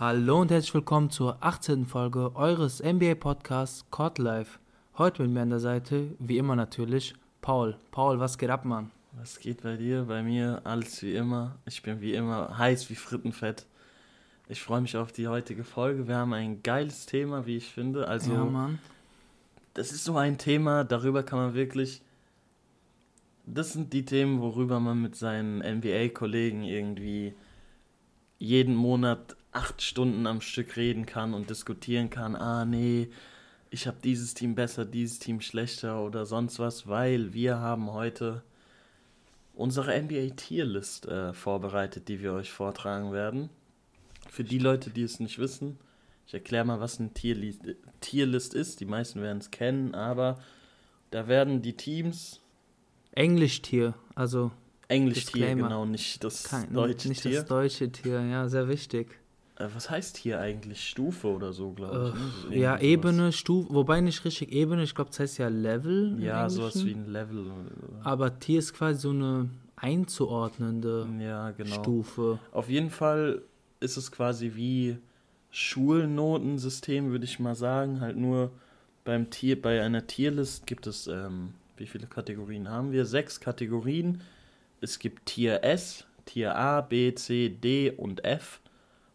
Hallo und herzlich willkommen zur 18. Folge eures NBA Podcasts Court Life. Heute mit mir an der Seite, wie immer natürlich, Paul. Paul, was geht ab, Mann? Was geht bei dir? Bei mir alles wie immer. Ich bin wie immer heiß wie Frittenfett. Ich freue mich auf die heutige Folge. Wir haben ein geiles Thema, wie ich finde. Also, ja, Mann. das ist so ein Thema, darüber kann man wirklich. Das sind die Themen, worüber man mit seinen NBA-Kollegen irgendwie jeden Monat acht Stunden am Stück reden kann und diskutieren kann. Ah, nee, ich habe dieses Team besser, dieses Team schlechter oder sonst was, weil wir haben heute unsere NBA-Tierlist äh, vorbereitet, die wir euch vortragen werden. Für die Leute, die es nicht wissen, ich erkläre mal, was eine Tierlist, Tierlist ist. Die meisten werden es kennen, aber da werden die Teams, Englischtier, also Englisch-Tier, genau, nicht das kein, deutsche nicht Tier. das deutsche Tier, ja, sehr wichtig. Äh, was heißt hier eigentlich? Stufe oder so, glaube ich. ne? Äh, ja, Ebene, Stufe, wobei nicht richtig Ebene, ich glaube, das heißt ja Level. Ja, sowas wie ein Level. Aber Tier ist quasi so eine einzuordnende Ja, genau. Stufe. Auf jeden Fall ist es quasi wie Schulnotensystem, würde ich mal sagen. Halt nur beim Tier, bei einer Tierlist gibt es, ähm, wie viele Kategorien haben wir? Sechs Kategorien. Es gibt Tier S, Tier A, B, C, D und F.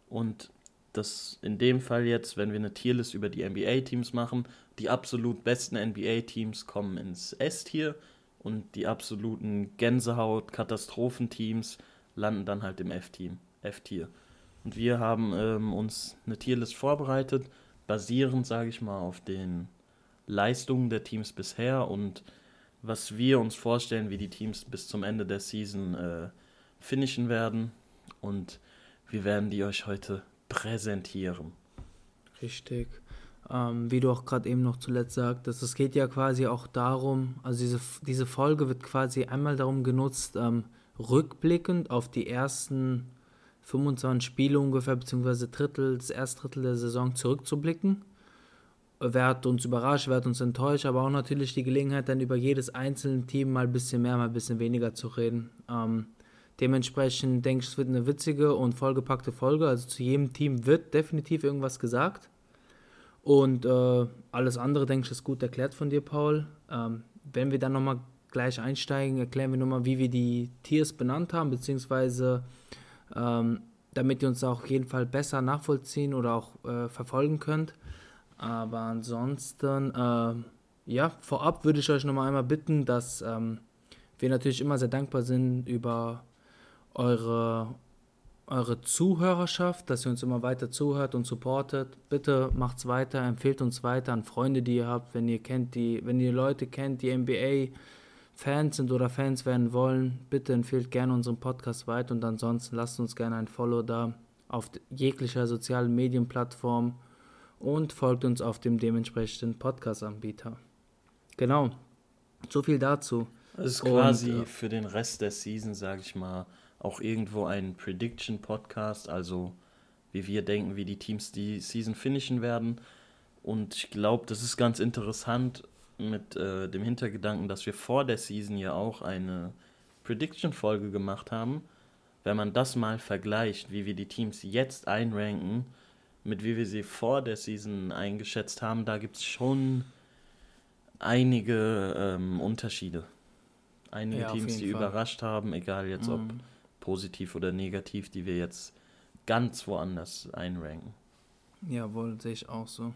Und das in dem Fall jetzt, wenn wir eine Tierlist über die NBA-Teams machen, die absolut besten NBA-Teams kommen ins S-Tier und die absoluten Gänsehaut-Katastrophenteams landen dann halt im F-Team, F-Tier. Und wir haben ähm, uns eine Tierlist vorbereitet, basierend, sage ich mal, auf den Leistungen der Teams bisher und was wir uns vorstellen, wie die Teams bis zum Ende der Season äh, finishen werden. Und wir werden die euch heute präsentieren. Richtig. Ähm, wie du auch gerade eben noch zuletzt sagtest, es geht ja quasi auch darum, also diese, diese Folge wird quasi einmal darum genutzt, ähm, rückblickend auf die ersten 25 Spiele ungefähr, beziehungsweise Drittel, das erste Drittel der Saison zurückzublicken. Wer hat uns überrascht, wer hat uns enttäuscht, aber auch natürlich die Gelegenheit, dann über jedes einzelne Team mal ein bisschen mehr, mal ein bisschen weniger zu reden. Ähm, dementsprechend denke ich, es wird eine witzige und vollgepackte Folge. Also zu jedem Team wird definitiv irgendwas gesagt. Und äh, alles andere, denke ich, ist gut erklärt von dir, Paul. Ähm, wenn wir dann nochmal gleich einsteigen, erklären wir nochmal, wie wir die Tiers benannt haben, beziehungsweise ähm, damit ihr uns auch auf jeden Fall besser nachvollziehen oder auch äh, verfolgen könnt. Aber ansonsten, ähm, ja, vorab würde ich euch nochmal einmal bitten, dass ähm, wir natürlich immer sehr dankbar sind über eure, eure Zuhörerschaft, dass ihr uns immer weiter zuhört und supportet. Bitte macht's weiter, empfehlt uns weiter an Freunde, die ihr habt, wenn ihr kennt, die, wenn ihr Leute kennt, die NBA Fans sind oder Fans werden wollen, bitte empfehlt gerne unseren Podcast weiter und ansonsten lasst uns gerne ein Follow da auf jeglicher sozialen Medienplattform und folgt uns auf dem dementsprechenden Podcast-Anbieter. Genau. So viel dazu. Das ist Und, quasi äh, für den Rest der Season, sage ich mal, auch irgendwo ein Prediction-Podcast, also wie wir denken, wie die Teams die Season finishen werden. Und ich glaube, das ist ganz interessant mit äh, dem Hintergedanken, dass wir vor der Season ja auch eine Prediction-Folge gemacht haben. Wenn man das mal vergleicht, wie wir die Teams jetzt einranken, mit wie wir sie vor der Season eingeschätzt haben, da gibt es schon einige ähm, Unterschiede. Einige Ja, Teams, die Fall. überrascht haben, egal jetzt ob Mhm. positiv oder negativ, die wir jetzt ganz woanders einranken. Jawohl, sehe ich auch so.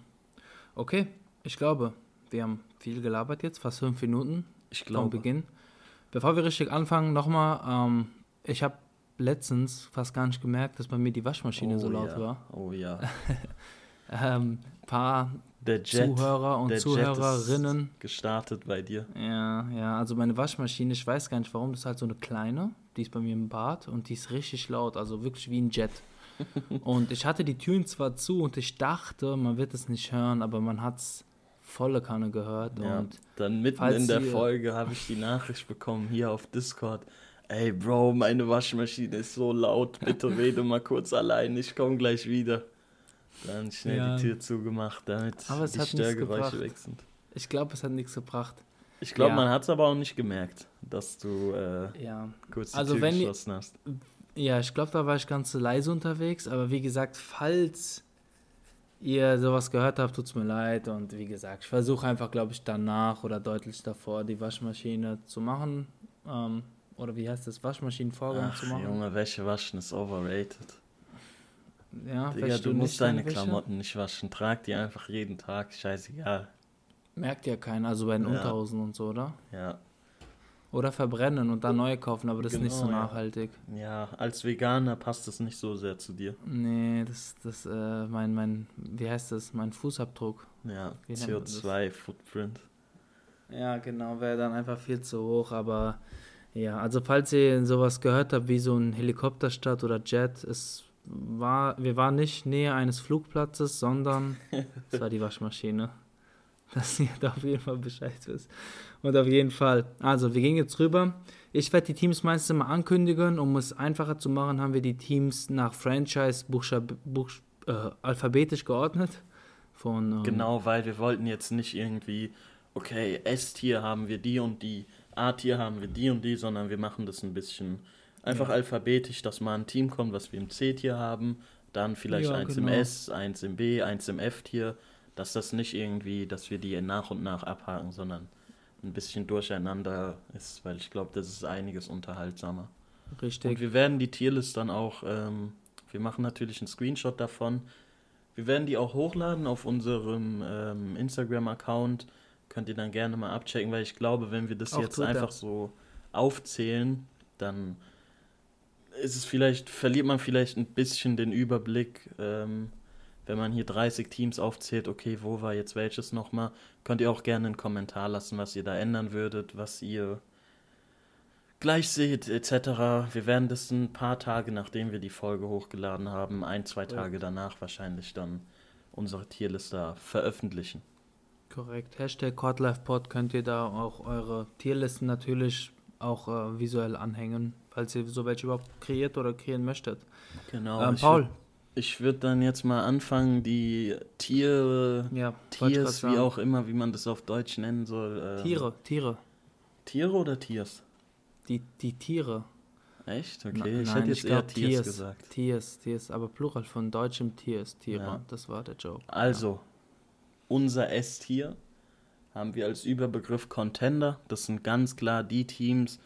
Okay, ich glaube, wir haben viel gelabert jetzt, fast fünf Minuten Ich vom glaube, Beginn. Bevor wir richtig anfangen, nochmal, ähm, ich habe letztens fast gar nicht gemerkt, dass bei mir die Waschmaschine so laut ja. war. Oh ja. Ähm, paar Der Jet, Zuhörer und der Jet Zuhörerinnen. ist gestartet bei dir. Ja, ja, also meine Waschmaschine, ich weiß gar nicht warum, das ist halt so eine kleine, die ist bei mir im Bad und die ist richtig laut, also wirklich wie ein Jet. und ich hatte die Türen zwar zu und ich dachte, man wird es nicht hören, aber man hat es volle Kanne gehört Ja. und Dann mitten in der Folge habe ich die Nachricht bekommen hier auf Discord. Ey, Bro, meine Waschmaschine ist so laut. Bitte rede mal kurz allein. Ich komme gleich wieder. Dann schnell Ja. die Tür zugemacht, damit Aber es die hat Störgeräusche weg sind. Ich glaube, es hat nichts gebracht. Ich glaube, Ja. man hat es aber auch nicht gemerkt, dass du äh, Ja. kurz die Also Tür geschlossen hast. Ja, ich glaube, da war ich ganz leise unterwegs, aber wie gesagt, falls ihr sowas gehört habt, tut's mir leid. Und wie gesagt, ich versuche einfach, glaube ich, danach oder deutlich davor die Waschmaschine zu machen. Ähm, oder wie heißt das? Waschmaschinenvorgang Ach, zu machen. Junge, Wäsche waschen ist overrated. Ja, Digga, du musst deine Wäsche? Klamotten nicht waschen. Trag die einfach jeden Tag, scheißegal. Merkt ja keiner, also bei den Ja. Unterhosen und so, oder? Ja. Oder verbrennen und dann neue kaufen, aber das ist nicht so Genau, ja. nachhaltig. Ja, als Veganer passt das nicht so sehr zu dir. Nee, das, das, äh, mein, mein, wie heißt das? Mein Fußabdruck. Ja, Wie nennt man das? CO2-Footprint. Ja, genau, wäre dann einfach viel zu hoch, aber ja, also falls ihr sowas gehört habt wie so ein Helikopterstadt oder Jet, es war, wir waren nicht näher eines Flugplatzes, sondern es war die Waschmaschine. Dass ihr da auf jeden Fall Bescheid wisst. Und auf jeden Fall, also wir gehen jetzt rüber. Ich werde die Teams meistens mal ankündigen, um es einfacher zu machen, haben wir die Teams nach Franchise buchs- äh, alphabetisch geordnet. Von, ähm, Genau, weil wir wollten jetzt nicht irgendwie, okay, S-Tier haben wir die und die, A-Tier haben wir die und die, sondern wir machen das ein bisschen einfach Ja. alphabetisch, dass mal ein Team kommt, was wir im C-Tier haben, dann vielleicht Ja, eins genau. im S, eins im B, eins im F-Tier, dass das nicht irgendwie, dass wir die nach und nach abhaken, sondern ein bisschen durcheinander ist, weil ich glaube, das ist einiges unterhaltsamer. Und Richtig. wir werden die Tierlist dann auch, ähm, wir machen natürlich einen Screenshot davon. Wir werden die auch hochladen auf unserem ähm, Instagram-Account. Könnt ihr dann gerne mal abchecken, weil ich glaube, wenn wir das Auch jetzt Twitter. einfach so aufzählen, dann ist es vielleicht, verliert man vielleicht ein bisschen den Überblick, ähm, wenn man hier 30 Teams aufzählt, okay, wo war jetzt welches nochmal, könnt ihr auch gerne einen Kommentar lassen, was ihr da ändern würdet, was ihr gleich seht, etc. Wir werden das ein paar Tage, nachdem wir die Folge hochgeladen haben, ein, zwei Tage danach wahrscheinlich dann unsere Tierliste veröffentlichen. Korrekt. Hashtag CodLifePod könnt ihr da auch eure Tierlisten natürlich auch äh, visuell anhängen, falls ihr so welche überhaupt kreiert oder kreieren möchtet. Genau. ähm, Paul, Ich würde dann jetzt mal anfangen, die Tiere, ja, ich Tiers, wie auch immer, wie man das auf Deutsch nennen soll. ähm, Tiere, Tiere. Tiere oder Tiers? Die, die Tiere. Echt? Na- Okay, ich nein, hätte jetzt eher glaub, Tiers gesagt. Tiers, Tiers, aber Plural von deutschem Tiers, Tiere. Ja. Das war der Joke. Also, unser S-Tier haben wir als Überbegriff Contender. Das sind ganz klar die Teams,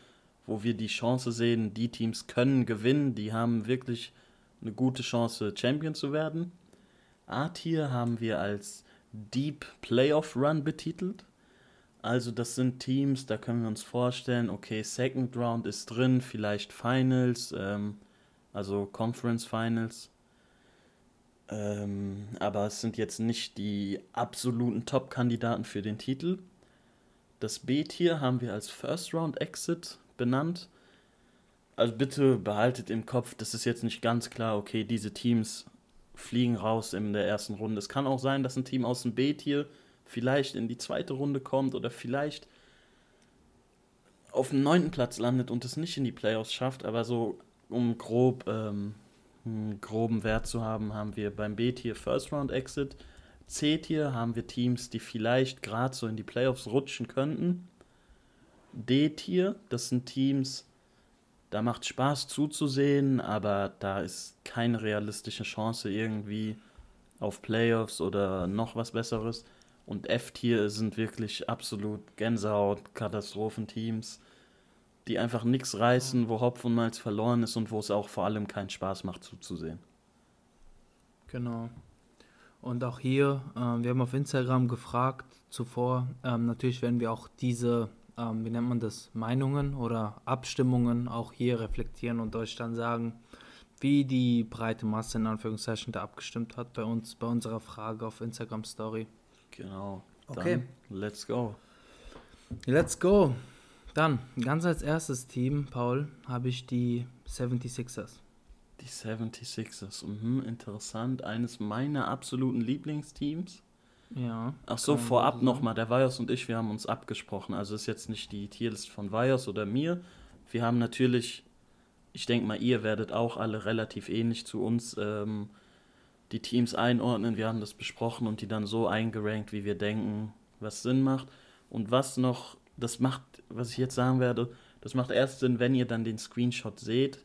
wo wir die Chance sehen, die Teams können gewinnen, die haben wirklich eine gute Chance, Champion zu werden. A-Tier haben wir als Deep Playoff Run betitelt. Also das sind Teams, da können wir uns vorstellen, okay, Second Round ist drin, vielleicht Finals, ähm, also Conference Finals. Ähm, aber es sind jetzt nicht die absoluten Top-Kandidaten für den Titel. Das B-Tier haben wir als First Round Exit benannt. Also bitte behaltet im Kopf, das ist jetzt nicht ganz klar, okay, diese Teams fliegen raus in der ersten Runde. Es kann auch sein, dass ein Team aus dem B-Tier vielleicht in die zweite Runde kommt oder vielleicht auf dem neunten Platz landet und es nicht in die Playoffs schafft, aber so um grob ähm, einen groben Wert zu haben, haben wir beim B-Tier First Round Exit. C-Tier haben wir Teams, die vielleicht gerade so in die Playoffs rutschen könnten. D-Tier, das sind Teams, da macht Spaß zuzusehen, aber da ist keine realistische Chance irgendwie auf Playoffs oder noch was Besseres. Und F-Tier sind wirklich absolut Gänsehaut, Katastrophenteams, die einfach nichts reißen, wo Hopf und Malz verloren ist und wo es auch vor allem keinen Spaß macht zuzusehen. Genau. Und auch hier, ähm, wir haben auf Instagram gefragt zuvor, ähm, natürlich werden wir auch diese, ähm, wie nennt man das, Meinungen oder Abstimmungen auch hier reflektieren und euch dann sagen, wie die breite Masse in Anführungszeichen da abgestimmt hat bei uns, bei unserer Frage auf Instagram Story. Genau. Okay. Let's go. Let's go. Dann, ganz als erstes Team, Paul, habe ich die 76ers. Die 76ers, mhm, interessant. Eines meiner absoluten Lieblingsteams. Ja. Ach so, vorab nochmal, der Vios und ich, wir haben uns abgesprochen. Also ist jetzt nicht die Tierlist von Vios oder mir. Wir haben natürlich, ich denke mal, ihr werdet auch alle relativ ähnlich zu uns ähm, die Teams einordnen. Wir haben das besprochen und die dann so eingerankt, wie wir denken, was Sinn macht. Und was noch, das macht, was ich jetzt sagen werde, das macht erst Sinn, wenn ihr dann den Screenshot seht.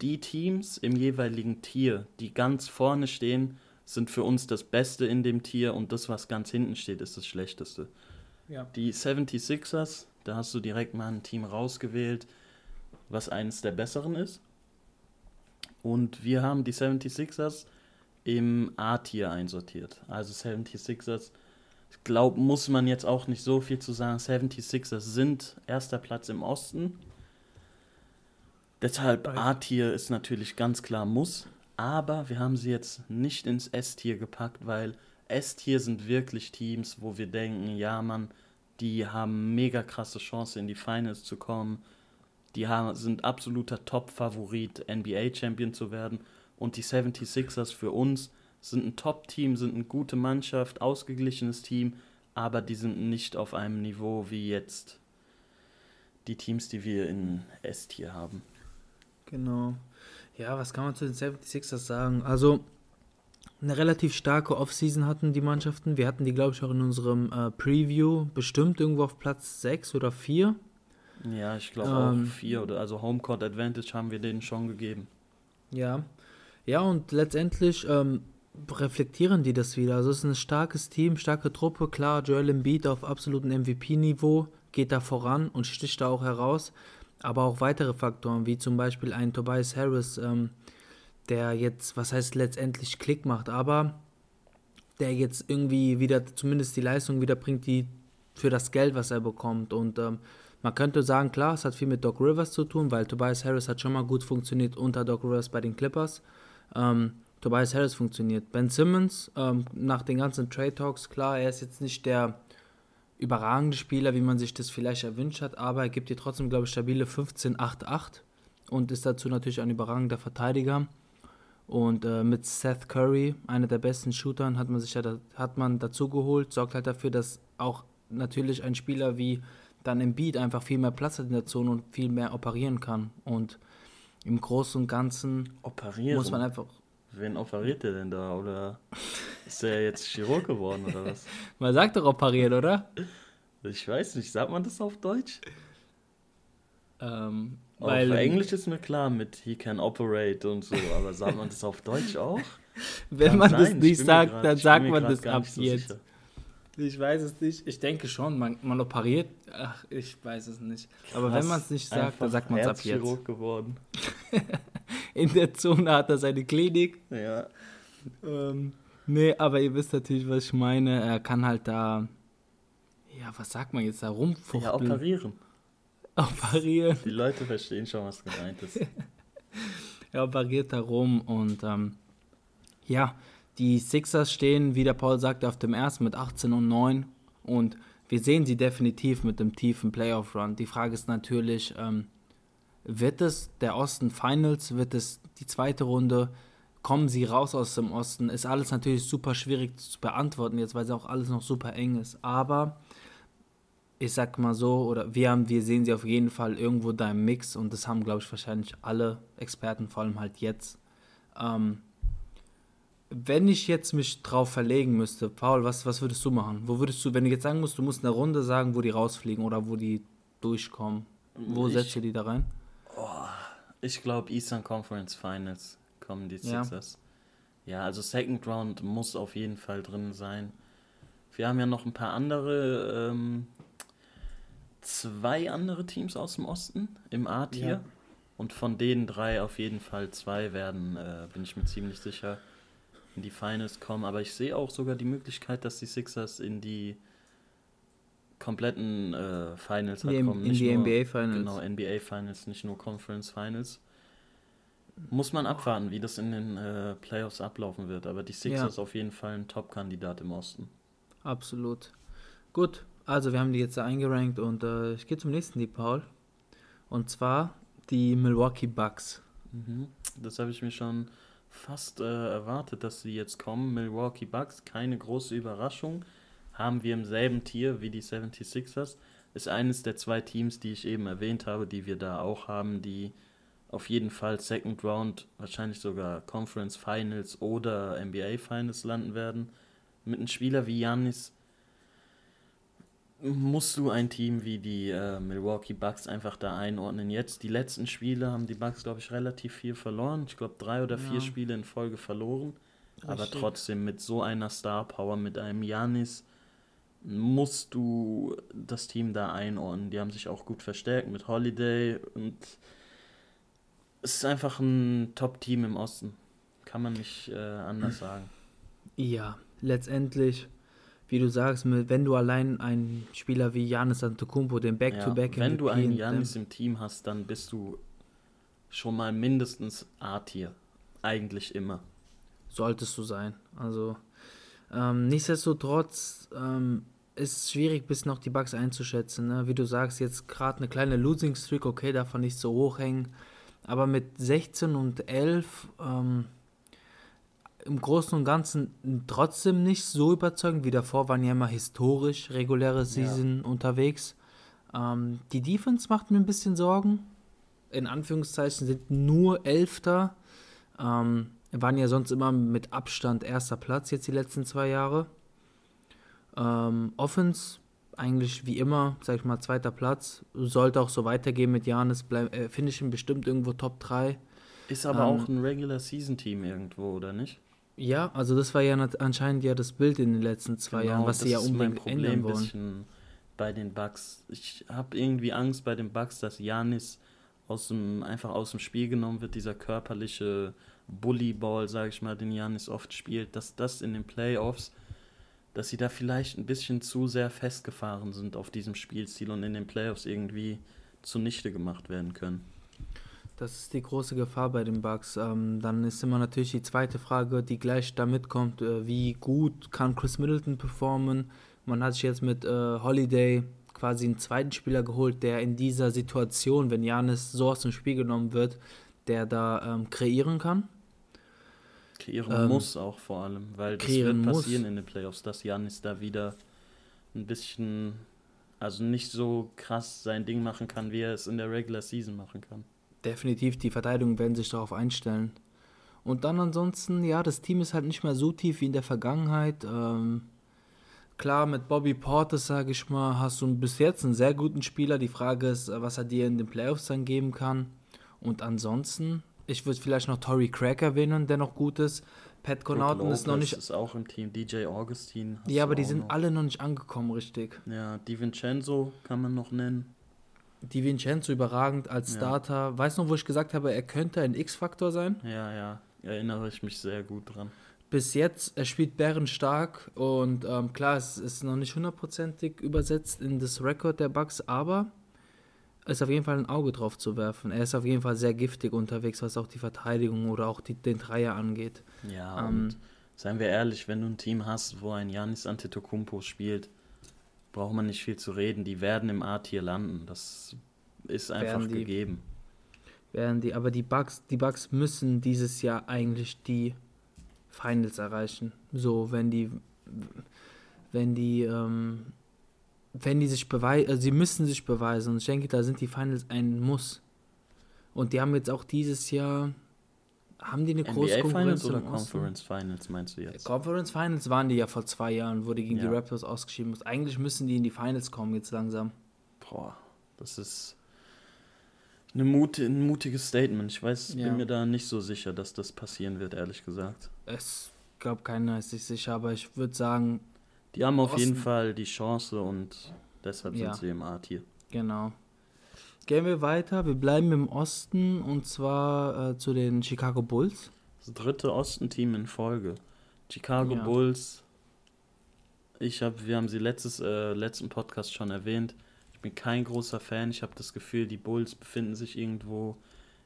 Die Teams im jeweiligen Tier, die ganz vorne stehen, sind für uns das Beste in dem Tier und das, was ganz hinten steht, ist das Schlechteste. Ja. Die 76ers, da hast du direkt mal ein Team rausgewählt, was eines der besseren ist. Und wir haben die 76ers im A-Tier einsortiert. Also 76ers, ich glaube, muss man jetzt auch nicht so viel zu sagen. 76ers sind erster Platz im Osten. Deshalb A-Tier ist natürlich ganz klar Muss. Aber wir haben sie jetzt nicht ins S-Tier gepackt, weil S-Tier sind wirklich Teams, wo wir denken, ja, Mann, die haben mega krasse Chance in die Finals zu kommen. Die haben, sind absoluter Top-Favorit, NBA-Champion zu werden. Und die 76ers für uns sind ein Top-Team, sind eine gute Mannschaft, ausgeglichenes Team, aber die sind nicht auf einem Niveau wie jetzt die Teams, die wir in S-Tier haben. Genau. Ja, was kann man zu den 76ers sagen? Also, eine relativ starke Offseason hatten die Mannschaften. Wir hatten die, glaube ich, auch in unserem äh, Preview bestimmt irgendwo auf Platz 6 oder 4. Ja, ich glaube Ähm, auch vier oder also Homecourt Advantage haben wir denen schon gegeben. Ja. Ja, und letztendlich ähm, reflektieren die das wieder. Also es ist ein starkes Team, starke Truppe. Klar, Joel Embiid auf absolutem MVP-Niveau geht da voran und sticht da auch heraus. Aber auch weitere Faktoren, wie zum Beispiel ein Tobias Harris, ähm, der jetzt, was heißt letztendlich Klick macht, aber der jetzt irgendwie wieder zumindest die Leistung wieder bringt, die für das Geld, was er bekommt. Und ähm, man könnte sagen, klar, es hat viel mit Doc Rivers zu tun, weil Tobias Harris hat schon mal gut funktioniert unter Doc Rivers bei den Clippers. Ähm, Tobias Harris funktioniert. Ben Simmons, ähm, nach den ganzen Trade Talks, klar, er ist jetzt nicht der überragende Spieler, wie man sich das vielleicht erwünscht hat, aber er gibt dir trotzdem, glaube ich, stabile 15-8-8 und ist dazu natürlich ein überragender Verteidiger. Und äh, mit Seth Curry, einer der besten Shootern, hat man sich ja da, hat man dazu geholt, sorgt halt dafür, dass auch natürlich ein Spieler wie dann im Beat einfach viel mehr Platz hat in der Zone und viel mehr operieren kann. Und im Großen und Ganzen Operieren. muss man einfach, Wen operiert der denn da? Oder ist der jetzt Chirurg geworden oder was? man sagt doch operieren, oder? Ich weiß nicht, sagt man das auf Deutsch? Ähm, Auf weil Englisch ist mir klar mit he can operate und so, aber sagt man das auf Deutsch auch? wenn Kann man sein, das ich nicht sagt, grad- dann sagt man das ab so jetzt. sicher. Ich weiß es nicht. Ich denke schon, man, man operiert. Ach, ich weiß es nicht. Aber wenn Krass, man es nicht sagt, dann sagt man es ab jetzt. Geworden. In der Zone hat er seine Klinik. Ja. Ähm, nee, aber ihr wisst natürlich, was ich meine. Er kann halt da. Ja, was sagt man jetzt da? ja, Rumfuchteln. operieren. operieren. Die Leute verstehen schon, was gemeint ist. Er operiert da rum und ähm, ja, die Sixers stehen, wie der Paul sagte, auf dem ersten mit 18 und 9 und wir sehen sie definitiv mit dem tiefen Playoff-Run. Die Frage ist natürlich, ähm, wird es der Osten Finals, wird es die zweite Runde, kommen sie raus aus dem Osten? Ist alles natürlich super schwierig zu beantworten jetzt, weil es auch alles noch super eng ist, aber ich sag mal so, oder wir haben, wir sehen sie auf jeden Fall irgendwo da im Mix und das haben, glaube ich, wahrscheinlich alle Experten, vor allem halt jetzt. Ähm, wenn ich jetzt mich drauf verlegen müsste, Paul, was, was würdest du machen? Wo würdest du, wenn du jetzt sagen musst, du musst eine Runde sagen, wo die rausfliegen oder wo die durchkommen, wo Ich- setzt du die da rein? Ich glaube, Eastern Conference Finals kommen die Ja. Sixers. Ja. also Second Round muss auf jeden Fall drin sein. Wir haben ja noch ein paar andere, ähm, zwei andere Teams aus dem Osten im A-Tier. Ja. Und von den drei auf jeden Fall zwei werden, äh, bin ich mir ziemlich sicher, in die Finals kommen. Aber ich sehe auch sogar die Möglichkeit, dass die Sixers in die kompletten äh, Finals In halt die, kommen. in nicht die nur- NBA Finals. Genau, NBA Finals, nicht nur Conference Finals. Muss man abwarten, wie das in den äh, Playoffs ablaufen wird. Aber die Sixers auf jeden Fall ein Top-Kandidat im Osten. Absolut. Gut, also wir haben die jetzt da eingerankt und äh, ich gehe zum nächsten, die Paul. Und zwar die Milwaukee Bucks. Mhm. Das habe ich mir schon fast äh, erwartet, dass sie jetzt kommen. Milwaukee Bucks, keine große Überraschung. Haben wir im selben Tier wie die 76ers. Ist eines der zwei Teams, die ich eben erwähnt habe, die wir da auch haben, die auf jeden Fall Second Round, wahrscheinlich sogar Conference Finals oder NBA Finals landen werden. Mit einem Spieler wie Janis musst du ein Team wie die äh, Milwaukee Bucks einfach da einordnen. Jetzt, die letzten Spiele haben die Bucks, glaube ich, relativ viel verloren. Ich glaube, drei oder vier Ja. Spiele in Folge verloren. Aber Richtig. trotzdem mit so einer Star Power, mit einem Janis, musst du das Team da einordnen. Die haben sich auch gut verstärkt mit Holiday und es ist einfach ein Top-Team im Osten. Kann man nicht äh, anders sagen. Ja, letztendlich, wie du sagst, mit, wenn du allein einen Spieler wie Janis Antetokounmpo, den Back-to-Back ja, wenn du einen in- Janis im Team hast, dann bist du schon mal mindestens A-Tier. Eigentlich immer. solltest du sein. Also ähm, nichtsdestotrotz ähm, ist es schwierig, bis noch die Bugs einzuschätzen. Ne? Wie du sagst, jetzt gerade eine kleine Losing Streak, okay, darf man nicht so hoch hängen. Aber mit 16 und 11 ähm, im Großen und Ganzen trotzdem nicht so überzeugend wie davor, waren ja immer historisch reguläre Season unterwegs. Ähm, die Defense macht mir ein bisschen Sorgen. In Anführungszeichen sind nur Elfter. Ähm, waren ja sonst immer mit Abstand erster Platz jetzt die letzten zwei Jahre. Ähm, Offense eigentlich wie immer, sag ich mal, zweiter Platz. Sollte auch so weitergehen mit Janis. Äh, Finde ich ihn bestimmt irgendwo Top 3. Ist aber Ähm, auch ein Regular-Season-Team irgendwo, oder nicht? Ja, also das war ja anscheinend ja das Bild in den letzten zwei Genau, Jahren, was sie ja mein unbedingt Problem ändern wollen. bei den Bucks. Ich habe irgendwie Angst bei den Bucks, dass Janis aus dem, einfach aus dem Spiel genommen wird, dieser körperliche Bullyball, sage ich mal, den Janis oft spielt, dass das in den Playoffs, dass sie da vielleicht ein bisschen zu sehr festgefahren sind auf diesem Spielstil und in den Playoffs irgendwie zunichte gemacht werden können. Das ist die große Gefahr bei den Bucks. Ähm, dann ist immer natürlich die zweite Frage, die gleich damit kommt, äh, wie gut kann Chris Middleton performen? Man hat sich jetzt mit äh, Holiday quasi einen zweiten Spieler geholt, der in dieser Situation, wenn Janis so aus dem Spiel genommen wird, der da ähm, kreieren kann. Kreieren Ähm, muss auch vor allem, weil das wird muss. passieren in den Playoffs, dass Janis da wieder ein bisschen, also nicht so krass sein Ding machen kann, wie er es in der Regular Season machen kann. Definitiv, die Verteidigung werden sich darauf einstellen. Und dann ansonsten, ja, das Team ist halt nicht mehr so tief wie in der Vergangenheit. Ähm, klar, mit Bobby Portis, sage ich mal, hast du bis jetzt einen sehr guten Spieler. Die Frage ist, äh, was er dir in den Playoffs dann geben kann. Und ansonsten, ich würde vielleicht noch Tory Craig erwähnen, der noch gut ist. Pat Connaughton ist noch nicht. ist auch im Team, DJ Augustin. hast Ja, aber die sind noch. alle noch nicht angekommen, richtig. Ja, DiVincenzo kann man noch nennen. Die Vincenzo überragend als Ja. Starter. Weißt du noch, wo ich gesagt habe, er könnte ein X-Faktor sein? Ja, ja, erinnere ich mich sehr gut dran. bis jetzt, er spielt bärenstark und ähm, klar, es ist noch nicht hundertprozentig übersetzt in das Rekord der Bucks, aber ist auf jeden Fall ein Auge drauf zu werfen. Er ist auf jeden Fall sehr giftig unterwegs, was auch die Verteidigung oder auch die, den Dreier angeht. Ja, Ähm, und seien wir ehrlich, wenn du ein Team hast, wo ein Janis Antetokounmpo spielt, braucht man nicht viel zu reden. Die werden im A-Tier landen. Das ist einfach Werden die. gegeben. Während die, aber die Bucks, die Bucks müssen dieses Jahr eigentlich die Finals erreichen. So, wenn die, wenn die, ähm, wenn die sich beweisen, also sie müssen sich beweisen. Und ich denke, da sind die Finals ein Muss. Und die haben jetzt auch dieses Jahr, haben die eine große NBA Konkurrenz Finals oder? Conference Finals meinst du jetzt? Conference Finals waren die ja vor zwei Jahren, wo die gegen Ja. die Raptors ausgeschieden ist. Eigentlich müssen die in die Finals kommen jetzt langsam. Boah, das ist eine Mut, ein mutiges Statement. Ich weiß, Ja. bin mir da nicht so sicher, dass das passieren wird, ehrlich gesagt. Es glaube keiner ist sich sicher, aber ich würde sagen, Die haben auf jeden Osten- Fall die Chance und deshalb Ja. sind sie im A-Tier. Genau. Gehen wir weiter. Wir bleiben im Osten und zwar äh, zu den Chicago Bulls. Das dritte Ostenteam in Folge. Chicago Ja. Bulls. Ich habe, wir haben sie letztes, äh, letzten Podcast schon erwähnt. Ich bin kein großer Fan. Ich habe das Gefühl, die Bulls befinden sich irgendwo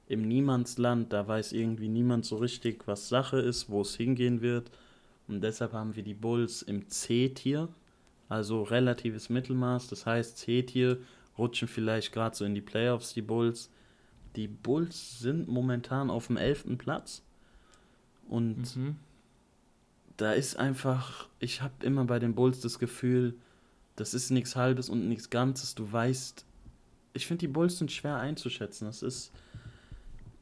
im Niemandsland. Da weiß irgendwie niemand so richtig, was Sache ist, wo es hingehen wird. Und deshalb haben wir die Bulls im C-Tier. Also relatives Mittelmaß. Das heißt, C-Tier rutschen vielleicht gerade so in die Playoffs, die Bulls. Die Bulls sind momentan auf dem 11. Platz. Und Mhm. da ist einfach, ich habe immer bei den Bulls das Gefühl, das ist nichts Halbes und nichts Ganzes. Du weißt, ich finde die Bulls sind schwer einzuschätzen. Das ist,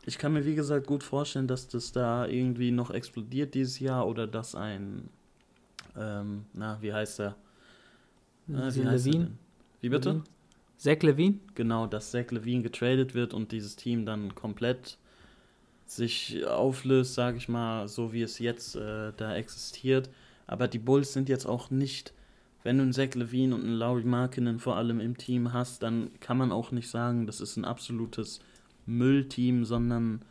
Ich kann mir, wie gesagt, gut vorstellen, dass das da irgendwie noch explodiert dieses Jahr oder dass ein, ähm, na, wie heißt er? Zach wie heißt er Levine? denn? Wie bitte? Levine? Zach Levine? Genau, dass Zach Levine getradet wird und dieses Team dann komplett sich auflöst, sage ich mal, so wie es jetzt äh, da existiert. Aber die Bulls sind jetzt auch nicht, wenn du einen Zach Levine und einen Laurie Markkinen vor allem im Team hast, dann kann man auch nicht sagen, das ist ein absolutes Müllteam, sondern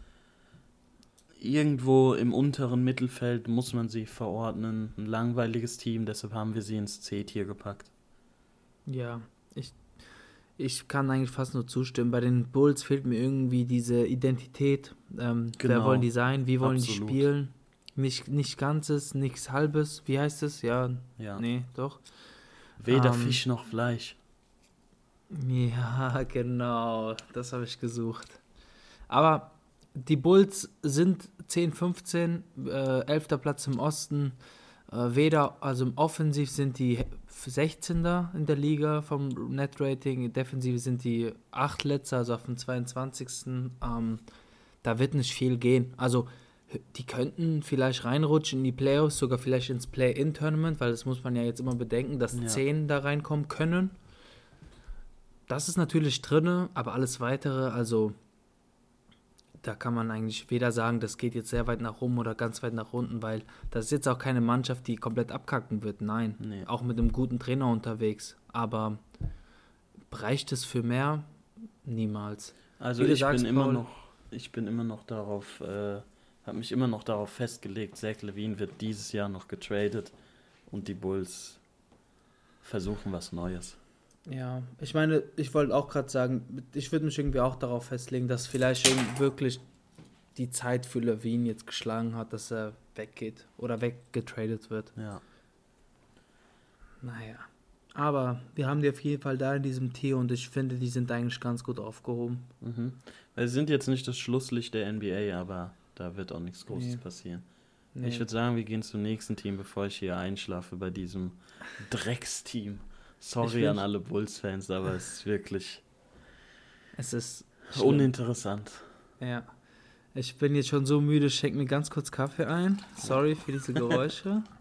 irgendwo im unteren Mittelfeld muss man sie verordnen. Ein langweiliges Team, deshalb haben wir sie ins C-Tier gepackt. Ja, ich, ich kann eigentlich fast nur zustimmen. Bei den Bulls fehlt mir irgendwie diese Identität. Ähm, Wer Genau. wollen die sein? Wie wollen Absolut. die spielen? Nicht, nicht Ganzes, nichts Halbes. Wie heißt es? Ja, Ja. nee, doch. Weder Ähm, Fisch noch Fleisch. Ja, genau. Das habe ich gesucht. Aber die Bulls sind 10, 15, äh, 11. Platz im Osten. Äh, weder, also im Offensiv sind die 16. in der Liga vom Net-Rating, defensiv sind die 8 Letzter, also auf dem 22. Ähm, da wird nicht viel gehen. Also die könnten vielleicht reinrutschen in die Playoffs, sogar vielleicht ins Play-In-Tournament, weil das muss man ja jetzt immer bedenken, dass Ja. 10 da reinkommen können. Das ist natürlich drinne, aber alles weitere, also da kann man eigentlich weder sagen, das geht jetzt sehr weit nach oben oder ganz weit nach unten, weil das ist jetzt auch keine Mannschaft, die komplett abkacken wird. Nein, Nee. auch mit einem guten Trainer unterwegs. Aber reicht es für mehr? Niemals. Also ich sagst, bin immer Paul- noch, ich bin immer noch darauf, äh, habe mich immer noch darauf festgelegt, Zach Levine wird dieses Jahr noch getradet und die Bulls versuchen was Neues. Ja, ich meine, ich wollte auch gerade sagen, ich würde mich irgendwie auch darauf festlegen, dass vielleicht wirklich die Zeit für Levine jetzt geschlagen hat, dass er weggeht oder weggetradet wird. Ja. Naja. Aber wir haben die auf jeden Fall da in diesem Tier und ich finde, die sind eigentlich ganz gut aufgehoben. Mhm. Weil sie sind jetzt nicht das Schlusslicht der NBA, aber da wird auch nichts Großes Nee. passieren. Nee. Ich würde sagen, wir gehen zum nächsten Team, bevor ich hier einschlafe bei diesem Drecksteam. Sorry will- an alle Bulls-Fans, aber es ist wirklich es ist schlimm. uninteressant. Ja. Ich bin jetzt schon so müde, schenk mir ganz kurz Kaffee ein. Sorry für diese Geräusche.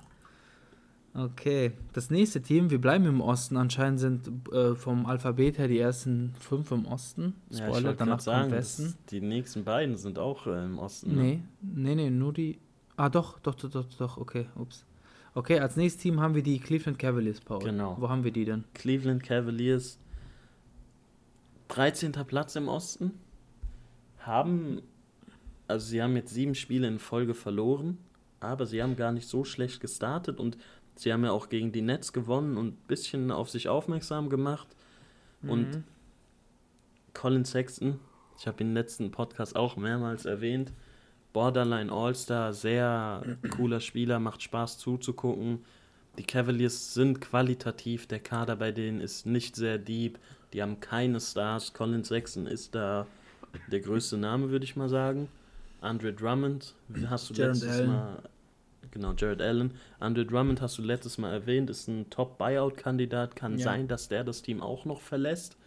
Okay, das nächste Team, wir bleiben im Osten. Anscheinend sind äh, vom Alphabet her die ersten fünf im Osten. Ja, Spoiler, wollte danach sagen, Westen. die nächsten beiden sind auch äh, im Osten. ne? Nee, nee, nee, nur die. Ah, doch, doch, doch, doch, doch, okay, ups. Okay, als nächstes Team haben wir die Cleveland Cavaliers, Paul. Genau. Wo haben wir die denn? Cleveland Cavaliers 13. Platz im Osten haben also sie haben jetzt sieben Spiele in Folge verloren, aber sie haben gar nicht so schlecht gestartet und sie haben ja auch gegen die Nets gewonnen und ein bisschen auf sich aufmerksam gemacht. Und Mhm. Colin Sexton, ich habe ihn im letzten Podcast auch mehrmals erwähnt, Borderline All-Star, sehr cooler Spieler, macht Spaß zuzugucken. Die Cavaliers sind qualitativ, der Kader bei denen ist nicht sehr deep, die haben keine Stars. Colin Sexton ist da der größte Name, würde ich mal sagen. Andre Drummond, hast du Jared letztes Allen. Mal, genau, Jared Allen. Andre Drummond hast du letztes Mal erwähnt, ist ein Top-Buyout-Kandidat, kann Ja. sein, dass der das Team auch noch verlässt,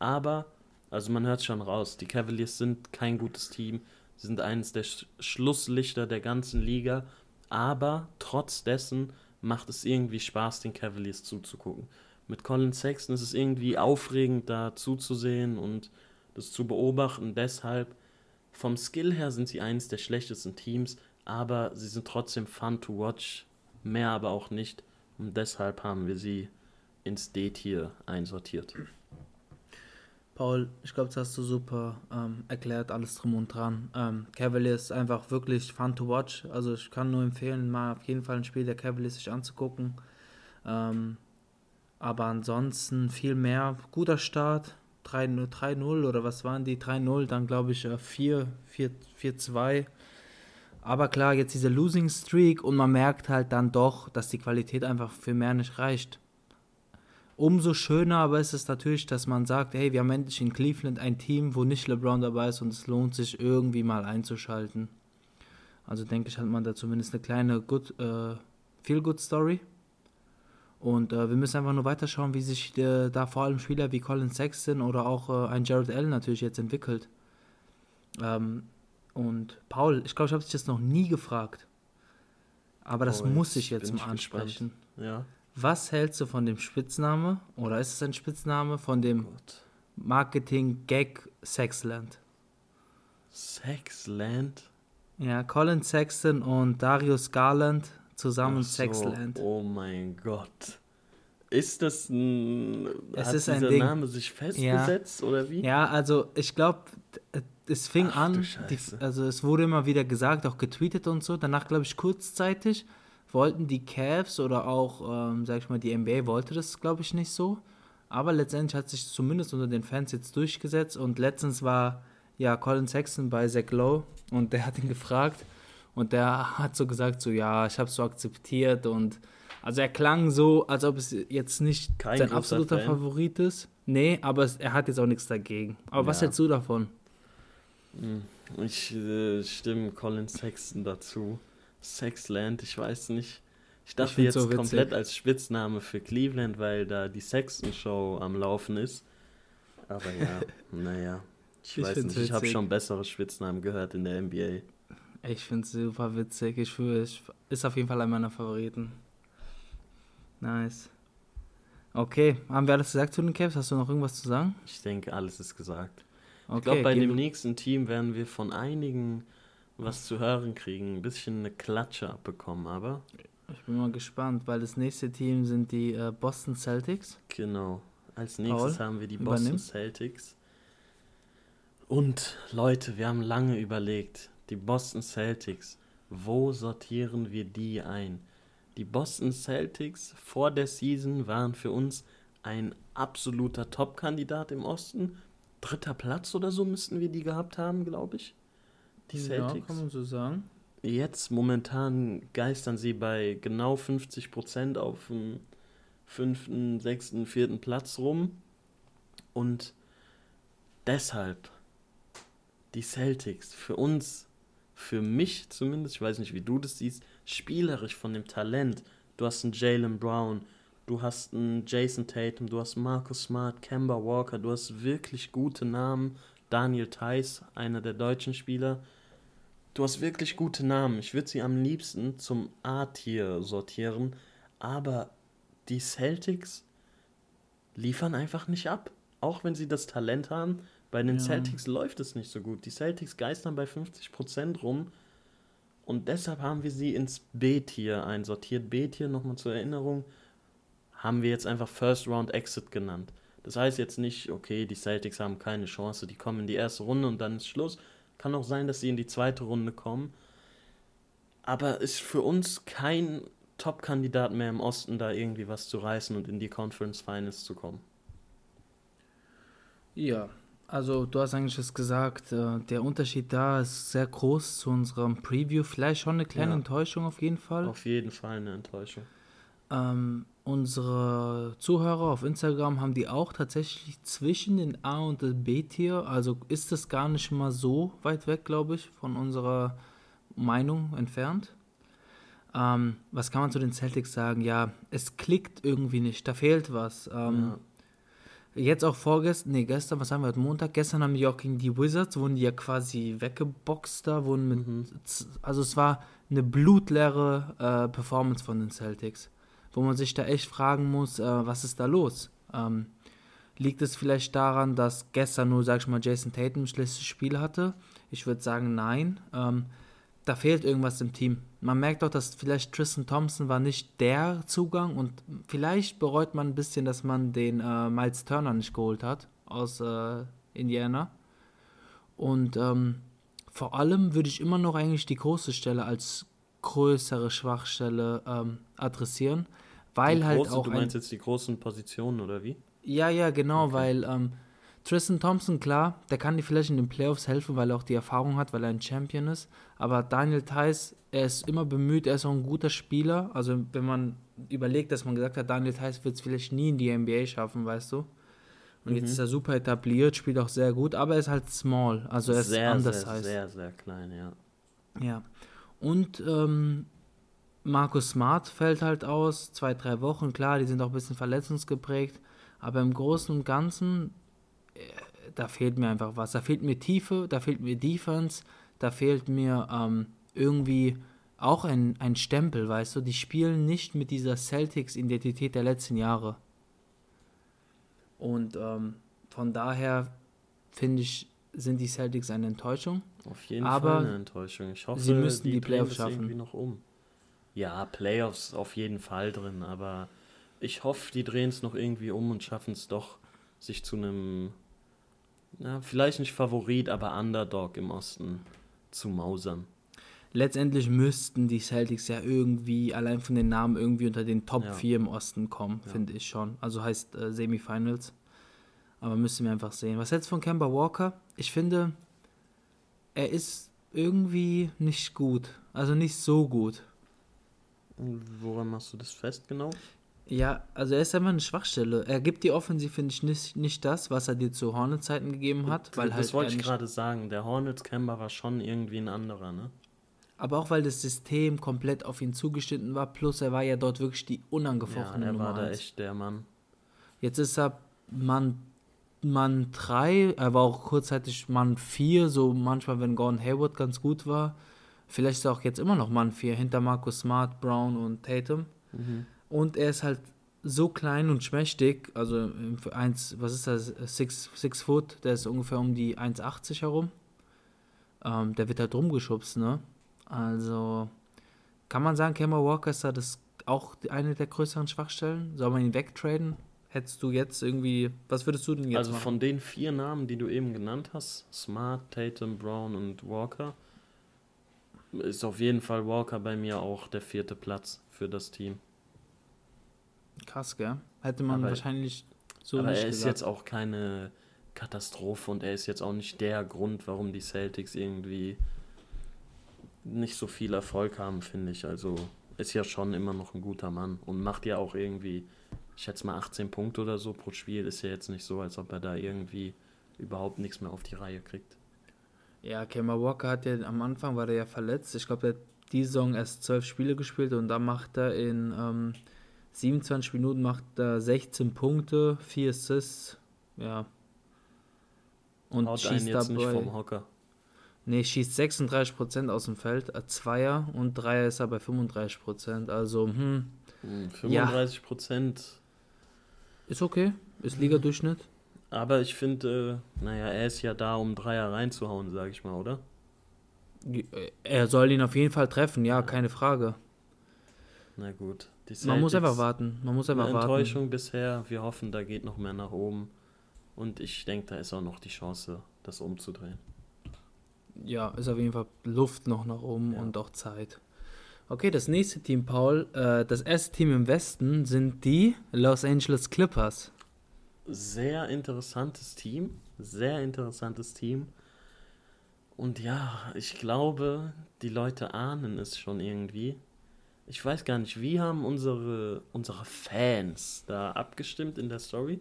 aber, also man hört schon raus, die Cavaliers sind kein gutes Team, sie sind eines der Sch Schlusslichter der ganzen Liga, aber trotz dessen macht es irgendwie Spaß, den Cavaliers zuzugucken. Mit Colin Sexton ist es irgendwie aufregend, da zuzusehen und das zu beobachten. Deshalb, vom Skill her sind sie eines der schlechtesten Teams, aber sie sind trotzdem fun to watch, mehr aber auch nicht. Und deshalb haben wir sie ins D-Tier einsortiert. Paul, ich glaube, das hast du super ähm, erklärt, alles drum und dran. Ähm, Cavaliers ist einfach wirklich fun to watch. Also ich kann nur empfehlen, mal auf jeden Fall ein Spiel der Cavaliers sich anzugucken. Ähm, aber ansonsten viel mehr. Guter Start. 3-0 3-0 oder was waren die? 3-0, dann glaube ich äh, 4 4-2. Aber klar, jetzt diese Losing Streak und man merkt halt dann doch, dass die Qualität einfach für mehr nicht reicht. Umso schöner aber ist es natürlich, dass man sagt, hey, wir haben endlich in Cleveland ein Team, wo nicht LeBron dabei ist und es lohnt sich irgendwie mal einzuschalten. Also denke ich, hat man da zumindest eine kleine good, äh, Feel-Good-Story. Und äh, wir müssen einfach nur weiterschauen, wie sich äh, da vor allem Spieler wie Colin Sexton oder auch äh, ein Jared Allen natürlich jetzt entwickelt. Ähm, Und Paul, ich glaube, ich habe dich das noch nie gefragt. Aber das Oh, muss ich jetzt mal ich gespannt. ansprechen. Ja. Was hältst du von dem Spitzname, oder ist es ein Spitzname, von dem. Marketing-Gag Sexland? Sexland? Ja, Colin Sexton und Darius Garland zusammen so, Sexland. Oh mein Gott. Ist das ein. Es hat ist ein dieser Ding. Name sich festgesetzt oder wie? Ja, also ich glaube, es fing Ach, an, die, also es wurde immer wieder gesagt, auch getweetet und so. Danach, glaube ich, kurzzeitig wollten die Cavs oder auch, ähm, sag ich mal, die NBA wollte das, glaube ich, nicht so. Aber letztendlich hat sich zumindest unter den Fans jetzt durchgesetzt und letztens war ja Colin Sexton bei Zach Lowe und der hat ihn gefragt und der hat so gesagt, so ja, ich habe es so akzeptiert und also er klang so, als ob es jetzt nicht Kein sein absoluter Fan. Favorit ist. Nee, aber es, er hat jetzt auch nichts dagegen. Aber was Ja. hältst du davon? Hm, Ich äh, stimme Colin Sexton dazu. Sexland, ich weiß nicht. Ich dachte find's jetzt so witzig. komplett als Spitzname für Cleveland, weil da die Sexton Show am Laufen ist. Aber ja, naja. Ich, Ich weiß nicht, ich habe witzig. schon bessere Spitznamen gehört in der NBA. Ich finde es super witzig. Ich fühle, ich, ist auf jeden Fall einer meiner Favoriten. Nice. Okay, haben wir alles gesagt zu den Cavs? Hast du noch irgendwas zu sagen? Ich denke, alles ist gesagt. Okay, ich glaube, bei dem nächsten Team werden wir von einigen was zu hören kriegen. Ein bisschen eine Klatsche abbekommen, aber Ich bin mal gespannt, weil das nächste Team sind die äh, Boston Celtics. genau. Als nächstes Paul, haben wir die übernimm. Boston Celtics. Und Leute, wir haben lange überlegt, die Boston Celtics, wo sortieren wir die ein? Die Boston Celtics vor der Season waren für uns ein absoluter Top-Kandidat im Osten. Dritter Platz oder so müssten wir die gehabt haben, glaube ich. Die Ja, Celtics. kann man so sagen. Jetzt momentan geistern sie bei genau 50% auf dem fünften, sechsten, vierten Platz rum. Und deshalb die Celtics für uns, für mich zumindest, ich weiß nicht, wie du das siehst, spielerisch von dem Talent. Du hast einen Jalen Brown, du hast einen Jason Tatum, du hast Marcus Smart, Kemba Walker, du hast wirklich gute Namen. Daniel Theiss, einer der deutschen Spieler. Du hast wirklich gute Namen. Ich würde sie am liebsten zum A-Tier sortieren, aber die Celtics liefern einfach nicht ab. Auch wenn sie das Talent haben, bei den Ja. Celtics läuft es nicht so gut. Die Celtics geistern bei 50% rum und deshalb haben wir sie ins B-Tier einsortiert. B-Tier, nochmal zur Erinnerung, haben wir jetzt einfach First Round Exit genannt. Das heißt jetzt nicht, okay, die Celtics haben keine Chance, die kommen in die erste Runde und dann ist Schluss. Kann auch sein, dass sie in die zweite Runde kommen. Aber ist für uns kein Top-Kandidat mehr im Osten, da irgendwie was zu reißen und in die Conference Finals zu kommen. Ja, also du hast eigentlich das gesagt, äh, der Unterschied da ist sehr groß zu unserem Preview. Vielleicht schon eine kleine Ja. Enttäuschung auf jeden Fall. Auf jeden Fall eine Enttäuschung. Ähm, unsere Zuhörer auf Instagram haben die auch tatsächlich zwischen den A- und dem B-Tier. Also ist das gar nicht mal so weit weg, glaube ich, von unserer Meinung entfernt. Ähm, was kann man zu den Celtics sagen? Ja, es klickt irgendwie nicht, da fehlt was. Ähm, Jetzt auch vorgestern, nee, gestern, was haben wir heute Montag? Gestern haben die auch gegen die Wizards, wurden die ja quasi weggeboxt da, wurden mit, Mhm. also es war eine blutleere äh, Performance von den Celtics, wo man sich da echt fragen muss, äh, was ist da los? Ähm, liegt es vielleicht daran, dass gestern nur, sag ich mal, Jason Tatum ein schlechtes Spiel hatte? Ich würde sagen, nein. Ähm, da fehlt irgendwas im Team. Man merkt auch, dass vielleicht Tristan Thompson war nicht der Zugang und vielleicht bereut man ein bisschen, dass man den äh, Miles Turner nicht geholt hat aus äh, Indiana. Und ähm, vor allem würde ich immer noch eigentlich die große Stelle als größere Schwachstelle ähm, adressieren, weil Die halt große, auch du ein, meinst jetzt die großen Positionen oder wie? ja, ja, genau, Okay. weil ähm, Tristan Thompson, klar, der kann dir vielleicht in den Playoffs helfen, weil er auch die Erfahrung hat, weil er ein Champion ist. Aber Daniel Theiss, er ist immer bemüht, er ist auch ein guter Spieler. Also wenn man überlegt, dass man gesagt hat, Daniel Theiss wird es vielleicht nie in die NBA schaffen, weißt du. Und jetzt Mhm. ist er super etabliert, spielt auch sehr gut, aber er ist halt small, also er ist sehr, anders sehr, heißt. sehr, sehr klein, ja. Ja. Und ähm, Markus Smart fällt halt aus, zwei, drei Wochen, klar, die sind auch ein bisschen verletzungsgeprägt, aber im Großen und Ganzen, äh, da fehlt mir einfach was. Da fehlt mir Tiefe, da fehlt mir Defense, da fehlt mir ähm, irgendwie auch ein, ein Stempel, weißt du? Die spielen nicht mit dieser Celtics-Identität der letzten Jahre. Und ähm, von daher finde ich, sind die Celtics eine Enttäuschung. Auf jeden Aber Fall eine Enttäuschung. Ich hoffe, sie müssten die drehen Playoffs schaffen. irgendwie noch um. Ja, Playoffs auf jeden Fall drin, aber ich hoffe, die drehen es noch irgendwie um und schaffen es doch, sich zu einem, na, vielleicht nicht Favorit, aber Underdog im Osten zu mausern. Letztendlich müssten die Celtics ja irgendwie, allein von den Namen, irgendwie unter den Top Ja. 4 im Osten kommen, Ja. finde ich schon. Also heißt äh, Semifinals. Aber müssen wir einfach sehen. Was du von Kemba Walker? Ich finde, er ist irgendwie nicht gut. Also nicht so gut. Und Woran machst du das fest genau? Ja, also er ist einfach eine Schwachstelle. Er gibt dir offensiv, finde ich, nicht, nicht das, was er dir zu Hornet-Zeiten gegeben hat. Weil das halt wollte er ich gerade sagen. Der Hornets Camber war schon irgendwie ein anderer, ne? aber auch weil das System komplett auf ihn zugeschnitten war. Plus er war ja dort wirklich die Ja, unangefochtene er war Nummer da eins. echt der Mann. Jetzt ist er Mann, Mann 3, er war auch kurzzeitig Mann 4, so manchmal, wenn Gordon Hayward ganz gut war. Vielleicht ist er auch jetzt immer noch Mann 4, hinter Marcus Smart, Brown und Tatum. Mhm. Und er ist halt so klein und schmächtig, also im- für eins, was ist das, 6 six Foot, der ist ungefähr um die 1,80 herum. Ähm, der wird halt rumgeschubst, ne? Also kann man sagen, Kemba Walker ist da das auch eine der größeren Schwachstellen? Soll man ihn wegtraden? Hättest du jetzt irgendwie, was würdest du denn jetzt Also machen? von den vier Namen, die du eben genannt hast, Smart, Tatum, Brown und Walker, ist auf jeden Fall Walker bei mir auch der vierte Platz für das Team. Krass, gell? Hätte man Aber- wahrscheinlich so Aber nicht er ist gesagt. jetzt auch keine Katastrophe und er ist jetzt auch nicht der Grund, warum die Celtics irgendwie nicht so viel Erfolg haben, finde ich. Also ist ja schon immer noch ein guter Mann und macht ja auch irgendwie, ich schätze mal 18 Punkte oder so pro Spiel. Ist ja jetzt nicht so, als ob er da irgendwie überhaupt nichts mehr auf die Reihe kriegt. Ja, Kemba Walker hat ja am Anfang war der ja verletzt. Ich glaube, er hat die Saison erst zwölf Spiele gespielt und dann macht er in ähm, 27 Minuten macht er 16 Punkte, 4 Assists, ja. Und Haut schießt jetzt nicht dabei. vom Hocker. Nee, schießt 36% aus dem Feld, äh, Zweier und Dreier ist er bei 35%. Also, hm, Hm, Ja. 35 ist okay. Ist Liga-Durchschnitt. Aber ich finde, äh, naja, er ist ja da, um Dreier reinzuhauen, sage ich mal, oder? Er soll ihn auf jeden Fall treffen, ja, keine Frage. Na gut. Die Man muss einfach warten. Man muss einfach Eine warten. Enttäuschung bisher. Wir hoffen, da geht noch mehr nach oben. Und ich denke, da ist auch noch die Chance, das umzudrehen. Ja, ist auf jeden Fall Luft noch nach oben Ja. und auch Zeit. Okay, das nächste Team, Paul. Äh, das erste Team im Westen sind die Los Angeles Clippers. Sehr interessantes Team. Sehr interessantes Team. Und ja, ich glaube, die Leute ahnen es schon irgendwie. Ich weiß gar nicht, wie haben unsere, unsere Fans da abgestimmt in der Story?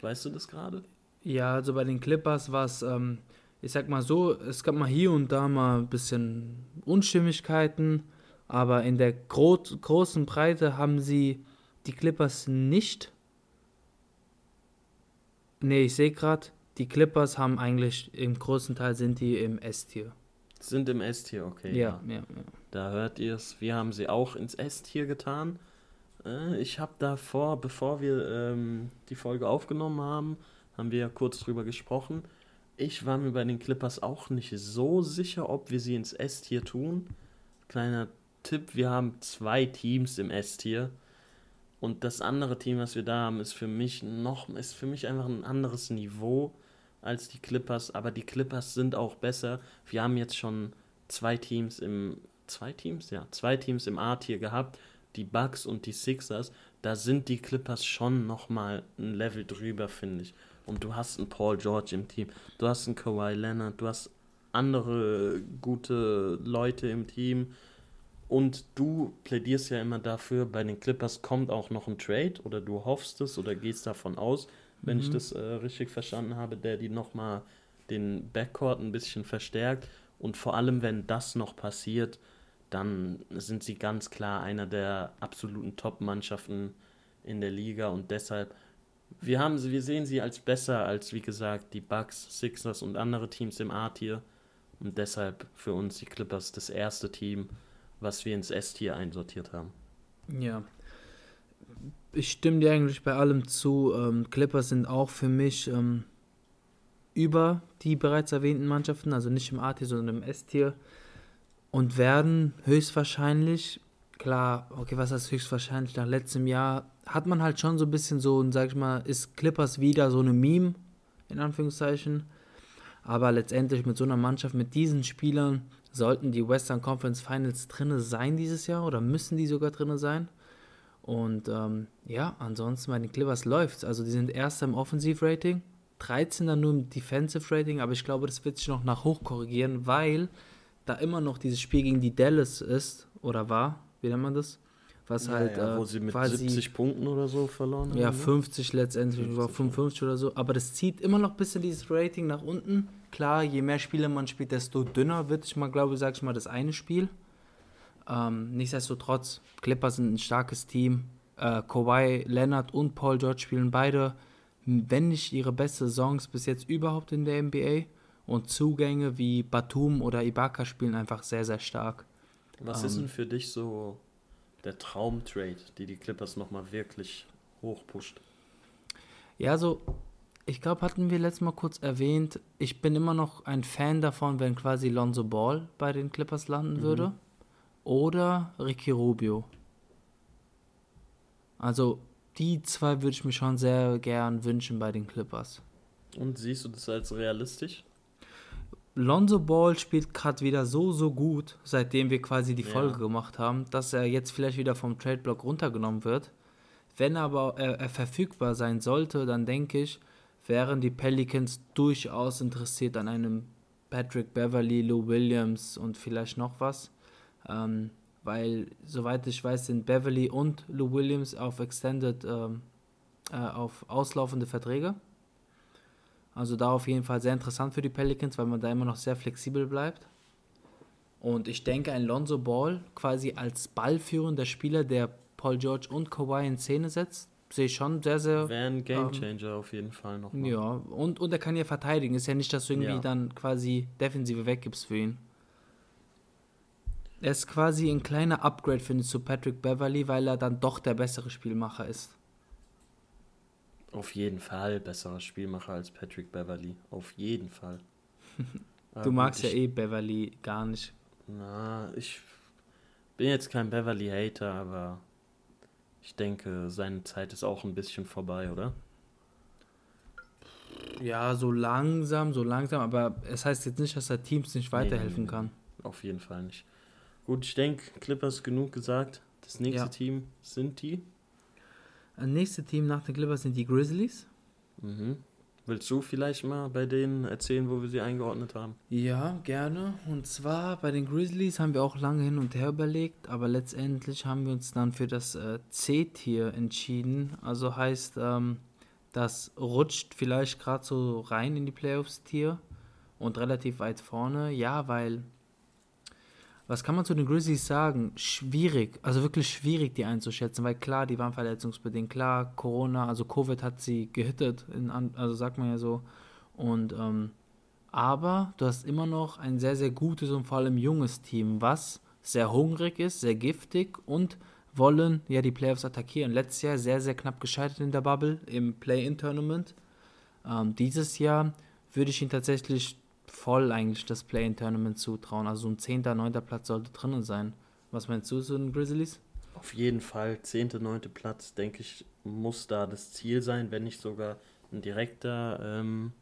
Weißt du das gerade? Ja, also bei den Clippers war es, ähm, ich sag mal so, es gab mal hier und da mal ein bisschen Unstimmigkeiten, aber in der gro großen Breite haben sie die Clippers nicht. Nee, ich sehe gerade, die Clippers haben eigentlich im großen Teil sind die im S-Tier. Sind im S-Tier, okay. Ja, ja, ja. Da hört ihr es. Wir haben sie auch ins S-Tier getan. Äh, ich habe davor, bevor wir ähm, die Folge aufgenommen haben, haben wir ja kurz drüber gesprochen. Ich war mir bei den Clippers auch nicht so sicher, ob wir sie ins S-Tier tun. Kleiner Tipp, wir haben zwei Teams im S-Tier. Und das andere Team, was wir da haben, ist für mich noch, ist für mich einfach ein anderes Niveau als die Clippers. Aber die Clippers sind auch besser. Wir haben jetzt schon zwei Teams im, zwei Teams? Ja, zwei Teams im A-Tier gehabt. Die Bucks und die Sixers. Da sind die Clippers schon nochmal ein Level drüber, finde ich. Und du hast einen Paul George im Team. Du hast einen Kawhi Leonard. Du hast andere gute Leute im Team. Und du plädierst ja immer dafür, bei den Clippers kommt auch noch ein Trade oder du hoffst es oder gehst davon aus, wenn ich Mhm. das äh, richtig verstanden habe, der die nochmal den Backcourt ein bisschen verstärkt. Und vor allem, wenn das noch passiert, dann sind sie ganz klar einer der absoluten Top-Mannschaften in der Liga und deshalb, wir, haben sie, wir sehen sie als besser als, wie gesagt, die Bucks, Sixers und andere Teams im A-Tier. Und deshalb für uns die Clippers das erste Team, was wir ins S-Tier einsortiert haben. Ja. Ich stimme dir eigentlich bei allem zu. Ähm, Clippers sind auch für mich ähm, über die bereits erwähnten Mannschaften, also nicht im A-Tier, sondern im S-Tier. Und werden höchstwahrscheinlich, klar, okay, was heißt höchstwahrscheinlich, nach letztem Jahr hat man halt schon so ein bisschen so, sag ich mal, ist Clippers wieder so eine Meme, in Anführungszeichen. Aber letztendlich mit so einer Mannschaft, mit diesen Spielern, sollten die Western Conference Finals drinne sein dieses Jahr oder müssen die sogar drinne sein. Und ähm, ja, ansonsten bei den Clippers läuft's. Also die sind erster im Offensivrating, 13 dann nur im Defensive Rating, aber ich glaube, das wird sich noch nach hoch korrigieren, weil da immer noch dieses Spiel gegen die Dallas ist oder war, wie nennt man das? Was halt ja, wo äh, sie mit quasi 70 Punkten oder so verloren haben. ja, ne? 50 letztendlich, 50, oder 55 oder so. Aber das zieht immer noch ein bisschen dieses Rating nach unten. Klar, je mehr Spiele man spielt, desto dünner wird ich mal, glaube ich, sag ich mal, das eine Spiel. Ähm, nichtsdestotrotz, Clippers sind ein starkes Team. Äh, Kawhi Leonard und Paul George spielen beide, wenn nicht ihre beste Saisons bis jetzt überhaupt in der NBA. Und Zugänge wie Batum oder Ibaka spielen einfach sehr, sehr stark. Was ist Ähm, denn für dich so der Traumtrade, die die Clippers nochmal wirklich hochpusht? Ja, so, ich glaube, hatten wir letztes Mal kurz erwähnt, ich bin immer noch ein Fan davon, wenn quasi Lonzo Ball bei den Clippers landen Mhm. würde. Oder Ricky Rubio. Also, die zwei würde ich mir schon sehr gern wünschen bei den Clippers. Und siehst du das als realistisch? Lonzo Ball spielt gerade wieder so, so gut, seitdem wir quasi die Ja. Folge gemacht haben, dass er jetzt vielleicht wieder vom Trade-Block runtergenommen wird. Wenn aber er, er verfügbar sein sollte, dann denke ich, wären die Pelicans durchaus interessiert an einem Patrick Beverly, Lou Williams und vielleicht noch was. Ähm, weil, soweit ich weiß, sind Beverly und Lou Williams auf Extended, ähm, äh, auf auslaufende Verträge. Also da auf jeden Fall sehr interessant für die Pelicans, weil man da immer noch sehr flexibel bleibt. Und ich denke, ein Lonzo Ball quasi als ballführender Spieler, der Paul George und Kawhi in Szene setzt, sehe ich schon sehr, sehr. Wäre ein Gamechanger auf jeden Fall noch. mal. Ja, und, und er kann ja verteidigen. Ist ja nicht, dass du irgendwie Ja. dann quasi Defensive weggibst für ihn. Er ist quasi ein kleiner Upgrade, finde ich, zu Patrick Beverly, weil er dann doch der bessere Spielmacher ist. Auf jeden Fall besserer Spielmacher als Patrick Beverly. Auf jeden Fall. Aber Du gut, magst ja ich, eh Beverly gar nicht. Na, ich bin jetzt kein Beverly-Hater, aber ich denke, seine Zeit ist auch ein bisschen vorbei, oder? Ja, so langsam, so langsam, aber es heißt jetzt nicht, dass er Teams nicht weiterhelfen nee, kann. Auf jeden Fall nicht. Gut, ich denke, Clippers genug gesagt. Das nächste Ja. Team sind die. Das nächste Team nach den Clippers sind die Grizzlies. Mhm. Willst du vielleicht mal bei denen erzählen, wo wir sie eingeordnet haben? Ja, gerne. Und zwar bei den Grizzlies haben wir auch lange hin und her überlegt, aber letztendlich haben wir uns dann für das äh, C-Tier entschieden. Also heißt, ähm, das rutscht vielleicht gerade so rein in die Playoffs-Tier und relativ weit vorne. Ja, weil, was kann man zu den Grizzlies sagen? Schwierig, also wirklich schwierig, die einzuschätzen, weil klar, die waren verletzungsbedingt, klar, Corona, also Covid hat sie gehittet, in, also sagt man ja so. Und, ähm, aber du hast immer noch ein sehr, sehr gutes und vor allem junges Team, was sehr hungrig ist, sehr giftig und wollen ja die Playoffs attackieren. Letztes Jahr sehr, sehr knapp gescheitert in der Bubble im Play-In-Tournament. Ähm, dieses Jahr würde ich ihnen tatsächlich voll eigentlich das Play-In-Tournament zutrauen. Also ein 10., 9. Platz sollte drinnen sein. Was meinst du zu den Grizzlies? Auf jeden Fall, 10., 9. Platz, denke ich, muss da das Ziel sein, wenn nicht sogar ein direkter ähm,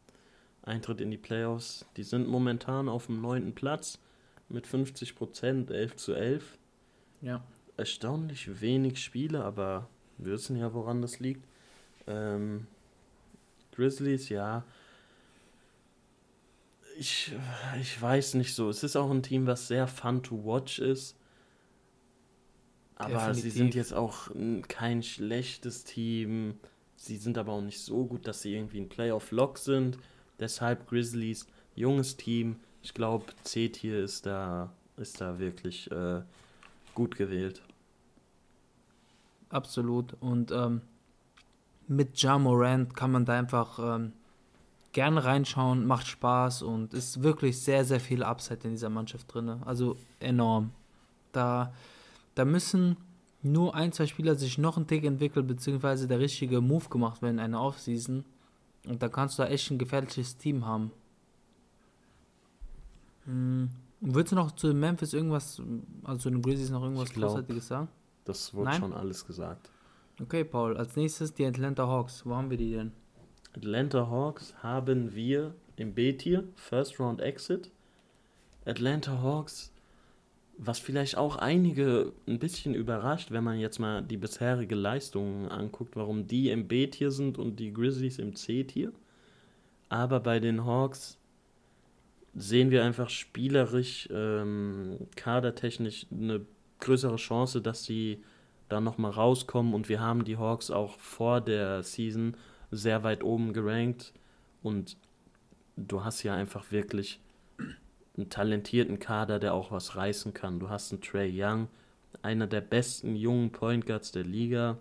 Eintritt in die Playoffs. Die sind momentan auf dem 9. Platz mit 50 Prozent, 11 zu 11. Ja. Erstaunlich wenig Spiele, aber wir wissen ja, woran das liegt. Ähm, Grizzlies, ja. Ich, ich weiß nicht so. Es ist auch ein Team, was sehr fun to watch ist. Aber sie Definitiv. sind jetzt auch kein schlechtes Team. Sie sind aber auch nicht so gut, dass sie irgendwie ein Playoff-Lock sind. Deshalb Grizzlies, junges Team. Ich glaube, C-Tier ist da, ist da wirklich äh, gut gewählt. Absolut. Und ähm, mit Ja Morant kann man da einfach ähm, gerne reinschauen, macht Spaß und ist wirklich sehr, sehr viel Upside in dieser Mannschaft drin. Also enorm. Da, da müssen nur ein, zwei Spieler sich noch einen Tick entwickeln, beziehungsweise der richtige Move gemacht werden in einer Offseason. Und da kannst du da echt ein gefährliches Team haben. Hm. Willst du noch zu Memphis irgendwas, also zu den Grizzlies noch irgendwas glaub, Großartiges sagen? Das wurde Nein? schon alles gesagt. Okay, Paul, als nächstes die Atlanta Hawks. Wo haben wir die denn? Atlanta Hawks haben wir im B-Tier, First Round Exit. Atlanta Hawks, was vielleicht auch einige ein bisschen überrascht, wenn man jetzt mal die bisherige Leistungen anguckt, warum die im B-Tier sind und die Grizzlies im C-Tier. Aber bei den Hawks sehen wir einfach spielerisch, ähm, kadertechnisch eine größere Chance, dass sie da nochmal rauskommen. Und wir haben die Hawks auch vor der Season sehr weit oben gerankt. Und du hast ja einfach wirklich einen talentierten Kader, der auch was reißen kann. Du hast einen Trey Young, einer der besten jungen Point Guards der Liga.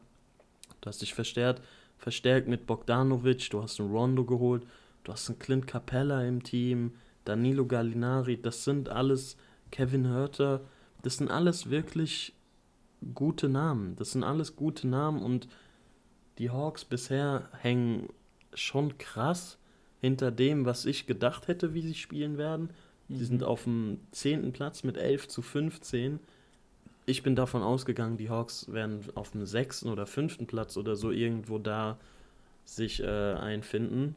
Du hast dich verstärkt, verstärkt mit Bogdanovic, du hast einen Rondo geholt, du hast einen Clint Capella im Team, Danilo Gallinari, das sind alles Kevin Hörter, das sind alles wirklich gute Namen. Das sind alles gute Namen und die Hawks bisher hängen schon krass hinter dem, was ich gedacht hätte, wie sie spielen werden. Die sind auf dem 10. Platz mit 11 zu 15. Ich bin davon ausgegangen, die Hawks werden auf dem 6. oder 5. Platz oder so irgendwo da sich äh, einfinden.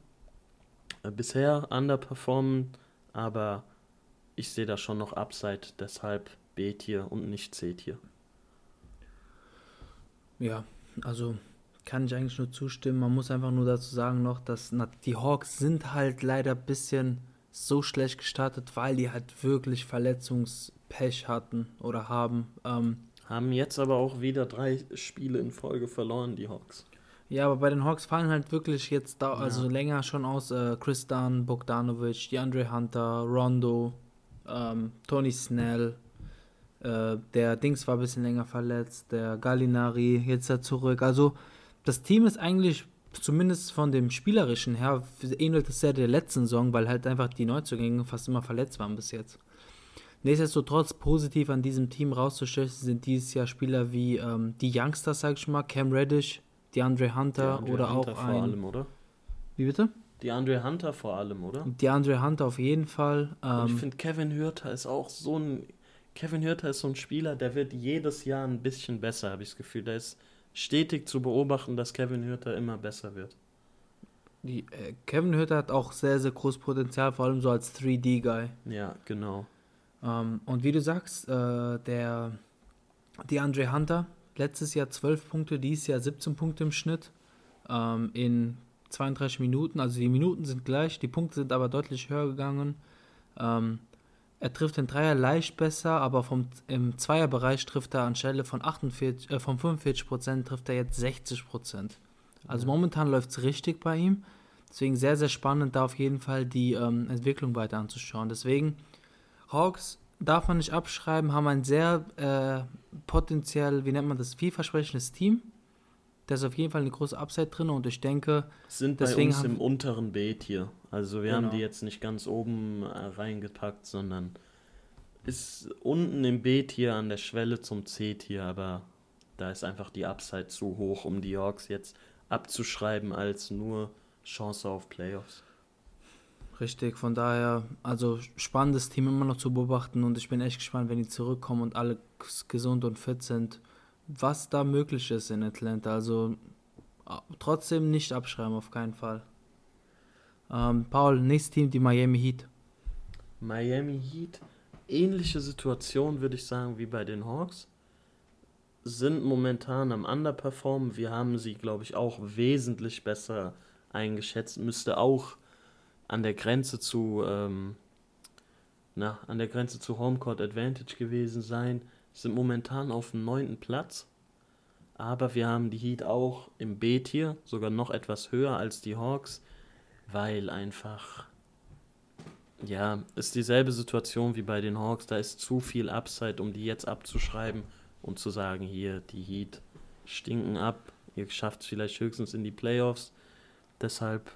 Äh, bisher underperformen, aber ich sehe da schon noch Upside, deshalb B-Tier und nicht C-Tier. Ja, also kann ich eigentlich nur zustimmen. Man muss einfach nur dazu sagen noch, dass na, die Hawks sind halt leider ein bisschen so schlecht gestartet, weil die halt wirklich Verletzungspech hatten oder haben. Ähm, Haben jetzt aber auch wieder drei Spiele in Folge verloren, die Hawks. ja, aber bei den Hawks fallen halt wirklich jetzt da, Ja. also länger schon aus äh, Chris Dunn, Bogdanovic, DeAndre Hunter, Rondo, ähm, Tony Snell. Äh, der Dings war ein bisschen länger verletzt, der Gallinari jetzt da zurück. Also das Team ist eigentlich, zumindest von dem Spielerischen her, ähnelt es sehr der letzten Saison, weil halt einfach die Neuzugänge fast immer verletzt waren bis jetzt. Nichtsdestotrotz positiv an diesem Team rauszustellen sind dieses Jahr Spieler wie ähm, die Youngsters, sag ich mal, Cam Reddish, DeAndre Hunter DeAndre oder Hunter auch vor ein. allem, oder? Wie bitte? Die Andre Hunter vor allem, oder? DeAndre Hunter auf jeden Fall. Und ich Ähm, finde, Kevin Hürter ist auch so ein. Kevin Hürter ist so ein Spieler, der wird jedes Jahr ein bisschen besser, habe ich das Gefühl. Da ist stetig zu beobachten, dass Kevin Hürter immer besser wird. die, äh, Kevin Hütter hat auch sehr, sehr großes Potenzial, vor allem so als 3D-Guy. Ja, genau. Ähm, und wie du sagst, äh, der DeAndre Hunter, letztes Jahr 12 Punkte, dieses Jahr 17 Punkte im Schnitt ähm, in 32 Minuten. Also die Minuten sind gleich, die Punkte sind aber deutlich höher gegangen. Ähm, er trifft den Dreier leicht besser, aber vom, im Zweierbereich trifft er anstelle von, 48, äh, von 45% trifft er jetzt 60%. Also momentan läuft es richtig bei ihm. Deswegen sehr, sehr spannend, da auf jeden Fall die ähm, Entwicklung weiter anzuschauen. Deswegen Hawks darf man nicht abschreiben, haben ein sehr äh, potenziell, wie nennt man das, vielversprechendes Team. Da ist auf jeden Fall eine große Upside drin und ich denke, Sind Deswegen bei uns haben- im unteren B-Tier. Also wir haben Genau. die jetzt nicht ganz oben äh, reingepackt, sondern ist unten im B-Tier an der Schwelle zum C-Tier, aber da ist einfach die Upside zu hoch, um die Hawks jetzt abzuschreiben als nur Chance auf Playoffs. richtig, von daher, also spannendes Team immer noch zu beobachten und ich bin echt gespannt, wenn die zurückkommen und alle gesund und fit sind, was da möglich ist in Atlanta. Also trotzdem nicht abschreiben, auf keinen Fall. Ähm, Paul, nächstes Team, die Miami Heat. Miami Heat, ähnliche Situation würde ich sagen wie bei den Hawks, sind momentan am Underperformen. Wir haben sie, glaube ich, auch wesentlich besser eingeschätzt. Müsste auch an der Grenze zu, ähm, na, an der Grenze zu Homecourt Advantage gewesen sein. Sind momentan auf dem neunten Platz. Aber wir haben die Heat auch im B-Tier, sogar noch etwas höher als die Hawks, weil einfach ja, ist dieselbe Situation wie bei den Hawks. Da ist zu viel Upside, um die jetzt abzuschreiben und zu sagen, hier, die Heat stinken ab. Ihr schafft es vielleicht höchstens in die Playoffs. Deshalb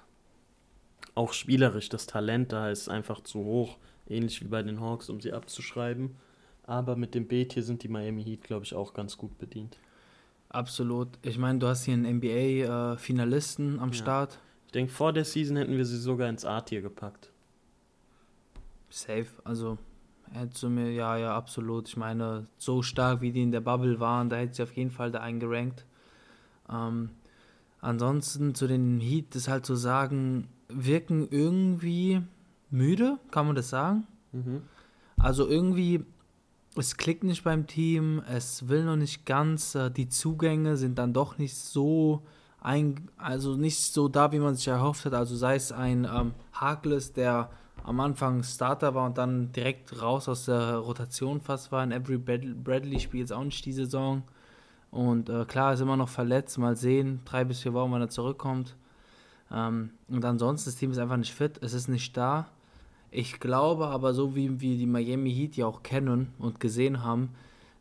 auch spielerisch das Talent da ist einfach zu hoch, ähnlich wie bei den Hawks, um sie abzuschreiben. Aber mit dem Beat hier sind die Miami Heat, glaube ich, auch ganz gut bedient. Absolut. Ich meine, du hast hier einen NBA-Finalisten am Ja. Start. Ich denke, vor der Season hätten wir sie sogar ins A-Tier gepackt. Safe. Also, hättest du mir, ja, ja, absolut. Ich meine, so stark wie die in der Bubble waren, da hätte sie auf jeden Fall da eingerankt. Ähm, ansonsten zu den Heat ist halt zu sagen, wirken irgendwie müde, kann man das sagen? Mhm. Also irgendwie, es klickt nicht beim Team, es will noch nicht ganz, äh, die Zugänge sind dann doch nicht so ein, also nicht so da, wie man sich erhofft hat. Also sei es ein ähm, Harkless, der am Anfang Starter war und dann direkt raus aus der Rotation fast war. Ein Avery Brad- Bradley spielt jetzt auch nicht die Saison. Und äh, klar, ist immer noch verletzt. Mal sehen, drei bis vier Wochen, wann er zurückkommt. Ähm, und ansonsten, das Team ist einfach nicht fit. Es ist nicht da. Ich glaube aber, so wie wir die Miami Heat ja auch kennen und gesehen haben,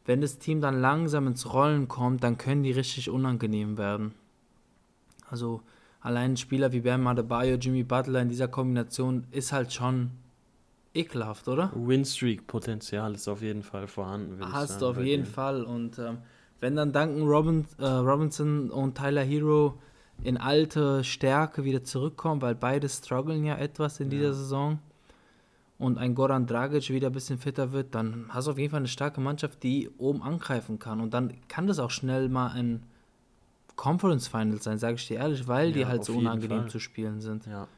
wenn das Team dann langsam ins Rollen kommt, dann können die richtig unangenehm werden. Also allein Spieler wie Bam Adebayo, Jimmy Butler in dieser Kombination ist halt schon ekelhaft, oder? Winstreak-Potenzial ist auf jeden Fall vorhanden. Hast du auf jeden denen. Fall. Und ähm, wenn dann Duncan Robin, äh, Robinson und Tyler Hero in alte Stärke wieder zurückkommen, weil beide strugglen ja etwas in dieser Ja. Saison und ein Goran Dragic wieder ein bisschen fitter wird, dann hast du auf jeden Fall eine starke Mannschaft, die oben angreifen kann. Und dann kann das auch schnell mal ein Conference Final sein, sage ich dir ehrlich, weil die Ja, halt auf so unangenehm Fall. zu spielen sind. Ja.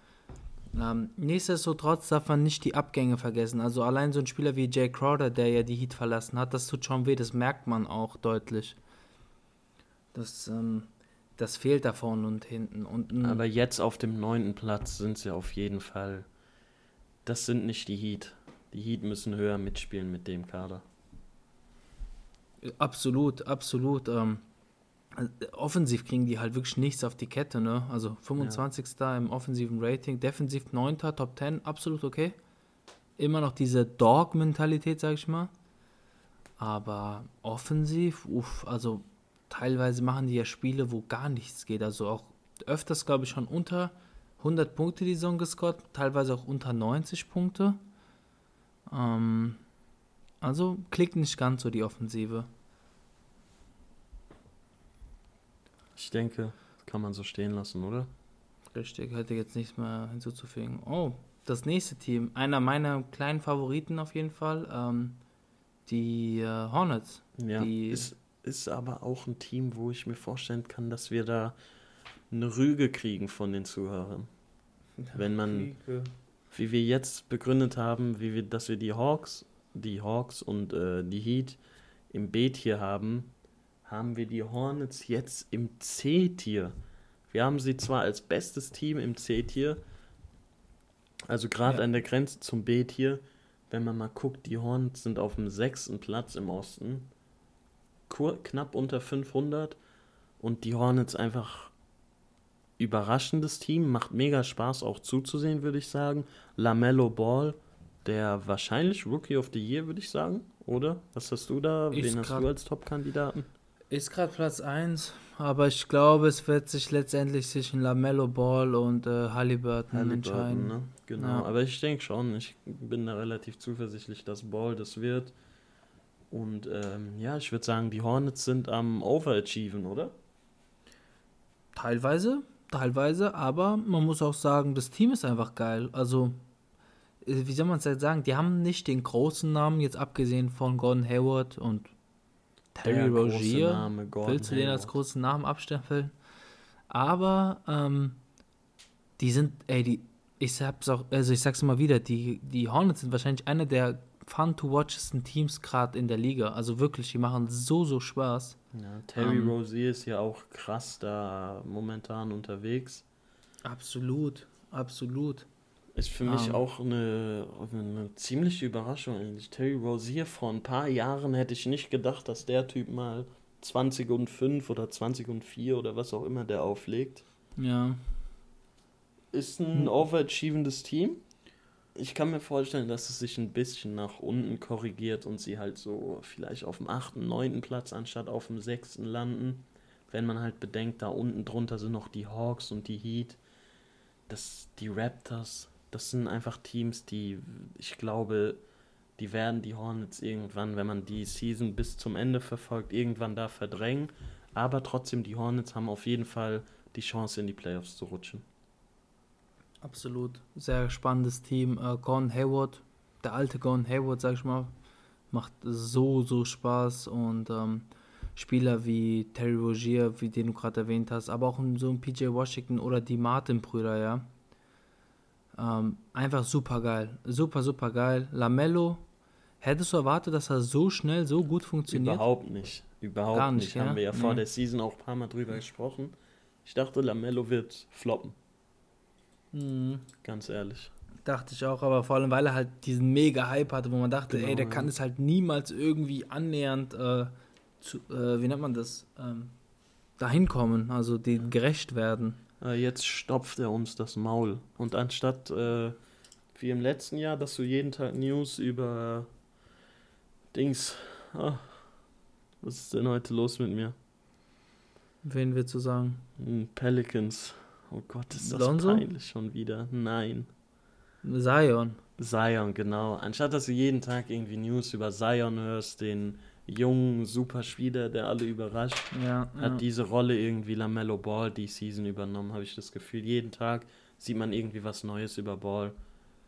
Ähm, nichtsdestotrotz darf man nicht die Abgänge vergessen. Also allein so ein Spieler wie Jay Crowder, der ja die Heat verlassen hat, das tut schon weh, das merkt man auch deutlich. Das, ähm, das fehlt da vorne und hinten. Und Aber jetzt auf dem neunten Platz sind sie auf jeden Fall. Das sind nicht die Heat. Die Heat müssen höher mitspielen mit dem Kader. absolut, absolut. Ähm, offensiv kriegen die halt wirklich nichts auf die Kette, ne? Also 25. im offensiven Rating, defensiv 9. Top 10, absolut okay. Immer noch diese Dog-Mentalität, sag ich mal. Aber offensiv, uff, also teilweise machen die ja Spiele, wo gar nichts geht. Also auch öfters, glaube ich, schon unter 100 Punkte die Saison gescored, teilweise auch unter 90 Punkte. Ähm, also klickt nicht ganz so die Offensive. Ich denke, kann man so stehen lassen, oder? Richtig, hätte jetzt nichts mehr hinzuzufügen. Oh, das nächste Team, einer meiner kleinen Favoriten auf jeden Fall, ähm, die äh, Hornets. Ja. Die- Ist, ist aber auch ein Team, wo ich mir vorstellen kann, dass wir da eine Rüge kriegen von den Zuhörern. Wenn man- Wie wir jetzt begründet haben, wie wir, dass wir die Hawks, die Hawks und äh, die Heat im B-Tier haben, haben wir die Hornets jetzt im C-Tier. Wir haben sie zwar als bestes Team im C-Tier, also gerade Ja. an der Grenze zum B-Tier, wenn man mal guckt, die Hornets sind auf dem sechsten Platz im Osten, knapp unter 500 und die Hornets einfach überraschendes Team, macht mega Spaß auch zuzusehen, würde ich sagen. Lamello Ball, der wahrscheinlich Rookie of the Year, würde ich sagen, oder? Was hast du da? Wen hast grad- du als Top-Kandidaten? Ist gerade Platz 1, aber ich glaube, es wird sich letztendlich zwischen Lamello Ball und äh, Halliburton, entscheiden. ne? Genau, Ja. aber ich denke schon, ich bin da relativ zuversichtlich, dass Ball das wird. Und ähm, ja, ich würde sagen, die Hornets sind am Overachieven, oder? Teilweise, teilweise, aber man muss auch sagen, das Team ist einfach geil. Also, äh, wie soll man es jetzt sagen? Die haben nicht den großen Namen, jetzt abgesehen von Gordon Hayward und Terry Der Rozier. Name, Willst du den als großen Namen abstempeln? Aber ähm, die sind, ey, die, ich hab's auch, also ich sag's immer wieder, die, die Hornets sind wahrscheinlich eine der fun to watchesten Teams gerade in der Liga. Also wirklich, die machen so, so Spaß. Ja, Terry Ähm. Rozier ist ja auch krass da momentan unterwegs. Absolut, absolut. Ist für mich Ähm. auch eine, eine ziemliche Überraschung eigentlich. Terry Rozier vor ein paar Jahren hätte ich nicht gedacht, dass der Typ mal 20 und 5 oder 20 und 4 oder was auch immer der auflegt. Ja. Ist ein Hm. overachievendes Team. Ich kann mir vorstellen, dass es sich ein bisschen nach unten korrigiert und sie halt so vielleicht auf dem 8., 9. Platz anstatt auf dem 6. landen. Wenn man halt bedenkt, da unten drunter sind noch die Hawks und die Heat, das, die Raptors, das sind einfach Teams, die, ich glaube, die werden die Hornets irgendwann, wenn man die Season bis zum Ende verfolgt, irgendwann da verdrängen. Aber trotzdem, die Hornets haben auf jeden Fall die Chance, in die Playoffs zu rutschen. Absolut. Sehr spannendes Team. Äh, Gordon Hayward, der alte Gordon Hayward, sag ich mal, macht so, so Spaß. Und ähm, Spieler wie Terry Rogier, wie den du gerade erwähnt hast, aber auch so ein PJ Washington oder die Martin-Brüder, ja. Ähm, einfach super geil. Super, super geil. Lamello, hättest du erwartet, dass er so schnell, so gut funktioniert? Überhaupt nicht. Überhaupt Gar nicht. nicht, ja? Haben wir ja vor Nee. der Season auch ein paar Mal drüber gesprochen. Ich dachte, Lamello wird floppen. Mhm. Ganz ehrlich. Dachte ich auch, aber vor allem, weil er halt diesen mega Hype hatte, wo man dachte, Genau, ey, der ja. kann es halt niemals irgendwie annähernd äh, zu, äh, wie nennt man das, ähm, dahin kommen, also die gerecht werden. Äh, jetzt stopft er uns das Maul. Und anstatt, äh, wie im letzten Jahr, dass du jeden Tag News über Dings. Ah, was ist denn heute los mit mir? Wen willst du sagen? Hm, Pelicans. Oh Gott, ist das Lonzo? peinlich schon wieder. Nein. Zion. Zion, genau. Anstatt dass du jeden Tag irgendwie News über Zion hörst, den jungen Superspieler, der alle überrascht, Ja, ja. hat diese Rolle irgendwie LaMelo Ball die Season übernommen, habe ich das Gefühl. Jeden Tag sieht man irgendwie was Neues über Ball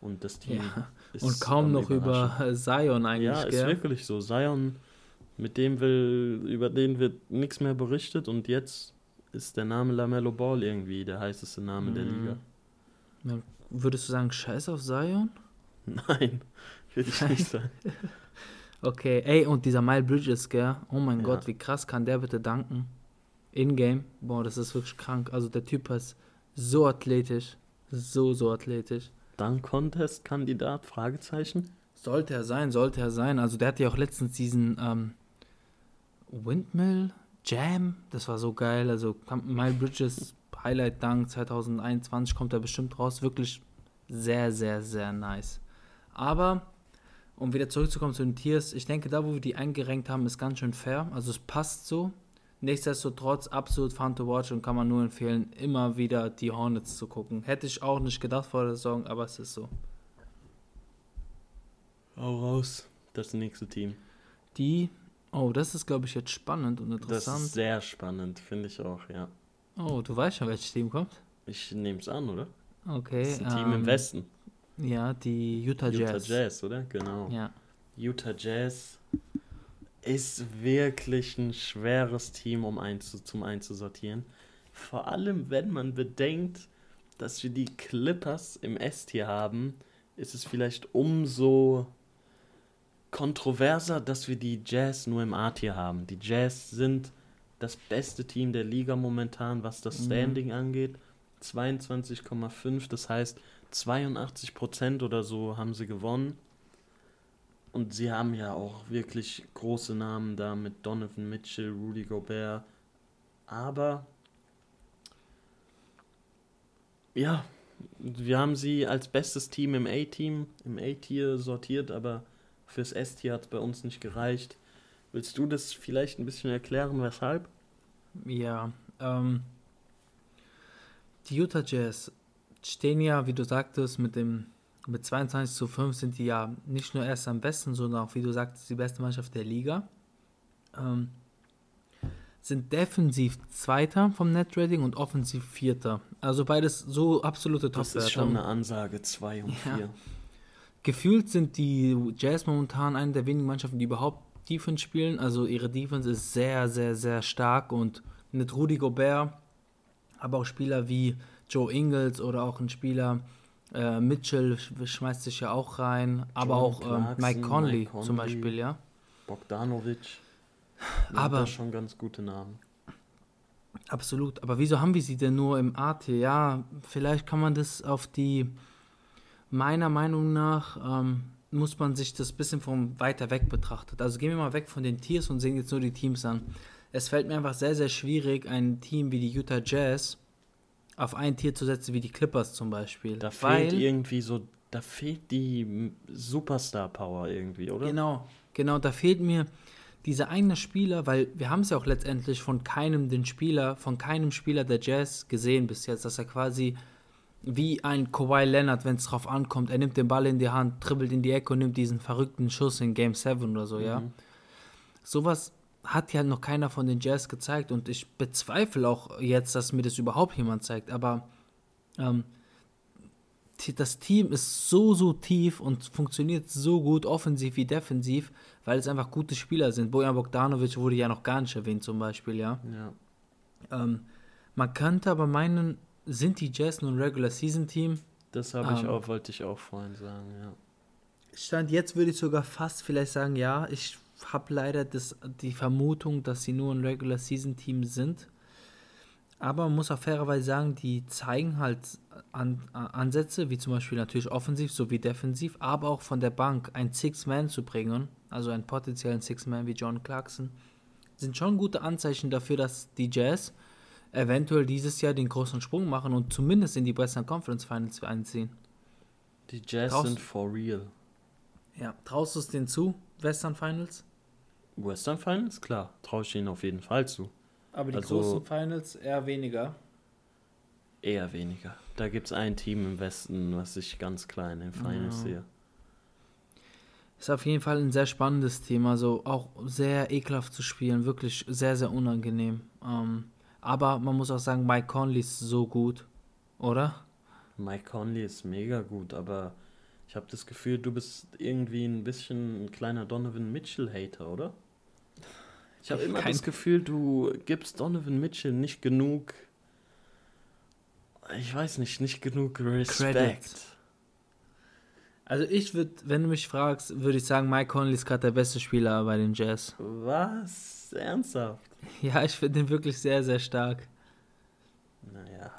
und das Team ja. ist Und kaum noch über Zion eigentlich, Ja, ist gell? wirklich so. Zion, mit dem will, über den wird nichts mehr berichtet und jetzt ist der Name LaMelo Ball irgendwie der heißeste Name der Mhm. Liga. Würdest du sagen, scheiß auf Zion? Nein, würde ich nicht sagen. Okay, ey, und dieser Mile Bridges, gell? Oh mein Ja. Gott, wie krass kann der bitte danken? In-game? Boah, das ist wirklich krank. Also der Typ ist so athletisch. So, so athletisch. Dunk Contest Kandidat Fragezeichen. Sollte er sein, sollte er sein. Also der hatte ja auch letztens diesen ähm, Windmill Jam. Das war so geil. Also Mile Bridges Highlight Dunk 2021 kommt er bestimmt raus. Wirklich sehr, sehr, sehr nice. Aber um wieder zurückzukommen zu den Tiers, ich denke, da wo wir die eingerenkt haben, ist ganz schön fair. Also es passt so. Nichtsdestotrotz absolut fun to watch und kann man nur empfehlen, immer wieder die Hornets zu gucken. Hätte ich auch nicht gedacht vor der Saison, aber es ist so. Hau raus. Das nächste Team. Die, oh, das ist, glaube ich, jetzt spannend und Das interessant. ist sehr spannend, finde ich auch, ja. oh, du weißt schon, welches Team kommt? Ich nehme es an, oder? Okay. Das ist ein Team im ähm, Westen. Ja, die Utah Jazz. Utah Jazz, oder? Genau. Ja. Utah Jazz ist wirklich ein schweres Team, um einzu zum einzusortieren. Vor allem, wenn man bedenkt, dass wir die Clippers im S-Tier haben, ist es vielleicht umso kontroverser, dass wir die Jazz nur im A-Tier haben. Die Jazz sind das beste Team der Liga momentan, was das Mhm. Standing angeht. 22,5, das heißt 82% oder so haben sie gewonnen. Und sie haben ja auch wirklich große Namen da mit Donovan Mitchell, Rudy Gobert. Aber ja, wir haben sie als bestes Team im A-Team, im A-Tier sortiert, aber fürs S-Tier hat es bei uns nicht gereicht. Willst du das vielleicht ein bisschen erklären, weshalb? Ja, ähm, die Utah Jazz stehen ja, wie du sagtest, mit dem mit 22 zu 5 sind die ja nicht nur erst am besten, sondern auch, wie du sagtest, die beste Mannschaft der Liga. Ähm, sind defensiv Zweiter vom Net-Rating und offensiv Vierter. Also beides so absolute Das Top-Werte. ist schon eine Ansage, 2 und Ja. 4. Gefühlt sind die Jazz momentan eine der wenigen Mannschaften, die überhaupt Defense spielen. Also ihre Defense ist sehr, sehr, sehr stark und mit Rudy Gobert, aber auch Spieler wie Joe Ingles oder auch ein Spieler äh, Mitchell sch- schmeißt sich ja auch rein, aber Jordan auch ähm, Clarkson, Mike Conley Mike zum Conley. Beispiel, ja. Bogdanovic. Aber- Aber schon ganz gute Namen. Absolut. Aber wieso haben wir sie denn nur im AT? Ja, vielleicht kann man das auf die, meiner Meinung nach, ähm, muss man sich das ein bisschen von weiter weg betrachtet. Also gehen wir mal weg von den Tiers und sehen jetzt nur die Teams an. Es fällt mir einfach sehr, sehr schwierig, ein Team wie die Utah Jazz auf ein Tier zu setzen, wie die Clippers zum Beispiel. Da Weil- fehlt irgendwie so, da fehlt die Superstar-Power irgendwie, oder? Genau, genau, da fehlt mir dieser eine Spieler, weil wir haben es ja auch letztendlich von keinem den Spieler, von keinem Spieler der Jazz gesehen bis jetzt, dass er quasi wie ein Kawhi Leonard, wenn es drauf ankommt. Er nimmt den Ball in die Hand, dribbelt in die Ecke und nimmt diesen verrückten Schuss in Game 7 oder so, ja. Sowas hat ja noch keiner von den Jazz gezeigt und ich bezweifle auch jetzt, dass mir das überhaupt jemand zeigt, aber ähm, das Team ist so, so tief und funktioniert so gut, offensiv wie defensiv, weil es einfach gute Spieler sind. Bojan Bogdanovic wurde ja noch gar nicht erwähnt zum Beispiel, ja. Ja. Ähm, man könnte aber meinen, sind die Jazz nun ein Regular Season Team? Das habe ich Ähm. auch, wollte ich auch vorhin sagen, ja. Stand jetzt würde ich sogar fast vielleicht sagen, ja, ich habe leider das, die Vermutung, dass sie nur ein Regular Season Team sind. Aber man muss auch fairerweise sagen, die zeigen halt an, an Ansätze, wie zum Beispiel natürlich offensiv sowie defensiv, aber auch von der Bank ein Six-Man zu bringen, also einen potenziellen Six-Man wie John Clarkson, sind schon gute Anzeichen dafür, dass die Jazz eventuell dieses Jahr den großen Sprung machen und zumindest in die Western Conference Finals einziehen. Die Jazz Draußen- sind for real. Ja, traust du es denen zu, Western Finals? Western Finals, klar, traue ich ihnen auf jeden Fall zu. Aber die Also- großen Finals eher weniger. Eher weniger. Da gibt es ein Team im Westen, was ich ganz klein in den Finals Ja. sehe. Ist auf jeden Fall ein sehr spannendes Thema, so auch sehr ekelhaft zu spielen, wirklich sehr, sehr unangenehm. Ähm, aber man muss auch sagen, Mike Conley ist so gut, oder? Mike Conley ist mega gut, aber ich habe das Gefühl, du bist irgendwie ein bisschen ein kleiner Donovan Mitchell-Hater, oder? Ich habe immer Kein- das Gefühl, du gibst Donovan Mitchell nicht genug. Ich weiß nicht, nicht genug Respekt. Credit. Also ich würde, wenn du mich fragst, würde ich sagen, Mike Conley ist gerade der beste Spieler bei den Jazz. Was? Ernsthaft? Ja, ich finde ihn wirklich sehr, sehr stark. Naja.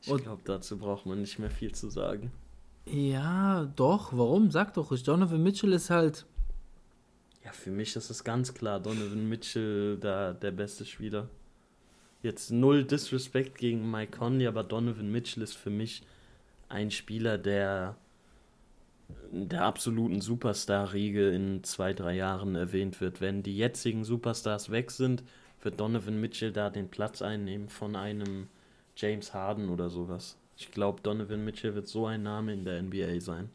Ich glaube, dazu braucht man nicht mehr viel zu sagen. Ja, doch, warum? Sag doch ruhig. Donovan Mitchell ist halt, Ja, für mich ist es ganz klar, Donovan Mitchell da der beste Spieler. Jetzt null Disrespect gegen Mike Conley, aber Donovan Mitchell ist für mich ein Spieler, der der absoluten Superstar-Riege in zwei, drei Jahren erwähnt wird. Wenn die jetzigen Superstars weg sind, wird Donovan Mitchell da den Platz einnehmen von einem James Harden oder sowas. Ich glaube, Donovan Mitchell wird so ein Name in der NBA sein.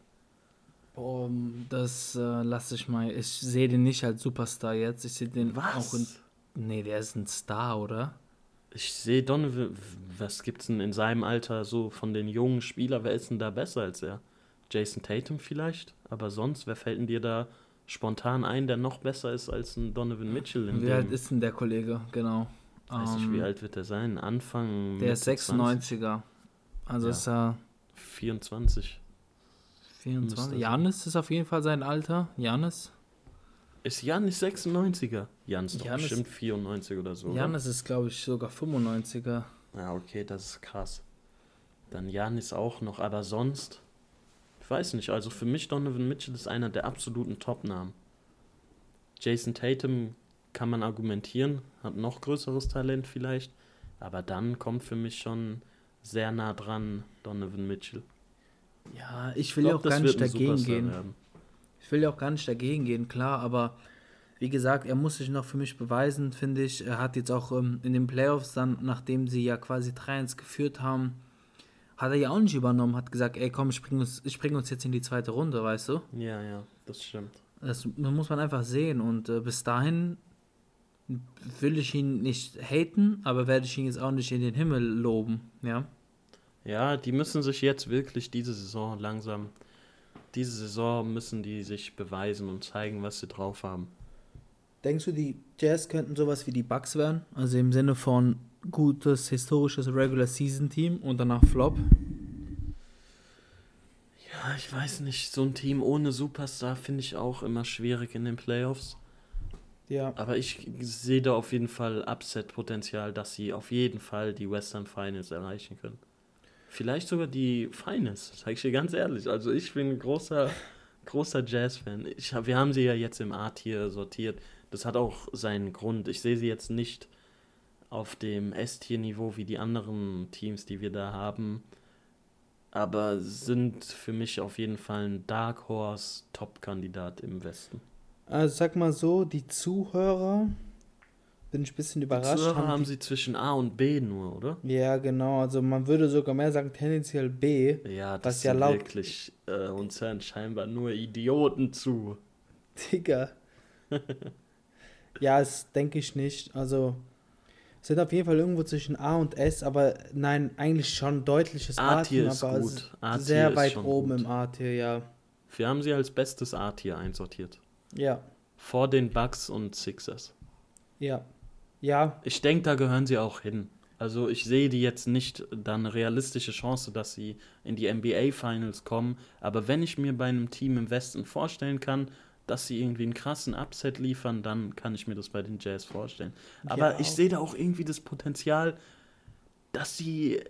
boah, das äh, lasse ich mal. Ich sehe den nicht als Superstar jetzt. Ich sehe den auch in. Nee, der ist ein Star, oder? Ich sehe Donovan, was gibt's denn in seinem Alter so von den jungen Spielern? Wer ist denn da besser als er? Jason Tatum vielleicht? Aber sonst, wer fällt denn dir da spontan ein, der noch besser ist als ein Donovan Mitchell? In Wie alt ist denn der Kollege? Genau. weiß nicht, wie Ähm, alt wird er sein? Anfang. Der ist Mitte 96er. Also Ja. ist er 24. 24. Müsste Janis ist auf jeden Fall sein Alter. Janis. Ist Jan nicht 96er? Jan ist doch ist- bestimmt 94 oder so. Janis ist, glaube ich, sogar 95er. Ja, okay, das ist krass. Dann Jan ist auch noch, aber sonst, ich weiß nicht, also für mich Donovan Mitchell ist einer der absoluten Top-Namen. Jason Tatum kann man argumentieren, hat noch größeres Talent vielleicht, aber dann kommt für mich schon sehr nah dran Donovan Mitchell. Ja, ich will ja auch gar nicht dagegen gehen. werden. Ich will ja auch gar nicht dagegen gehen, klar, aber wie gesagt, er muss sich noch für mich beweisen, finde ich. Er hat jetzt auch ähm, in den Playoffs dann, nachdem sie ja quasi 3-1 geführt haben, hat er ja auch nicht übernommen, hat gesagt, ey komm, ich bring uns, ich bring uns jetzt in die zweite Runde, weißt du? Ja, ja, das stimmt. Das muss man einfach sehen und äh, bis dahin will ich ihn nicht haten, aber werde ich ihn jetzt auch nicht in den Himmel loben, ja. Ja, die müssen sich jetzt wirklich diese Saison langsam, diese Saison müssen die sich beweisen und zeigen, was sie drauf haben. Denkst du, die Jazz könnten sowas wie die Bucks werden? Also im Sinne von gutes, historisches Regular Season Team und danach Flop? Ja, ich weiß nicht, so ein Team ohne Superstar finde ich auch immer schwierig in den Playoffs. Ja. Aber ich sehe da auf jeden Fall Upset-Potenzial, dass sie auf jeden Fall die Western Finals erreichen können. Vielleicht sogar die Finals, sage ich dir ganz ehrlich. Also ich bin ein großer, großer Jazz-Fan. Hab, wir haben sie ja jetzt im A-Tier sortiert. Das hat auch seinen Grund. Ich sehe sie jetzt nicht auf dem S-Tier-Niveau wie die anderen Teams, die wir da haben. Aber sind für mich auf jeden Fall ein Dark Horse Top-Kandidat im Westen. Also sag mal so, die Zuhörer bin ich ein bisschen Die überrascht. Zuhörer haben die- sie zwischen A und B nur, oder? ja, genau. Also man würde sogar mehr sagen, tendenziell B. Ja, Was das ja sind laut- wirklich, äh, uns hören scheinbar nur Idioten zu. Digga. ja, das denke ich nicht. Also sind auf jeden Fall irgendwo zwischen A und S, aber nein, eigentlich schon deutliches A-Tier ist aber gut. A-Tier sehr weit oben gut. im A-Tier, ja. Wir haben sie als bestes A-Tier einsortiert. Ja, Vor den Bucks und Sixers. ja. Ja, Ich denke, da gehören sie auch hin. Also ich sehe die jetzt nicht da eine realistische Chance, dass sie in die NBA Finals kommen. Aber wenn ich mir bei einem Team im Westen vorstellen kann, dass sie irgendwie einen krassen Upset liefern, dann kann ich mir das bei den Jazz vorstellen. Aber Ja, ich sehe da auch irgendwie das Potenzial, dass sie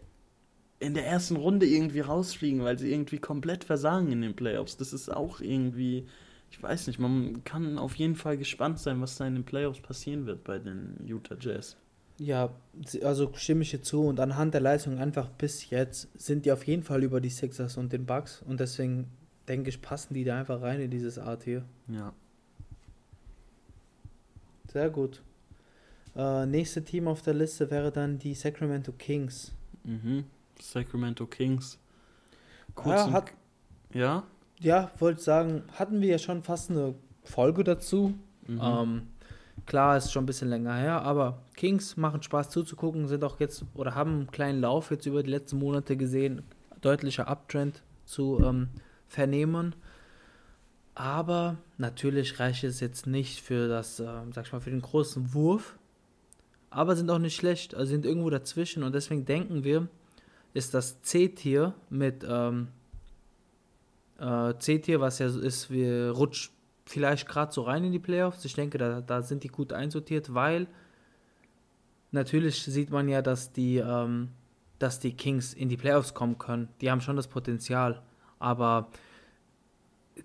in der ersten Runde irgendwie rausfliegen, weil sie irgendwie komplett versagen in den Playoffs. Das ist auch irgendwie, ich weiß nicht, man kann auf jeden Fall gespannt sein, was da in den Playoffs passieren wird bei den Utah Jazz. Ja, also stimme ich dir zu und anhand der Leistung einfach bis jetzt sind die auf jeden Fall über die Sixers und den Bucks und deswegen denke ich, passen die da einfach rein in dieses A-Tier. Ja. Sehr gut. Äh, nächste Team auf der Liste wäre dann die Sacramento Kings. Mhm. Sacramento Kings. Kurz Ja, hat, ja? ja, wollte sagen, hatten wir ja schon fast eine Folge dazu. Mhm. Ähm, klar, ist schon ein bisschen länger her, aber Kings machen Spaß zuzugucken, sind auch jetzt oder haben einen kleinen Lauf jetzt über die letzten Monate gesehen, deutlicher Uptrend zu ähm, vernehmen. Aber natürlich reicht es jetzt nicht für das, äh, sag ich mal, für den großen Wurf. Aber sind auch nicht schlecht, also sind irgendwo dazwischen und deswegen denken wir, ist das C-Tier mit ähm, äh, C-Tier, was ja so ist, wir rutschen vielleicht gerade so rein in die Playoffs. Ich denke, da, da sind die gut einsortiert, weil natürlich sieht man ja, dass die, ähm, dass die Kings in die Playoffs kommen können. Die haben schon das Potenzial, aber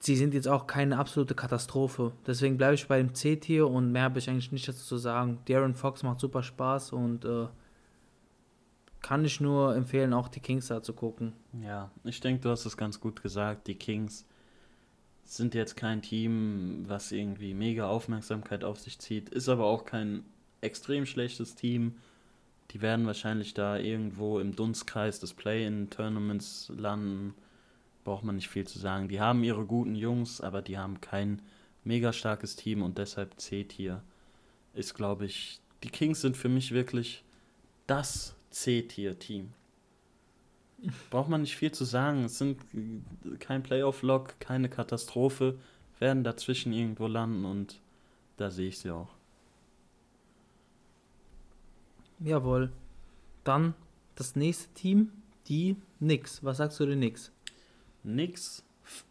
sie sind jetzt auch keine absolute Katastrophe. Deswegen bleibe ich bei dem C-Tier und mehr habe ich eigentlich nicht dazu zu sagen. Darren Fox macht super Spaß und äh, kann ich nur empfehlen, auch die Kings da zu gucken. Ja, ich denke, du hast es ganz gut gesagt. Die Kings sind jetzt kein Team, was irgendwie mega Aufmerksamkeit auf sich zieht, ist aber auch kein extrem schlechtes Team. Die werden wahrscheinlich da irgendwo im Dunstkreis des Play-in-Tournaments landen. Braucht man nicht viel zu sagen. Die haben ihre guten Jungs, aber die haben kein mega starkes Team und deshalb C-Tier ist, glaube ich, die Kings sind für mich wirklich das C-Tier-Team. Braucht man nicht viel zu sagen. Es sind kein Playoff-Lock, keine Katastrophe, werden dazwischen irgendwo landen und da sehe ich sie auch. Jawohl. Dann das nächste Team, die Knicks. Was sagst du den? Nix. F-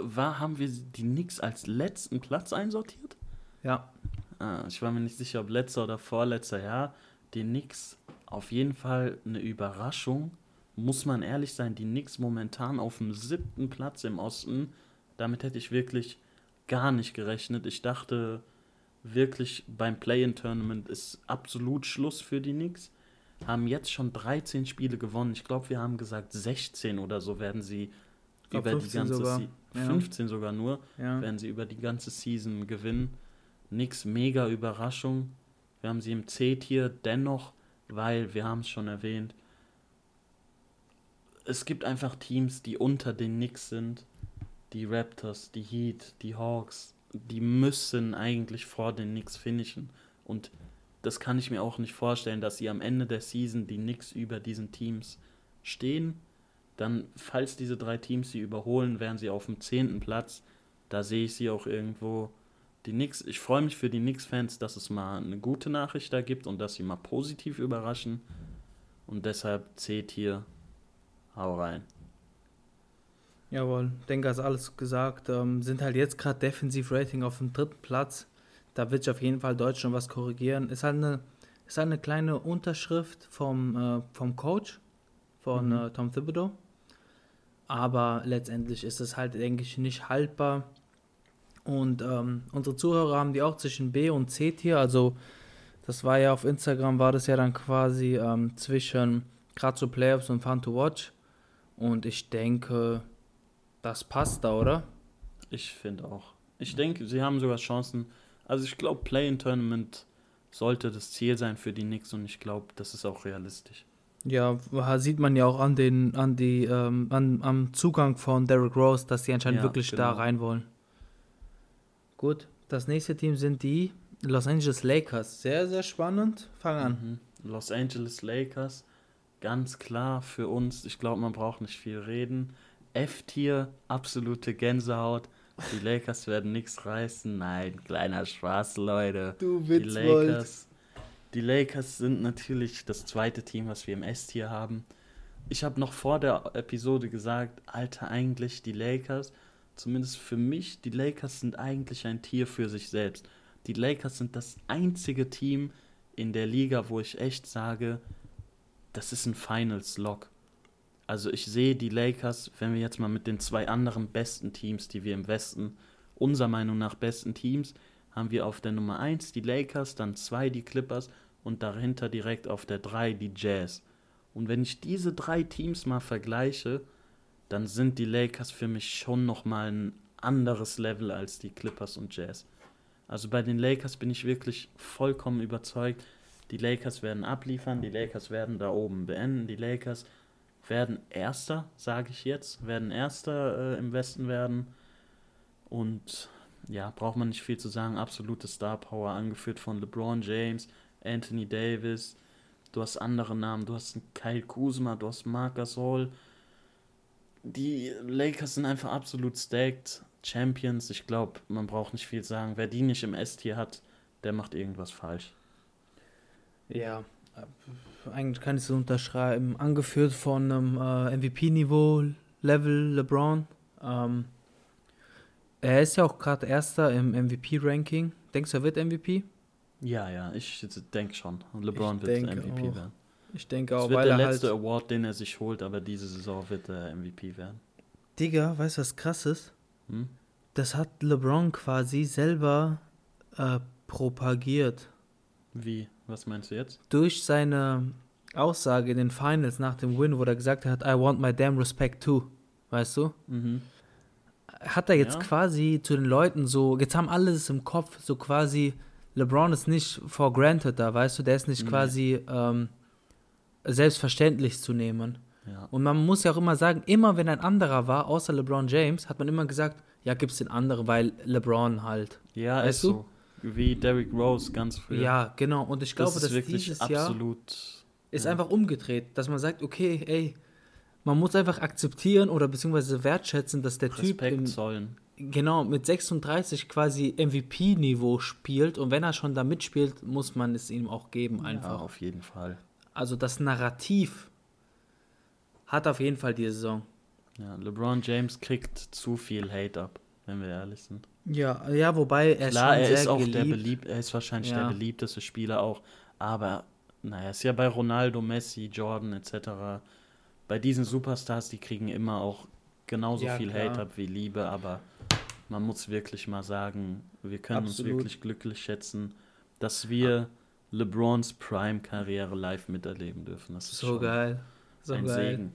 War, haben wir die Nix als letzten Platz einsortiert? Ja, Ah, ich war mir nicht sicher, ob letzter oder vorletzter. Ja, die Knicks auf jeden Fall eine Überraschung. Muss man ehrlich sein, die Knicks momentan auf dem siebten Platz im Osten. Damit hätte ich wirklich gar nicht gerechnet. Ich dachte wirklich beim Play-in-Tournament ist absolut Schluss für die Knicks. Haben jetzt schon 13 Spiele gewonnen. Ich glaube, wir haben gesagt 16 oder so werden sie glaub, über die 15 ganze sogar. Se- Ja. 15 sogar nur ja. werden sie über die ganze Season gewinnen. Nix mega Überraschung. Wir haben sie im C-Tier dennoch, weil wir haben es schon erwähnt. Es gibt einfach Teams, die unter den Knicks sind. Die Raptors, die Heat, die Hawks, die müssen eigentlich vor den Knicks finishen. Und das kann ich mir auch nicht vorstellen, dass sie am Ende der Season die Knicks über diesen Teams stehen. Dann, falls diese drei Teams sie überholen, wären sie auf dem zehnten Platz. Da sehe ich sie auch irgendwo. Die Knicks, ich freue mich für die Knicks-Fans, dass es mal eine gute Nachricht da gibt und dass sie mal positiv überraschen. Und deshalb C-Tier, hau rein. Jawohl, denke, hast alles gesagt. Ähm, sind halt jetzt gerade Defensiv-Rating auf dem dritten Platz. Da wird sich auf jeden Fall Deutschland was korrigieren. Ist halt eine, ist halt eine kleine Unterschrift vom, äh, vom Coach, von Mhm. äh, Tom Thibodeau. Aber letztendlich ist es halt, denke ich, nicht haltbar. Und ähm, unsere Zuhörer haben die auch zwischen B und C Tier. Also das war ja auf Instagram, war das ja dann quasi ähm, zwischen gerade so Playoffs und Fun to Watch. Und ich denke, das passt da, oder? Ich finde auch. Ich denke, sie haben sogar Chancen. Also ich glaube, Play-in-Tournament sollte das Ziel sein für die Knicks und ich glaube, das ist auch realistisch. Ja, sieht man ja auch an den, an die, ähm, an, am Zugang von Derrick Rose, dass sie anscheinend Ja, wirklich da genau. rein wollen. Gut, das nächste Team sind die Los Angeles Lakers. Sehr, sehr spannend. Fang an. Mhm. Los Angeles Lakers, ganz klar für uns, ich glaube, man braucht nicht viel reden. F-Tier, absolute Gänsehaut. Die Lakers werden nichts reißen. Nein, kleiner Spaß, Leute. Du Die Lakers, die Lakers sind natürlich das zweite Team, was wir im S-Tier haben. Ich habe noch vor der Episode gesagt, Alter, eigentlich die Lakers, zumindest für mich, die Lakers sind eigentlich ein Tier für sich selbst. Die Lakers sind das einzige Team in der Liga, wo ich echt sage, das ist ein Finals-Lock. Also ich sehe die Lakers, wenn wir jetzt mal mit den zwei anderen besten Teams, die wir im Westen, unserer Meinung nach besten Teams, haben wir auf der Nummer 1 die Lakers, dann 2 die Clippers und dahinter direkt auf der 3 die Jazz. Und wenn ich diese drei Teams mal vergleiche, dann sind die Lakers für mich schon nochmal ein anderes Level als die Clippers und Jazz. Also bei den Lakers bin ich wirklich vollkommen überzeugt, die Lakers werden abliefern, die Lakers werden da oben beenden, die Lakers werden Erster, sage ich jetzt, werden Erster äh, im Westen werden. Und ja, braucht man nicht viel zu sagen. Absolute Star Power, angeführt von LeBron James, Anthony Davis. Du hast andere Namen, du hast Kyle Kuzma, du hast Marc Gasol. Die Lakers sind einfach absolut stacked. Champions, ich glaube, man braucht nicht viel sagen. Wer die nicht im S-Tier hat, der macht irgendwas falsch. Ja, eigentlich kann ich es unterschreiben. Angeführt von einem äh, MVP-Niveau, Level LeBron. Ähm, er ist ja auch gerade Erster im MVP-Ranking. Denkst du, er wird MVP? Ja, ja, ich denke schon. Und LeBron Ich wird MVP auch. werden. Ich denke Das auch, wird weil der er letzte halt... Award, den er sich holt, aber diese Saison wird er MVP werden. Digga, weißt du, was krass ist? Hm? Das hat LeBron quasi selber äh, propagiert. Wie? Was meinst du jetzt? Durch seine Aussage in den Finals nach dem Win, wo er gesagt hat, I want my damn respect too. Weißt du? Mhm. Hat er jetzt Ja. quasi zu den Leuten so, jetzt haben alle es im Kopf, so quasi, LeBron ist nicht for granted da, weißt du, der ist nicht Nee. quasi ähm, selbstverständlich zu nehmen. Ja. Und man muss ja auch immer sagen, immer wenn ein anderer war, außer LeBron James, hat man immer gesagt, ja, gibt's den anderen, weil LeBron halt. Ja, Weißt ist du? so. Wie Derrick Rose ganz früher. Ja, genau. Und ich glaube, das dass ist wirklich dieses Jahr absolut. ist ja. einfach umgedreht, dass man sagt, okay, ey, man muss einfach akzeptieren oder beziehungsweise wertschätzen, dass der Typ Respekt im, zollen. genau mit 36 quasi MVP-Niveau spielt und wenn er schon da mitspielt, muss man es ihm auch geben Ja, einfach. auf jeden Fall. Also das Narrativ hat auf jeden Fall die Saison. Ja, LeBron James kriegt zu viel Hate ab, wenn wir ehrlich sind. Ja, ja, wobei er Klar, ist er ist auch geliebt. der beliebt, er ist wahrscheinlich Ja. der beliebteste Spieler auch, aber naja, ist ja bei Ronaldo, Messi, Jordan etc. Bei diesen Superstars, die kriegen immer auch genauso Ja, viel klar. Hate ab wie Liebe, aber man muss wirklich mal sagen, wir können Absolut. uns wirklich glücklich schätzen, dass wir LeBrons Prime-Karriere live miterleben dürfen. Das ist So schon geil. So ein geil. Segen.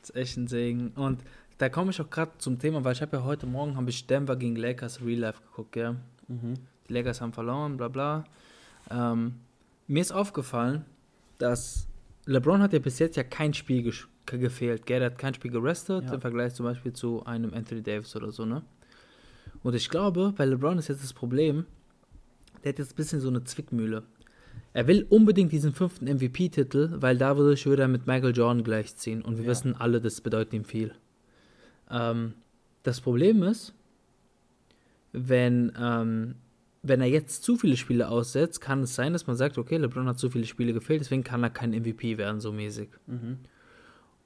Das ist echt ein Segen. Und da komme ich auch gerade zum Thema, weil ich habe ja heute Morgen habe ich Denver gegen Lakers Real Life geguckt, gell? Mhm. Die Lakers haben verloren, bla bla. Ähm, mir ist aufgefallen, dass LeBron hat ja bis jetzt ja kein Spiel ge- gefehlt, gell? Er hat kein Spiel gerestet, Ja. im Vergleich zum Beispiel zu einem Anthony Davis oder so, ne? Und ich glaube, bei LeBron ist jetzt das Problem, der hat jetzt ein bisschen so eine Zwickmühle. Er will unbedingt diesen fünften MVP-Titel, weil dadurch würde er mit Michael Jordan gleichziehen. Und wir Ja. wissen alle, das bedeutet ihm viel. Ähm, das Problem ist, wenn, ähm, wenn er jetzt zu viele Spiele aussetzt, kann es sein, dass man sagt, okay, LeBron hat zu viele Spiele gefehlt, deswegen kann er kein MVP werden, so mäßig. Mhm.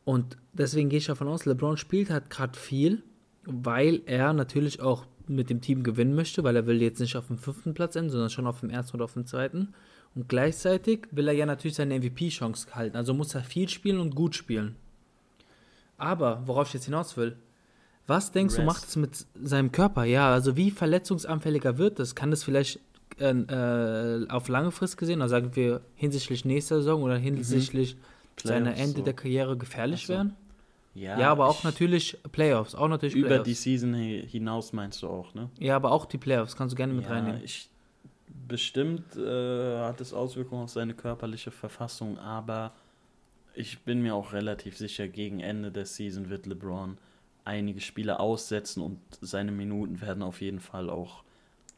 Und deswegen gehe ich davon aus, LeBron spielt halt gerade viel, weil er natürlich auch mit dem Team gewinnen möchte, weil er will jetzt nicht auf dem fünften Platz enden, sondern schon auf dem ersten oder auf dem zweiten. Und gleichzeitig will er ja natürlich seine MVP-Chance halten. Also muss er viel spielen und gut spielen. Aber, worauf ich jetzt hinaus will, was denkst du, Rest. macht es mit seinem Körper? Ja, also wie verletzungsanfälliger wird es? Kann das vielleicht äh, äh, auf lange Frist gesehen, also sagen wir hinsichtlich nächster Saison oder hinsichtlich seiner Playoffs Ende so. der Karriere gefährlich so. werden? Ja, Ja, aber auch ich- natürlich Playoffs, auch natürlich Über Playoffs. die Season hi- hinaus meinst du auch, ne? ja, aber auch die Playoffs kannst du gerne mit ja, reinnehmen. Ich Bestimmt äh, hat es Auswirkungen auf seine körperliche Verfassung, aber ich bin mir auch relativ sicher, gegen Ende der Season wird LeBron einige Spiele aussetzen und seine Minuten werden auf jeden Fall auch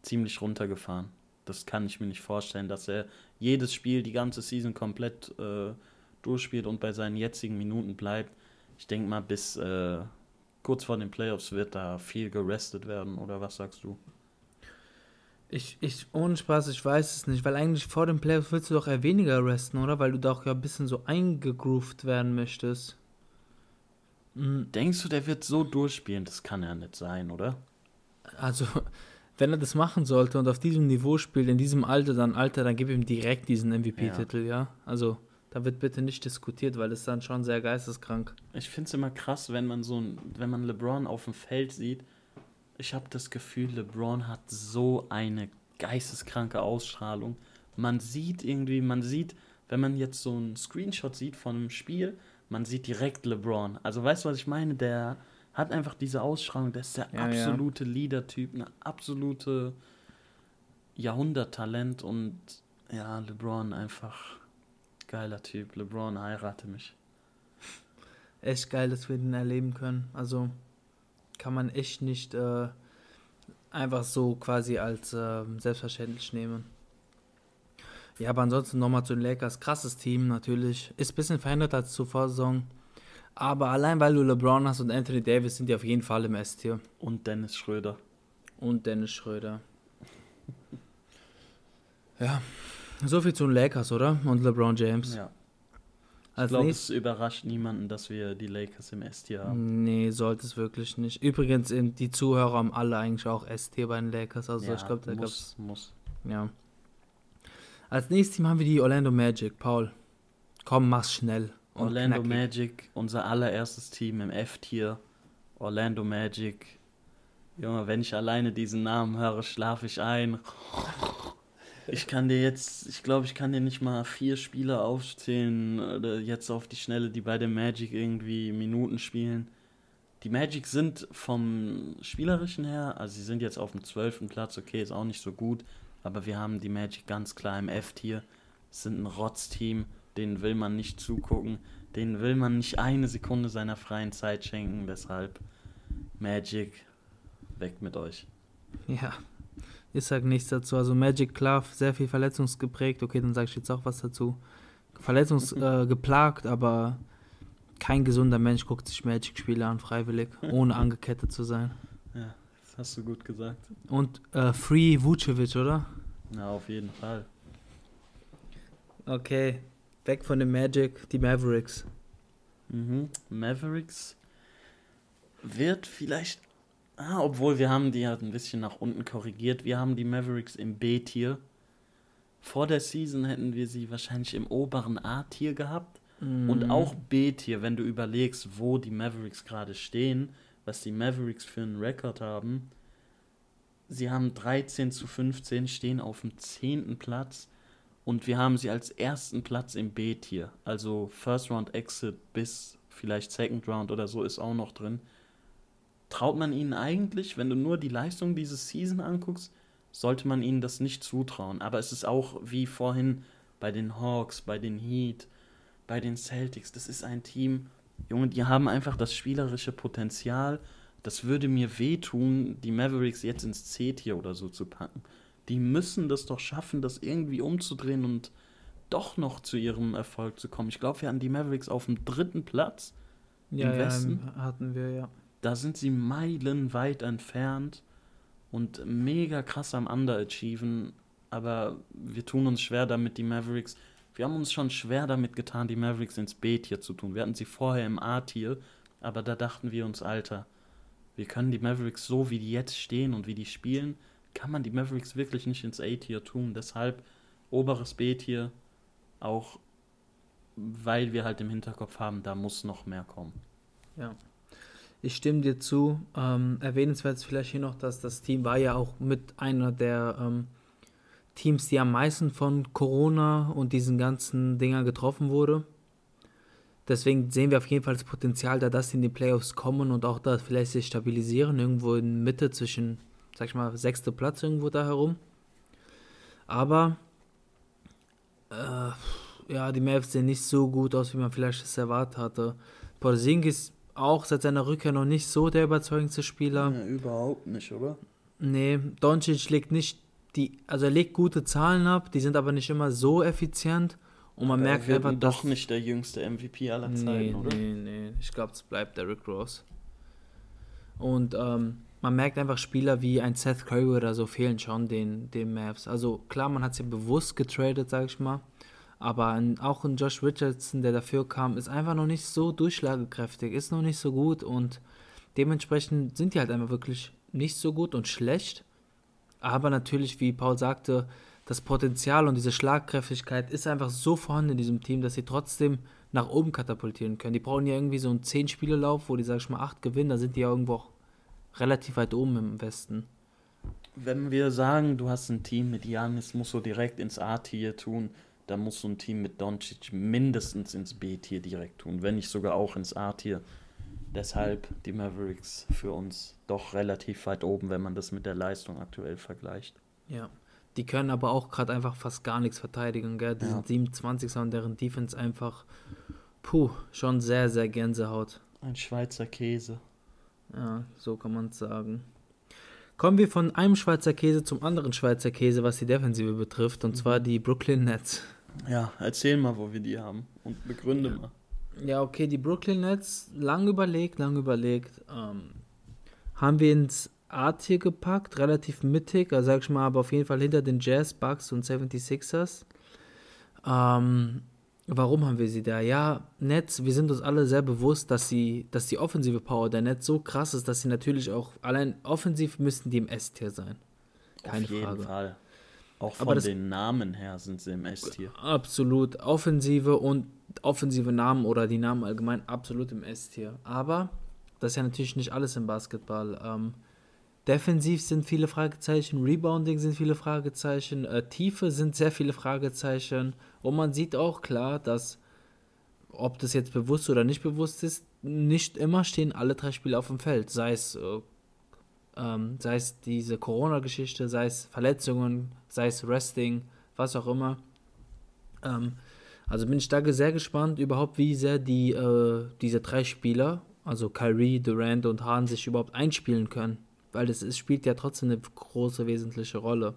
ziemlich runtergefahren. Das kann ich mir nicht vorstellen, dass er jedes Spiel die ganze Season komplett äh, durchspielt und bei seinen jetzigen Minuten bleibt. Ich denke mal, bis äh, kurz vor den Playoffs wird da viel gerestet werden, oder was sagst du? Ich, ich, ohne Spaß, ich weiß es nicht, weil eigentlich vor den Playoffs willst du doch eher weniger resten, oder? Weil du doch ja ein bisschen so eingegroovt werden möchtest. Mhm. Denkst du, der wird so durchspielen? Das kann ja nicht sein, oder? Also, wenn er das machen sollte und auf diesem Niveau spielt, in diesem Alter, dann Alter, dann gib ihm direkt diesen MVP-Titel, ja. ja. Also, da wird bitte nicht diskutiert, weil das ist dann schon sehr geisteskrank. Ich finde es immer krass, wenn man so ein, wenn man LeBron auf dem Feld sieht. Ich habe das Gefühl, LeBron hat so eine geisteskranke Ausstrahlung. Man sieht irgendwie, man sieht, wenn man jetzt so einen Screenshot sieht von einem Spiel, man sieht direkt LeBron. Also weißt du, was ich meine? Der hat einfach diese Ausstrahlung, der ist der ja, absolute ja. Leader-Typ, eine absolute Jahrhunderttalent und ja, LeBron einfach geiler Typ. LeBron heirate mich. Echt geil, dass wir den erleben können. Also kann man echt nicht äh, einfach so quasi als äh, selbstverständlich nehmen. Ja, aber ansonsten nochmal zu den Lakers. Krasses Team natürlich. Ist ein bisschen verändert als zuvor Saison. Aber allein weil du LeBron hast und Anthony Davis sind die auf jeden Fall im S-Tier. Und Dennis Schröder. Und Dennis Schröder. ja, so viel zu den Lakers, oder? Und LeBron James. Ja. ich glaube, es überrascht niemanden, dass wir die Lakers im S-Tier haben. Nee, sollte es wirklich nicht. Übrigens, die Zuhörer haben alle eigentlich auch S-Tier bei den Lakers. Also ja, ich glaube, da muss, muss. Ja. Als nächstes Team haben wir die Orlando Magic. Paul, komm, mach's schnell. Orlando knackig. Magic, unser allererstes Team im F-Tier. Orlando Magic. Junge, wenn ich alleine diesen Namen höre, schlafe ich ein. Ich kann dir jetzt, ich glaube, ich kann dir nicht mal vier Spieler aufzählen, oder jetzt auf die Schnelle, die bei der Magic irgendwie Minuten spielen. Die Magic sind vom Spielerischen her, also sie sind jetzt auf dem zwölften Platz, okay, ist auch nicht so gut, aber wir haben die Magic ganz klar im F-Tier. Sind ein Rotz-Team, denen will man nicht zugucken, denen will man nicht eine Sekunde seiner freien Zeit schenken, deshalb Magic, weg mit euch. Ja, ich sag nichts dazu. Also Magic klar, sehr viel verletzungsgeprägt. Okay, dann sage ich jetzt auch was dazu. Verletzungsgeplagt, äh, aber kein gesunder Mensch guckt sich Magic-Spiele an, freiwillig, ohne angekettet zu sein. Ja, hast du gut gesagt. Und äh, Free Vucevic, oder? Na, auf jeden Fall. Okay, weg von dem Magic, die Mavericks. Mhm. Mavericks wird vielleicht Ah, obwohl wir haben die halt ein bisschen nach unten korrigiert. Wir haben die Mavericks im B-Tier. Vor der Season hätten wir sie wahrscheinlich im oberen A-Tier gehabt. Mm. Und auch B-Tier, wenn du überlegst, wo die Mavericks gerade stehen, was die Mavericks für einen Rekord haben. Sie haben 13 zu 15, stehen auf dem 10. Platz. Und wir haben sie als ersten Platz im B-Tier. Also First Round Exit bis vielleicht Second Round oder so ist auch noch drin traut man ihnen eigentlich, wenn du nur die Leistung dieses Season anguckst, sollte man ihnen das nicht zutrauen. Aber es ist auch wie vorhin bei den Hawks, bei den Heat, bei den Celtics. Das ist ein Team, Junge, die haben einfach das spielerische Potenzial. Das würde mir wehtun, die Mavericks jetzt ins C-Tier oder so zu packen. Die müssen das doch schaffen, das irgendwie umzudrehen und doch noch zu ihrem Erfolg zu kommen. Ich glaube, wir hatten die Mavericks auf dem dritten Platz ja, im Westen. Ja, hatten wir, ja da sind sie meilenweit entfernt und mega krass am Underachieven. Aber wir tun uns schwer damit, die Mavericks. Wir haben uns schon schwer damit getan, die Mavericks ins B-Tier zu tun. Wir hatten sie vorher im A-Tier, aber da dachten wir uns, Alter, wir können die Mavericks so, wie die jetzt stehen und wie die spielen, kann man die Mavericks wirklich nicht ins A-Tier tun. Deshalb oberes B-Tier, auch weil wir halt im Hinterkopf haben, da muss noch mehr kommen. Ja. Ich stimme dir zu. Ähm, erwähnenswert ist vielleicht hier noch, dass das Team war ja auch mit einer der ähm, Teams, die am meisten von Corona und diesen ganzen Dingern getroffen wurde. Deswegen sehen wir auf jeden Fall das Potenzial, da dass sie in die Playoffs kommen und auch da vielleicht sich stabilisieren, irgendwo in Mitte zwischen, sag ich mal, sechster Platz irgendwo da herum. Aber äh, ja, die Mavs sehen nicht so gut aus, wie man vielleicht es erwartet hatte. Porzingis auch seit seiner Rückkehr noch nicht so der überzeugendste Spieler. Ja, überhaupt nicht, oder? Nee, Doncic legt nicht die, also er legt gute Zahlen ab, die sind aber nicht immer so effizient. Und man Aber merkt er wird einfach, doch dass- nicht der jüngste MVP aller Nee, Zeiten, oder? nee, nee. Ich glaube, es bleibt Derrick Rose. Und ähm, man merkt einfach, Spieler wie ein Seth Curry oder so fehlen schon den, den Mavs. Also klar, man hat es ja bewusst getradet, sag ich mal. Aber ein, auch ein Josh Richardson, der dafür kam, ist einfach noch nicht so durchschlagekräftig, ist noch nicht so gut und dementsprechend sind die halt einfach wirklich nicht so gut und schlecht. Aber natürlich, wie Paul sagte, das Potenzial und diese Schlagkräftigkeit ist einfach so vorhanden in diesem Team, dass sie trotzdem nach oben katapultieren können. Die brauchen ja irgendwie so einen 10-Spiele-Lauf, wo die, sag ich mal, 8 gewinnen, da sind die ja irgendwo auch relativ weit oben im Westen. Wenn wir sagen, du hast ein Team mit Janis, musst du direkt ins A-Tier tun, dann musst du ein Team mit Doncic mindestens ins B-Tier direkt tun, wenn nicht sogar auch ins A-Tier. Deshalb die Mavericks für uns doch relativ weit oben, wenn man das mit der Leistung aktuell vergleicht. Ja. Die können aber auch gerade einfach fast gar nichts verteidigen, gell? Die Ja. sind 27 und deren Defense einfach, puh, schon sehr, sehr Gänsehaut. Ein Schweizer Käse. Ja, so kann man es sagen. Kommen wir von einem Schweizer Käse zum anderen Schweizer Käse, was die Defensive betrifft, und zwar die Brooklyn Nets. Ja, erzähl mal, wo wir die haben und begründe mal. Ja, okay, die Brooklyn Nets, lang überlegt, lang überlegt, ähm, haben wir ins A-Tier gepackt, relativ mittig, also sag ich mal, aber auf jeden Fall hinter den Jazz, Bucks und 76ers. Ähm, warum haben wir sie da? Ja, Nets, wir sind uns alle sehr bewusst, dass sie, dass die offensive Power der Nets so krass ist, dass sie natürlich auch, allein offensiv müssten die im S-Tier sein. Keine Auf jeden Frage. Fall. Auch Aber von das- den Namen her sind sie im S-Tier. Absolut. Offensive und offensive Namen oder die Namen allgemein absolut im S-Tier. Aber das ist ja natürlich nicht alles im Basketball. Ähm, defensiv sind viele Fragezeichen, Rebounding sind viele Fragezeichen, äh, Tiefe sind sehr viele Fragezeichen. Und man sieht auch klar, dass, ob das jetzt bewusst oder nicht bewusst ist, nicht immer stehen alle drei Spieler auf dem Feld. Sei es, äh, ähm, sei es diese Corona-Geschichte, sei es Verletzungen, sei es Resting, was auch immer. Ähm, also bin ich da sehr gespannt überhaupt, wie sehr die äh, diese drei Spieler, also Kyrie, Durant und Hahn, sich überhaupt einspielen können. Weil das spielt ja trotzdem eine große, wesentliche Rolle.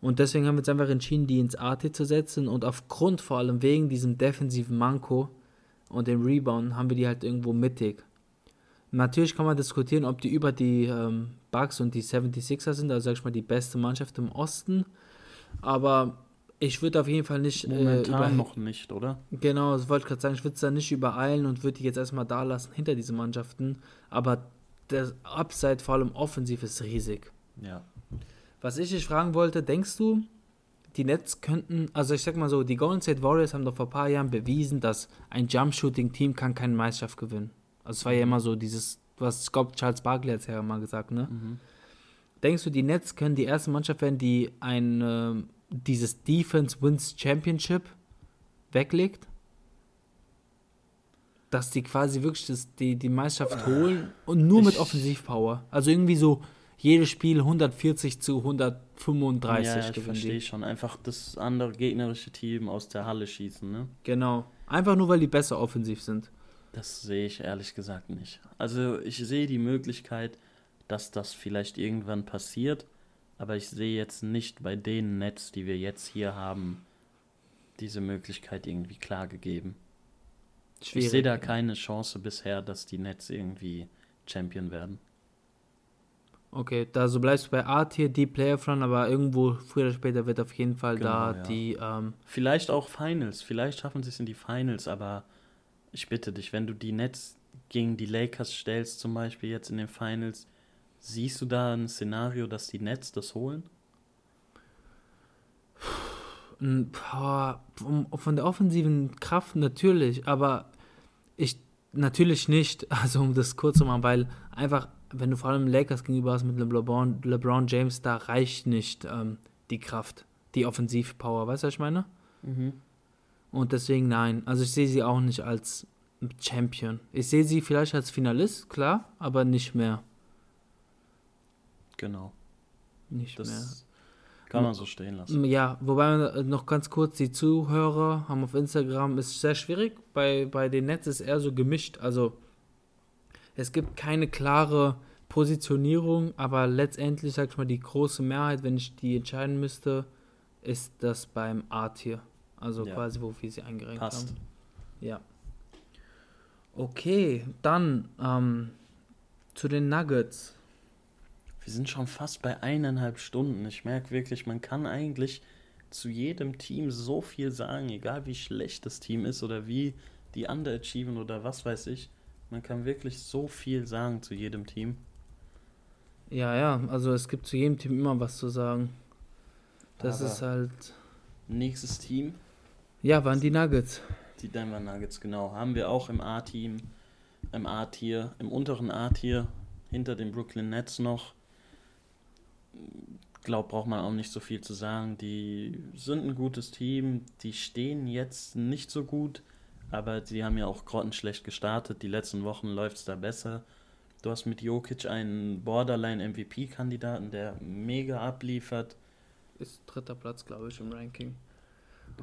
Und deswegen haben wir uns einfach entschieden, die ins AT zu setzen und aufgrund vor allem wegen diesem defensiven Manko und dem Rebound haben wir die halt irgendwo mittig. Natürlich kann man diskutieren, ob die über die ähm, Bucks und die 76er sind, also sag ich mal die beste Mannschaft im Osten. Aber ich würde auf jeden Fall nicht äh, Momentan über- noch nicht, oder? Genau, das wollte ich gerade sagen. Ich würde es da nicht übereilen und würde die jetzt erstmal da lassen hinter diese Mannschaften. Aber der Upside, vor allem offensiv, ist riesig. Ja. Was ich dich fragen wollte, denkst du, die Nets könnten, also ich sag mal so, die Golden State Warriors haben doch vor ein paar Jahren bewiesen, dass ein Jump-Shooting-Team kann keine Meisterschaft gewinnen. Also es war ja immer so dieses, was ich glaube, Charles Barkley hat es ja mal gesagt, ne? Mhm. Denkst du, die Nets können die erste Mannschaft werden, die ein ähm, dieses Defense Wins Championship weglegt? Dass die quasi wirklich das, die, die Meisterschaft holen und nur mit Ich- Offensivpower. Also irgendwie so jedes Spiel 140 zu 135 ja, ich gewinnen verstehe schon. Einfach das andere gegnerische Team aus der Halle schießen, ne? Genau. Einfach nur, weil die besser offensiv sind. Das sehe ich ehrlich gesagt nicht. Also ich sehe die Möglichkeit, dass das vielleicht irgendwann passiert, aber ich sehe jetzt nicht bei den Nets, die wir jetzt hier haben, diese Möglichkeit irgendwie klar gegeben. Ich sehe da keine Chance bisher, dass die Nets irgendwie Champion werden. Okay, da so bleibst du bei A-Tier, Deep Playoff Run, aber irgendwo früher oder später wird auf jeden Fall da Genau, ja. die, ähm, Vielleicht auch Finals, vielleicht schaffen sie es in die Finals, aber ich bitte dich, wenn du die Nets gegen die Lakers stellst, zum Beispiel jetzt in den Finals, siehst du da ein Szenario, dass die Nets das holen? von der offensiven Kraft natürlich, aber ich natürlich nicht, also um das kurz zu machen, weil einfach, wenn du vor allem Lakers gegenüber hast mit LeBron, LeBron James, da reicht nicht ähm, die Kraft, die Offensivpower, weißt du, was ich meine? Und deswegen nein. Also ich sehe sie auch nicht als Champion. Ich sehe sie vielleicht als Finalist, klar, aber nicht mehr. Genau. Nicht mehr. Das, Kann man so stehen lassen. Ja, wobei äh, noch ganz kurz, die Zuhörer haben auf Instagram, ist sehr schwierig. Bei, bei den Nets ist eher so gemischt. Also es gibt keine klare Positionierung, aber letztendlich, sag ich mal, die große Mehrheit, wenn ich die entscheiden müsste, ist das beim A-Tier. Also Ja. quasi, wo wir sie eingerenkt Passt. haben. Ja. Okay, dann ähm, zu den Nuggets. Wir sind schon fast bei eineinhalb Stunden. Ich merke wirklich, man kann eigentlich zu jedem Team so viel sagen, egal wie schlecht das Team ist oder wie die underachieven oder was weiß ich. Man kann wirklich so viel sagen zu jedem Team. Ja, ja, also es gibt zu jedem Team immer was zu sagen. Das Aber ist halt. Nächstes Team, Ja, waren die Nuggets. die Denver Nuggets, genau. Haben wir auch im A-Team, im A-Tier, im unteren A-Tier, hinter den Brooklyn Nets noch. Glaub, braucht man auch nicht so viel zu sagen. Die sind ein gutes Team. Die stehen jetzt nicht so gut, aber sie haben ja auch grottenschlecht gestartet. Die letzten Wochen läuft es da besser. Du hast mit Jokic einen Borderline-MVP-Kandidaten, der mega abliefert. Ist dritter Platz, glaube ich, im Ranking.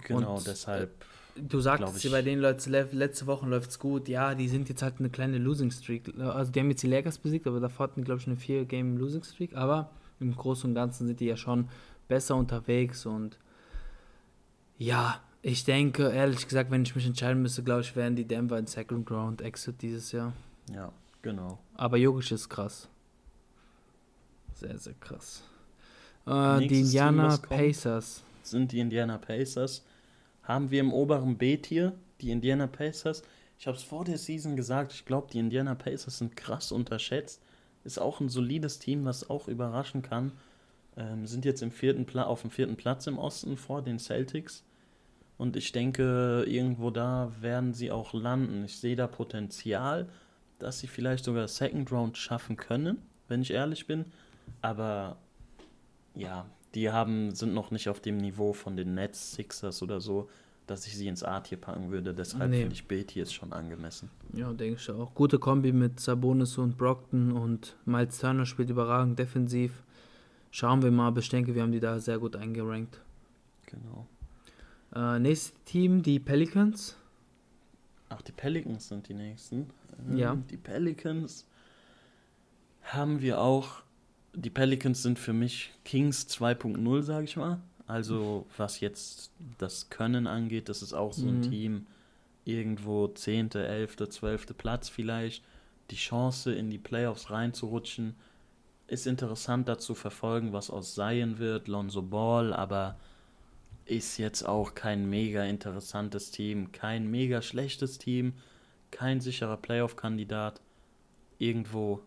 Genau, Und, deshalb. Du sagtest, ich. bei denen Leute, letzte Woche läuft es gut. Ja, die sind jetzt halt eine kleine Losing Streak. Also die haben jetzt die Lakers besiegt, aber davor hatten die, glaube ich, eine 4-Game Losing Streak. Aber im Großen und Ganzen sind die ja schon besser unterwegs. Und ja, ich denke, ehrlich gesagt, wenn ich mich entscheiden müsste, glaube ich, wären die Denver in Second Round Exit dieses Jahr. Ja, genau. Aber Jokic ist krass. Sehr, sehr krass. Äh, die Indiana was kommt? Sind die Indiana Pacers. Haben wir im oberen B-Tier die Indiana Pacers. Ich habe es vor der Season gesagt, ich glaube, die Indiana Pacers sind krass unterschätzt. Ist auch ein solides Team, was auch überraschen kann. Ähm, sind jetzt im vierten auf dem vierten Platz im Osten vor den Celtics. Und ich denke, irgendwo da werden sie auch landen. Ich sehe da Potenzial, dass sie vielleicht sogar Second Round schaffen können, wenn ich ehrlich bin. Aber ja, die haben, sind noch nicht auf dem Niveau von den Nets, Sixers oder so, dass ich sie ins A-Tier packen würde. Deshalb Nee. finde ich B-Tier ist schon angemessen. Ja, denke ich auch. Gute Kombi mit Sabonis und Brockton und Miles Turner spielt überragend defensiv. Schauen wir mal, aber ich denke, wir haben die da sehr gut eingerankt. Genau. Äh, nächstes Team, die Pelicans. Ach, die Pelicans sind die nächsten. Ähm, Ja. Die Pelicans haben wir auch. Die Pelicans sind für mich Kings 2.0, sage ich mal. Also, was jetzt das Können angeht, das ist auch so ein Mhm. Team. Irgendwo 10., 11., 12. Platz vielleicht. Die Chance, in die Playoffs reinzurutschen, ist interessant da zu verfolgen, was aus Zion wird, Lonzo Ball, aber ist jetzt auch kein mega interessantes Team, kein mega schlechtes Team, kein sicherer Playoff-Kandidat. Irgendwo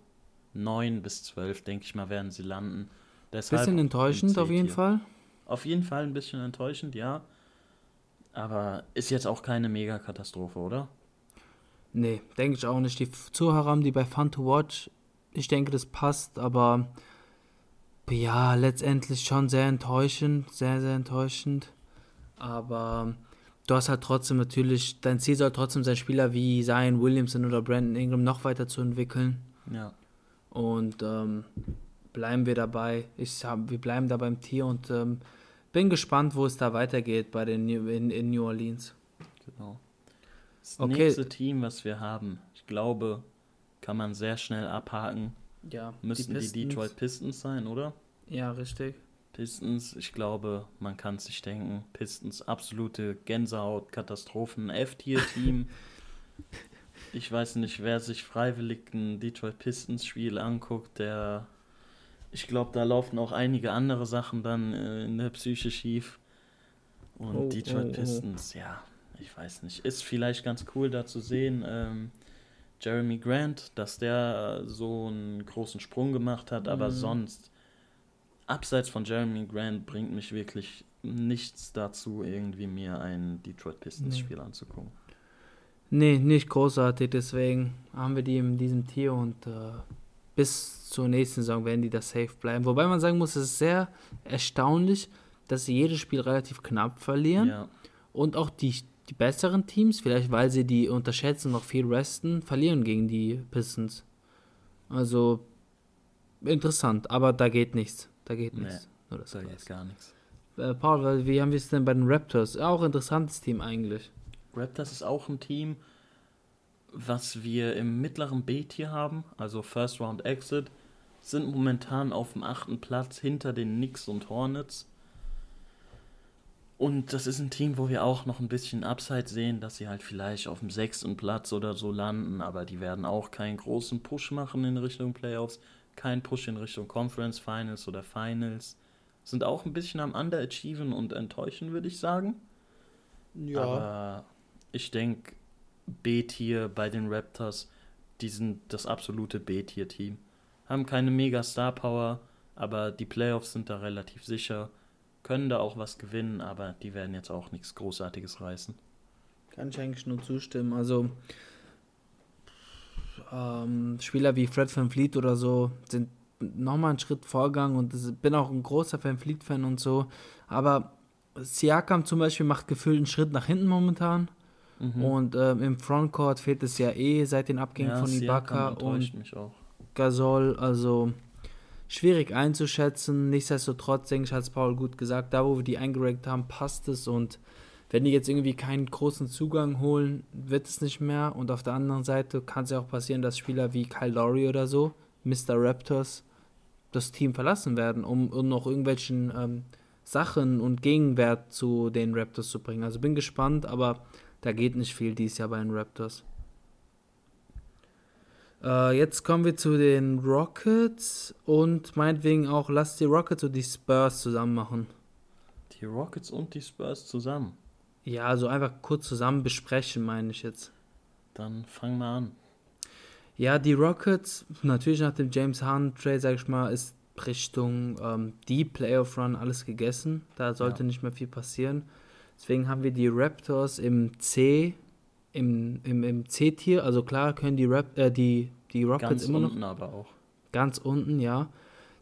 9 bis 12, denke ich mal, werden sie landen. Deshalb Bisschen enttäuschend auf jeden. Fall. Auf jeden Fall ein bisschen enttäuschend, ja. Aber ist jetzt auch keine Mega-Katastrophe, oder? Nee, denke ich auch nicht. Die Zuhörer haben die bei Fun to Watch. Ich denke, das passt, aber ja, letztendlich schon sehr enttäuschend. Sehr, sehr enttäuschend. Aber du hast halt trotzdem natürlich, dein Ziel soll trotzdem sein, Spieler wie Zion Williamson oder Brandon Ingram noch weiter zu entwickeln. Ja. Und ähm, bleiben wir dabei. Ich hab, wir bleiben da beim Tier und ähm, bin gespannt, wo es da weitergeht bei den New, in, in New Orleans. Genau. Das Okay. nächste Team, was wir haben, ich glaube, kann man sehr schnell abhaken. Ja, Müssten die, Pistons. Detroit Pistons sein, oder? Ja, richtig. Pistons, ich glaube, man kann sich denken, Pistons, absolute Gänsehaut, Katastrophen, F-Tier-Team. ich weiß nicht, wer sich freiwillig ein Detroit Pistons-Spiel anguckt, der, ich glaube, da laufen auch einige andere Sachen dann äh, in der Psyche schief. Und Oh, Detroit oh, oh. Pistons, ja, ich weiß nicht, ist vielleicht ganz cool da zu sehen. Ähm, Jeremy Grant, dass der so einen großen Sprung gemacht hat, aber Mhm. sonst, abseits von Jeremy Grant, bringt mich wirklich nichts dazu, irgendwie mir ein Detroit Pistons Nee. Spiel anzugucken. Nee, nicht großartig, deswegen haben wir die in diesem Tier und äh, bis zur nächsten Saison werden die da safe bleiben. Wobei man sagen muss, es ist sehr erstaunlich, dass sie jedes Spiel relativ knapp verlieren Ja, und auch die, die besseren Teams, vielleicht weil sie die unterschätzen noch viel resten, verlieren gegen die Pistons. Also interessant, aber da geht nichts. Da geht Nee. nichts. Nur das Sag war's. jetzt gar nichts. Äh, Paul, wie haben wir es denn bei den Raptors? Auch interessantes Team eigentlich. Raptors ist auch ein Team, was wir im mittleren B-Tier haben, also First Round Exit, sind momentan auf dem achten Platz hinter den Knicks und Hornets. Und das ist ein Team, wo wir auch noch ein bisschen Upside sehen, dass sie halt vielleicht auf dem sechsten Platz oder so landen, aber die werden auch keinen großen Push machen in Richtung Playoffs, keinen Push in Richtung Conference Finals oder Finals. Sind auch ein bisschen am Underachieven und enttäuschen, würde ich sagen. Aber ich denke, B-Tier bei den Raptors, die sind das absolute B-Tier-Team. Haben keine mega Star-Power, aber die Playoffs sind da relativ sicher. Können da auch was gewinnen, aber die werden jetzt auch nichts Großartiges reißen. Kann ich eigentlich nur zustimmen. Also ähm, Spieler wie Fred Van Vliet oder so sind nochmal einen Schritt vorgegangen und ich bin auch ein großer Van Vliet-Fan und so. Aber Siakam zum Beispiel macht gefühlt einen Schritt nach hinten momentan. Und ähm, im Frontcourt fehlt es ja eh seit den Abgängen von Ibaka und. Gasol, also schwierig einzuschätzen. Nichtsdestotrotz, denke ich, hat es Paul gut gesagt, da wo wir die eingerankt haben, passt es und wenn die jetzt irgendwie keinen großen Zugang holen, wird es nicht mehr. Und auf der anderen Seite kann es ja auch passieren, dass Spieler wie Kyle Lowry oder so, Mr. Raptors, das Team verlassen werden, um, um noch irgendwelchen ähm, Sachen und Gegenwert zu den Raptors zu bringen. Also bin gespannt, aber da geht nicht viel dieses Jahr bei den Raptors. Äh, jetzt kommen wir zu den Rockets und meinetwegen auch, lass die Rockets und die Spurs zusammen machen. Die Rockets und die Spurs zusammen. Ja, also einfach kurz zusammen besprechen, meine ich jetzt. Dann fang mal an. Ja, die Rockets, natürlich nach dem James Harden Trade, sag ich mal, ist Richtung ähm, die Playoff Run alles gegessen. Da sollte Ja. nicht mehr viel passieren. Deswegen haben wir die Raptors im C, im, im, im C-Tier. Also klar können die, Rap, äh, die, die Rockets Ganz immer noch unten aber auch. ganz unten, ja.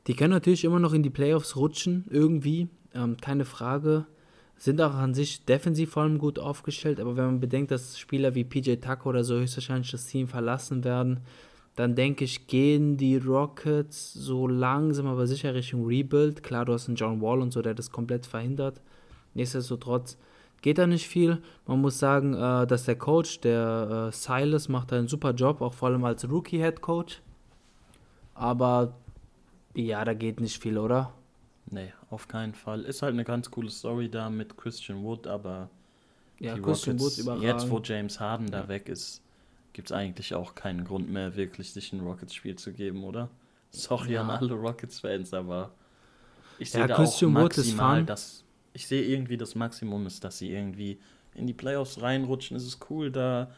Die können natürlich immer noch in die Playoffs rutschen, irgendwie, ähm, keine Frage. Sind auch an sich defensiv vor allem gut aufgestellt, aber wenn man bedenkt, dass Spieler wie PJ Tucker oder so höchstwahrscheinlich das Team verlassen werden, dann denke ich, gehen die Rockets so langsam aber sicher Richtung Rebuild. Klar, du hast einen John Wall und so, der das komplett verhindert. Nichtsdestotrotz geht da nicht viel. Man muss sagen, äh, dass der Coach, der äh, Silas, macht da einen super Job, auch vor allem als Rookie-Head Coach. Aber ja, da geht nicht viel, oder? Nee, auf keinen Fall. Ist halt eine ganz coole Story da mit Christian Wood, aber Ja, die Christian Wood Rockets, überragend. jetzt wo James Harden da weg ist, gibt es eigentlich auch keinen Grund mehr, wirklich sich ein Rockets-Spiel zu geben, oder? Sorry Ja. an alle Rockets-Fans, aber ich Ja, sehe da Christian auch Wood ist maximal, fun. dass ich sehe irgendwie das Maximum ist, dass sie irgendwie in die Playoffs reinrutschen. Es ist cool da,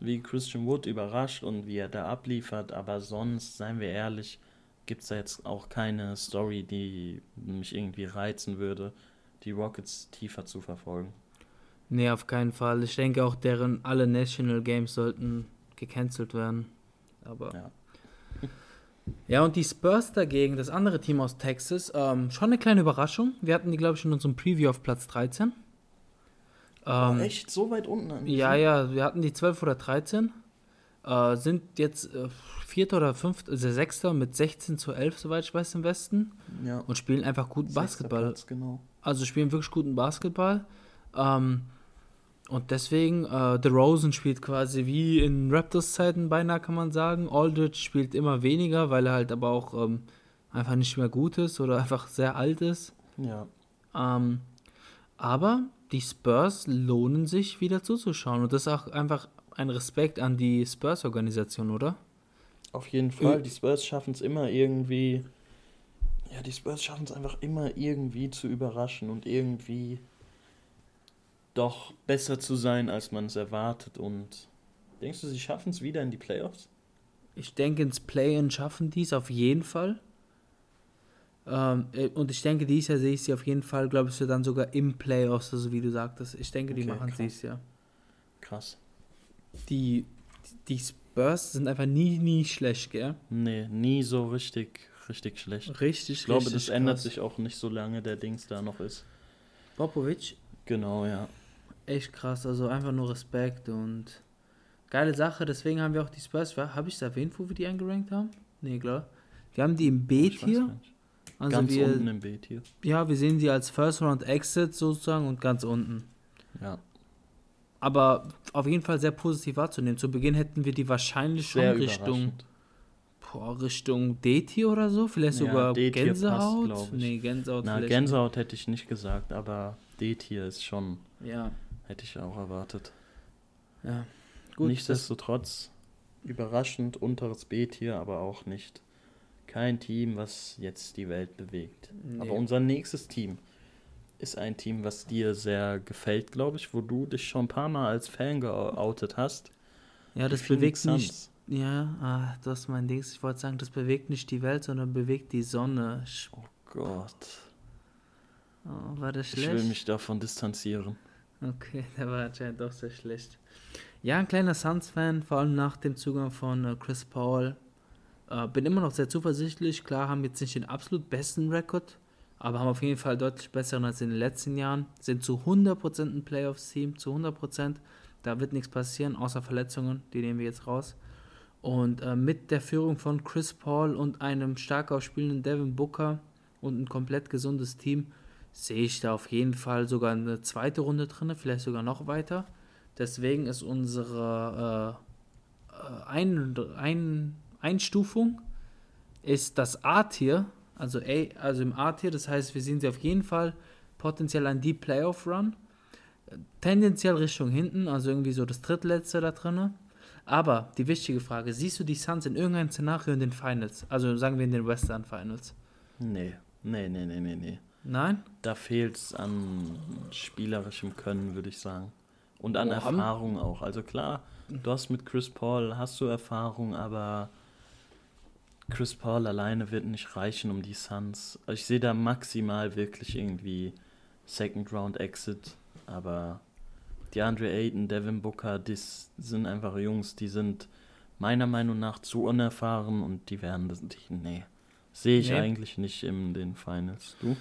wie Christian Wood überrascht und wie er da abliefert, aber sonst, seien wir ehrlich, gibt es da jetzt auch keine Story, die mich irgendwie reizen würde, die Rockets tiefer zu verfolgen. Nee, auf keinen Fall. Ich denke auch, deren alle National Games sollten gecancelt werden. Aber. Ja. Ja, und die Spurs dagegen, das andere Team aus Texas, ähm, schon eine kleine Überraschung. Wir hatten die, glaube ich, in unserem Preview auf Platz 13. Ähm, echt so weit unten? an Ja, diesem- ja, wir hatten die 12 oder 13. Äh, sind jetzt äh, Vierter oder Fünfter, also Sechster mit 16 zu 11, soweit ich weiß, im Westen. ja. Und spielen einfach gut Sechster Basketball. Platz, genau. Also spielen wirklich guten Basketball. Ähm, und deswegen, äh, The Rosen spielt quasi wie in Raptors-Zeiten beinahe, kann man sagen. Aldridge spielt immer weniger, weil er halt aber auch ähm, einfach nicht mehr gut ist oder einfach sehr alt ist. Ja. Ähm, aber die Spurs lohnen sich wieder zuzuschauen. Und das ist auch einfach ein Respekt an die Spurs-Organisation, oder? Auf jeden Fall. Die Spurs schaffen es immer irgendwie. Ja, die Spurs schaffen es einfach immer irgendwie zu überraschen und irgendwie doch besser zu sein, als man es erwartet. Und denkst du, sie schaffen es wieder in die Playoffs? Ich denke, ins Play-In schaffen die es auf jeden Fall. Ähm, äh, und ich denke, dieses Jahr sehe ich sie auf jeden Fall, glaube ich, dann sogar im Playoffs, also wie du sagtest. Ich denke, die Okay, machen es dieses Jahr. Krass. Die, die Spurs sind einfach nie, nie schlecht, gell? Nee, nie so richtig, richtig schlecht. Richtig, Ich glaube, richtig das ändert krass. sich auch nicht so lange der Dings da noch ist. Popovic, Genau, ja. Echt krass, also einfach nur Respekt und geile Sache. Deswegen haben wir auch die Spurs. Habe ich es erwähnt, wo wir die eingerankt haben? Nee, klar. Wir haben die im B-Tier. Also Ganz wir, unten im B-Tier. ja, wir sehen sie als First Round Exit sozusagen und ganz unten. Ja. Aber auf jeden Fall sehr positiv wahrzunehmen. Zu Beginn hätten wir die wahrscheinlich schon Sehr Richtung, boah, Richtung D-Tier oder so. Vielleicht Ja, sogar passt, Gänsehaut. ich. nee, Gänsehaut Na, Gänsehaut hätte ich nicht gesagt, aber D-Tier ist schon. Ja, hätte ich auch erwartet. ja. Gut, Nichtsdestotrotz überraschend unteres B-Tier, aber auch nicht kein Team, was jetzt die Welt bewegt. Nee. Aber unser nächstes Team ist ein Team, was dir sehr gefällt, glaube ich, wo du dich schon ein paar Mal als Fan geoutet hast. ja, das bewegt nicht. Suns. Ja, ah, das ist mein Ding. Ich wollte sagen, das bewegt nicht die Welt, sondern bewegt die Sonne. Oh Gott, Oh, war das ich schlecht? will mich davon distanzieren. Okay, der war anscheinend doch sehr schlecht. Ja, ein kleiner Suns-Fan, vor allem nach dem Zugang von äh, Chris Paul. Äh, bin immer noch sehr zuversichtlich. Klar, haben jetzt nicht den absolut besten Rekord, aber haben auf jeden Fall deutlich besseren als in den letzten Jahren. Sind zu 100% ein Playoffs-Team, zu 100%. Da wird nichts passieren, außer Verletzungen. Die nehmen wir jetzt raus. Und äh, mit der Führung von Chris Paul und einem stark aufspielenden Devin Booker und ein komplett gesundes Team sehe ich da auf jeden Fall sogar eine zweite Runde drin, vielleicht sogar noch weiter. Deswegen ist unsere äh, äh, ein, ein, Einstufung ist das A-Tier, also, A, also im A-Tier, das heißt, wir sehen sie auf jeden Fall potenziell an die Playoff-Run. Tendenziell Richtung hinten, also irgendwie so das drittletzte da drin. Aber die wichtige Frage, siehst du die Suns in irgendeinem Szenario in den Finals? Also sagen wir in den Western Finals. Nee, nee, nee, nee, nee, nee. Nein? Da fehlt es an spielerischem Können, würde ich sagen. Und an Oh, Erfahrung auch. Also klar, du hast mit Chris Paul, hast du Erfahrung, aber Chris Paul alleine wird nicht reichen um die Suns. Ich sehe da maximal wirklich irgendwie Second Round Exit, aber DeAndre Ayton, Devin Booker, das sind einfach Jungs, die sind meiner Meinung nach zu unerfahren und die werden das nicht, nee. Sehe ich Nee. eigentlich nicht in den Finals. Du?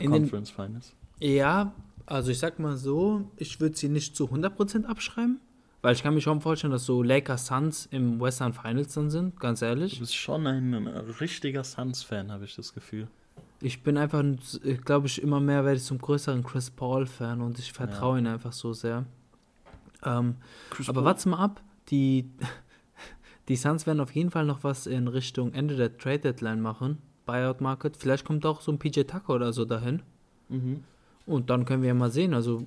In den- Conference Finals. Ja, also ich sag mal so, ich würde sie nicht zu 100% abschreiben, weil ich kann mir schon vorstellen, dass so Lakers Suns im Western Finals dann sind, ganz Du ehrlich. bist schon ein, ein richtiger Suns-Fan, habe ich das Gefühl. Ich bin einfach, glaube ich, immer mehr werde ich zum größeren Chris Paul-Fan und ich vertraue Ja. ihm einfach so sehr. Ähm, aber warte mal ab, die, die Suns werden auf jeden Fall noch was in Richtung Ende der Trade Deadline machen, Buyout Market. Vielleicht kommt auch so ein PJ Tucker oder so dahin. Mhm. Und dann können wir ja mal sehen. Also,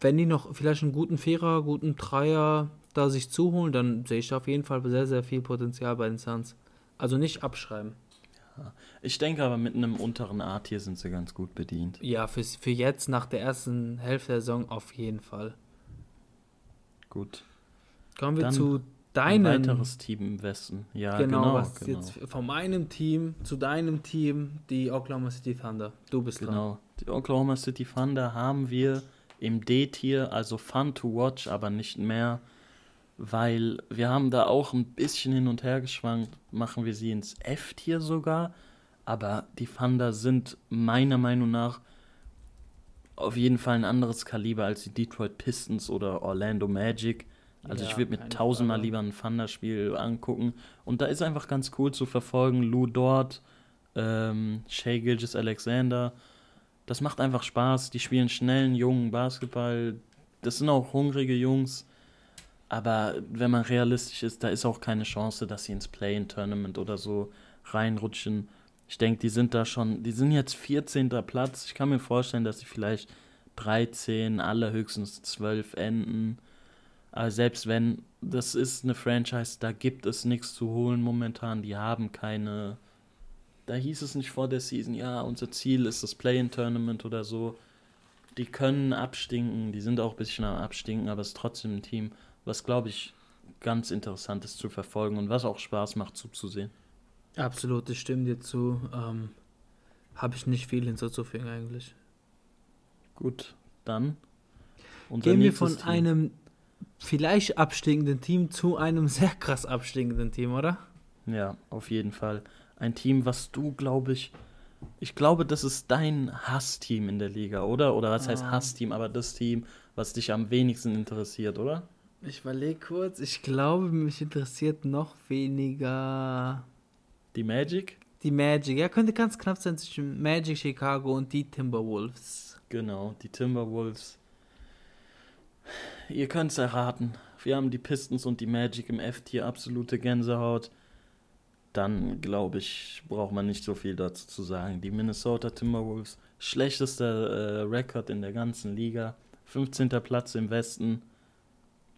wenn die noch vielleicht einen guten Vierer, guten Dreier da sich zuholen, dann sehe ich da auf jeden Fall sehr, sehr viel Potenzial bei den Suns. Also nicht abschreiben. Ich denke aber mit einem unteren A-Tier sind sie ganz gut bedient. Ja, für, für jetzt, nach der ersten Hälfte der Saison, auf jeden Fall. Gut. Kommen wir Dann zu Ein deinem. weiteres Team im Westen. Ja, genau, genau. was genau. jetzt von meinem Team zu deinem Team, die Oklahoma City Thunder. Du bist dran. Genau. Die Oklahoma City Thunder haben wir im D-Tier, also fun to watch, aber nicht mehr, weil wir haben da auch ein bisschen hin und her geschwankt. Machen wir sie ins F-Tier sogar, aber die Thunder sind meiner Meinung nach auf jeden Fall ein anderes Kaliber als die Detroit Pistons oder Orlando Magic. Also Ja, ich würde mir tausendmal lieber ein Thunder-Spiel angucken. Und da ist einfach ganz cool zu verfolgen. Lou Dort, ähm, Shea Gilgis Alexander. Das macht einfach Spaß. Die spielen schnellen, jungen Basketball. Das sind auch hungrige Jungs. Aber wenn man realistisch ist, da ist auch keine Chance, dass sie ins Play-in-Tournament oder so reinrutschen. Ich denke, die sind da schon, die sind jetzt 14. Platz. Ich kann mir vorstellen, dass sie vielleicht 13, allerhöchstens 12 enden. Aber selbst wenn, das ist eine Franchise, da gibt es nichts zu holen momentan. Die haben keine. Da hieß es nicht vor der Season, ja, unser Ziel ist das Play-in-Tournament oder so. Die können abstinken, die sind auch ein bisschen am Abstinken, aber es ist trotzdem ein Team, was, glaube ich, ganz interessant ist zu verfolgen und was auch Spaß macht zuzusehen. Absolut, ich stimme dir zu. Ähm, Habe ich nicht viel hinzuzufügen eigentlich. Gut, dann. Gehen wir von Team. einem vielleicht abstinkenden Team zu einem sehr krass abstinkenden Team, oder? Ja, auf jeden Fall. Ein Team, was du, glaube ich, ich glaube, das ist dein Hassteam in der Liga, oder? Oder was heißt Ah. Hassteam, aber das Team, was dich am wenigsten interessiert, oder? Ich überlege kurz. Ich glaube, mich interessiert noch weniger Die Magic? die Magic. Ja, könnte ganz knapp sein zwischen Magic Chicago und die Timberwolves. Genau, die Timberwolves. Ihr könnt es erraten. Wir haben die Pistons und die Magic im F-Tier, absolute Gänsehaut. Dann, glaube ich, braucht man nicht so viel dazu zu sagen. Die Minnesota Timberwolves, schlechtester äh, Rekord in der ganzen Liga. 15. Platz im Westen.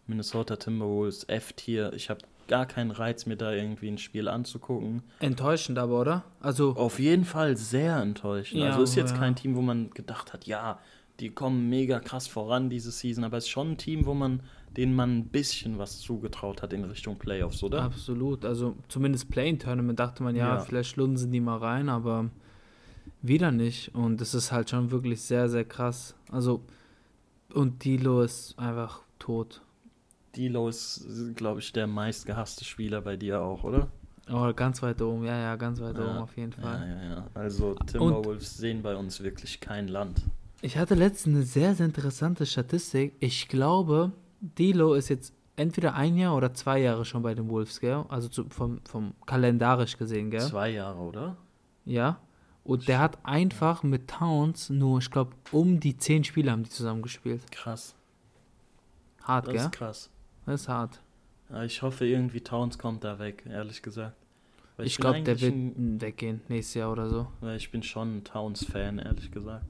Minnesota Timberwolves, F-Tier. Ich habe gar keinen Reiz, mir da irgendwie ein Spiel anzugucken. Enttäuschend aber, oder? Also, Auf jeden Fall sehr enttäuschend. Ja, also ist jetzt ja. kein Team, wo man gedacht hat, ja, die kommen mega krass voran diese Season, aber es ist schon ein Team, wo man, denen man ein bisschen was zugetraut hat in Richtung Playoffs, oder? absolut. Also, zumindest Play-In-Tournament dachte man, ja, Ja. vielleicht lunsen die mal rein, aber wieder nicht. Und das ist halt schon wirklich sehr, sehr krass. Also, und Dilo ist einfach tot. D'Lo ist, glaube ich, der meistgehasste Spieler bei dir auch, oder? Oh, ganz weit oben, ja, ja, ganz weit Ja, oben auf jeden Fall. Ja, ja, ja. Also Timberwolves sehen bei uns wirklich kein Land. Ich hatte letztens eine sehr, sehr interessante Statistik. Ich glaube, Dilo ist jetzt entweder ein Jahr oder zwei Jahre schon bei den Wolves, gell? Also zu, vom, vom kalendarisch gesehen, gell? Zwei Jahre, oder? Ja. Und der hat einfach mit Towns nur, ich glaube, um die zehn Spiele haben die zusammen gespielt. Krass. Hart, Das gell? ist krass. Das ist hart. Ja, ich hoffe, irgendwie Towns kommt da weg, ehrlich gesagt. Weil Ich bin glaube, der wird ein- weggehen nächstes Jahr oder so. Weil ich bin schon ein Towns-Fan, ehrlich gesagt.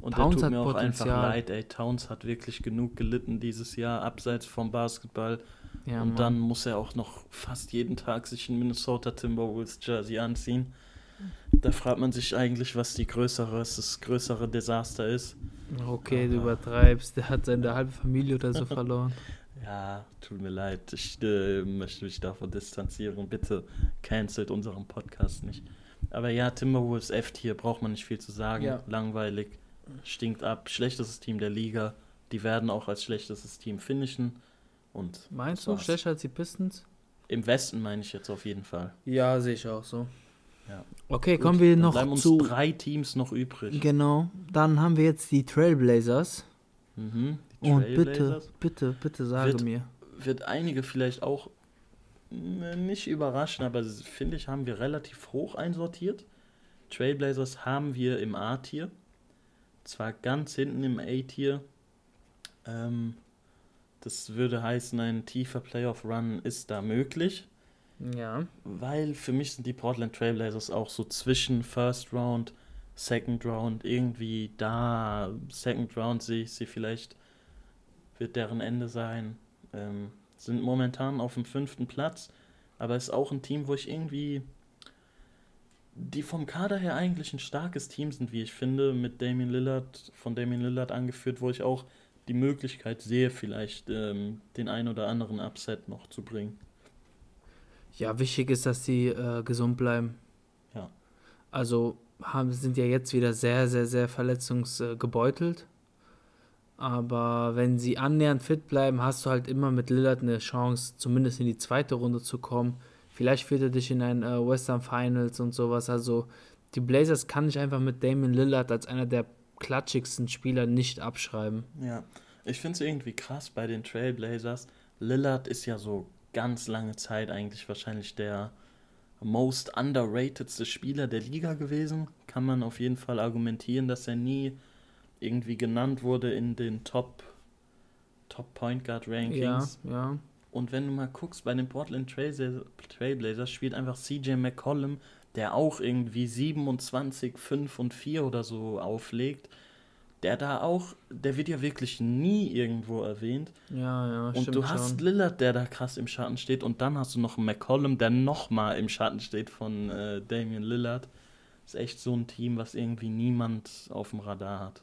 Und Towns der tut mir auch einfach Potenzial. leid, ey. Towns hat wirklich genug gelitten dieses Jahr, abseits vom Basketball. Ja, und Mann. dann muss er auch noch fast jeden Tag sich ein Minnesota Timberwolves Jersey anziehen. Da fragt man sich eigentlich, was die größere, das größere Desaster ist. Okay, du Ah. übertreibst. Der hat seine halbe Familie oder so verloren. Ja, tut mir leid. Ich äh, möchte mich davon distanzieren. Bitte cancelt unseren Podcast nicht. Aber ja, Timberwolves F-Tier braucht man nicht viel zu sagen. Ja. Langweilig, stinkt ab. Schlechtestes Team der Liga. Die werden auch als schlechtestes Team finishen. Und Meinst du, war's. schlechter als die Pistons? Im Westen meine ich jetzt auf jeden Fall. Ja, sehe ich auch so. Ja. Okay, Gut, kommen wir dann noch bleiben uns zu. drei Teams noch übrig. Genau, dann haben wir jetzt die Trailblazers. Mhm. Die Und bitte, Trailblazers. bitte, bitte sage Wird- mir. wird einige vielleicht auch äh, nicht überraschen, aber finde ich, haben wir relativ hoch einsortiert. Trailblazers haben wir im A-Tier. Zwar ganz hinten im A-Tier. Ähm, das würde heißen, ein tiefer Playoff-Run ist da möglich. Ja. Weil für mich sind die Portland Trailblazers auch so zwischen First Round, Second Round, irgendwie da. Second Round sehe ich sie vielleicht, wird deren Ende sein. Ähm, sind momentan auf dem fünften Platz, aber ist auch ein Team, wo ich irgendwie. Die vom Kader her eigentlich ein starkes Team sind, wie ich finde, mit Damian Lillard, von Damian Lillard angeführt, wo ich auch die Möglichkeit sehe, vielleicht ähm, den ein oder anderen Upset noch zu bringen. Ja, wichtig ist, dass sie äh, gesund bleiben. Ja. Also haben, sind ja jetzt wieder sehr, sehr, sehr verletzungsgebeutelt. Aber wenn sie annähernd fit bleiben, hast du halt immer mit Lillard eine Chance, zumindest in die zweite Runde zu kommen. Vielleicht führt er dich in ein äh, Western Finals und sowas. Also die Blazers kann ich einfach mit Damian Lillard als einer der klatschigsten Spieler nicht abschreiben. Ja, ich finde es irgendwie krass bei den Trailblazers. Lillard ist ja so ganz lange Zeit eigentlich wahrscheinlich der most underratedste Spieler der Liga gewesen. Kann man auf jeden Fall argumentieren, dass er nie irgendwie genannt wurde in den Top, Top Point Guard Ja, Rankings. ja. Und wenn du mal guckst, bei den Portland Trailblazers, Trailblazers spielt einfach CJ McCollum, der auch irgendwie 27, 5 und 4 oder so auflegt. Der da auch, der wird ja wirklich nie irgendwo erwähnt. Ja, ja, Und stimmt du hast schon. Lillard, der da krass im Schatten steht. Und dann hast du noch einen McCollum, der nochmal im Schatten steht von äh, Damian Lillard. Ist echt so ein Team, was irgendwie niemand auf dem Radar hat.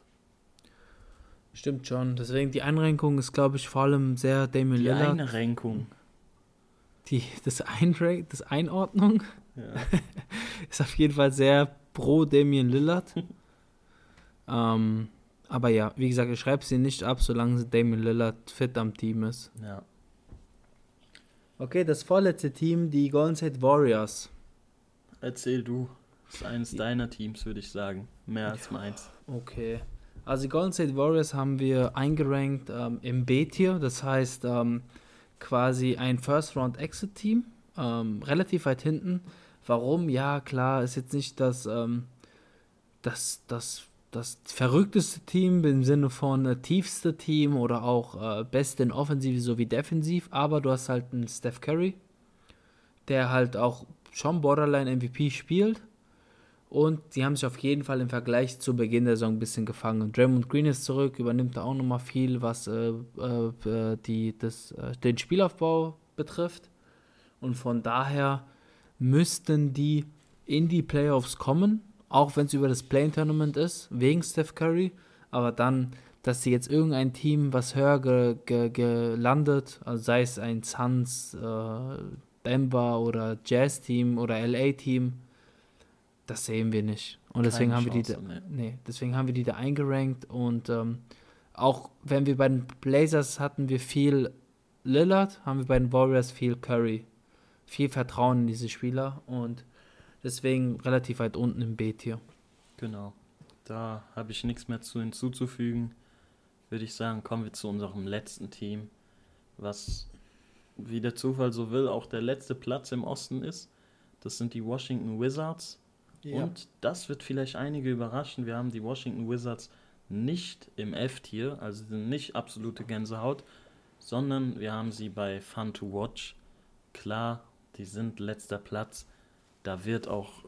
Stimmt schon. Deswegen die Einrenkung ist, glaube ich, vor allem sehr Damian Die Lillard. eine Renkung. Die, das, Einra das Einordnung Ja. ist auf jeden Fall sehr pro Damian Lillard. ähm, aber ja, wie gesagt, ich schreibe sie nicht ab, solange Damian Lillard fit am Team ist. ja. Okay, das vorletzte Team, die Golden State Warriors. Erzähl du. ist eines deiner Teams, würde ich sagen. Mehr als meins. Okay. Also die Golden State Warriors haben wir eingerankt ähm, im B-Tier, das heißt ähm, quasi ein First-Round-Exit-Team, ähm, relativ weit hinten. Warum? Ja, klar, ist jetzt nicht das, ähm, das, das, das verrückteste Team im Sinne von äh, tiefste Team oder auch äh, beste in Offensive sowie Defensiv, aber du hast halt einen Steph Curry, der halt auch schon Borderline MVP spielt. Und die haben sich auf jeden Fall im Vergleich zu Beginn der Saison ein bisschen gefangen. Draymond Green ist zurück, übernimmt da auch nochmal viel, was äh, äh, die, das, äh, den Spielaufbau betrifft. Und von daher müssten die in die Playoffs kommen, auch wenn es über das Play-Tournament ist, wegen Steph Curry. Aber dann, dass sie jetzt irgendein Team, was höher ge, ge, gelandet, also sei es ein Suns, äh, Denver oder Jazz-Team oder LA-Team, das sehen wir nicht. Und deswegen Keine haben wir die, da, nee. nee, deswegen haben wir die da eingerankt und ähm, auch wenn wir bei den Blazers hatten wir viel Lillard, haben wir bei den Warriors viel Curry. Viel Vertrauen in diese Spieler und deswegen relativ weit unten im B-Tier. Genau. Da habe ich nichts mehr zu hinzuzufügen. Würde ich sagen, kommen wir zu unserem letzten Team, was, wie der Zufall so will, auch der letzte Platz im Osten ist. Das sind die Washington Wizards. Und das wird vielleicht einige überraschen. Wir haben die Washington Wizards nicht im F-Tier, also nicht absolute Gänsehaut, sondern wir haben sie bei Fun to Watch. Klar, die sind letzter Platz. Da wird auch,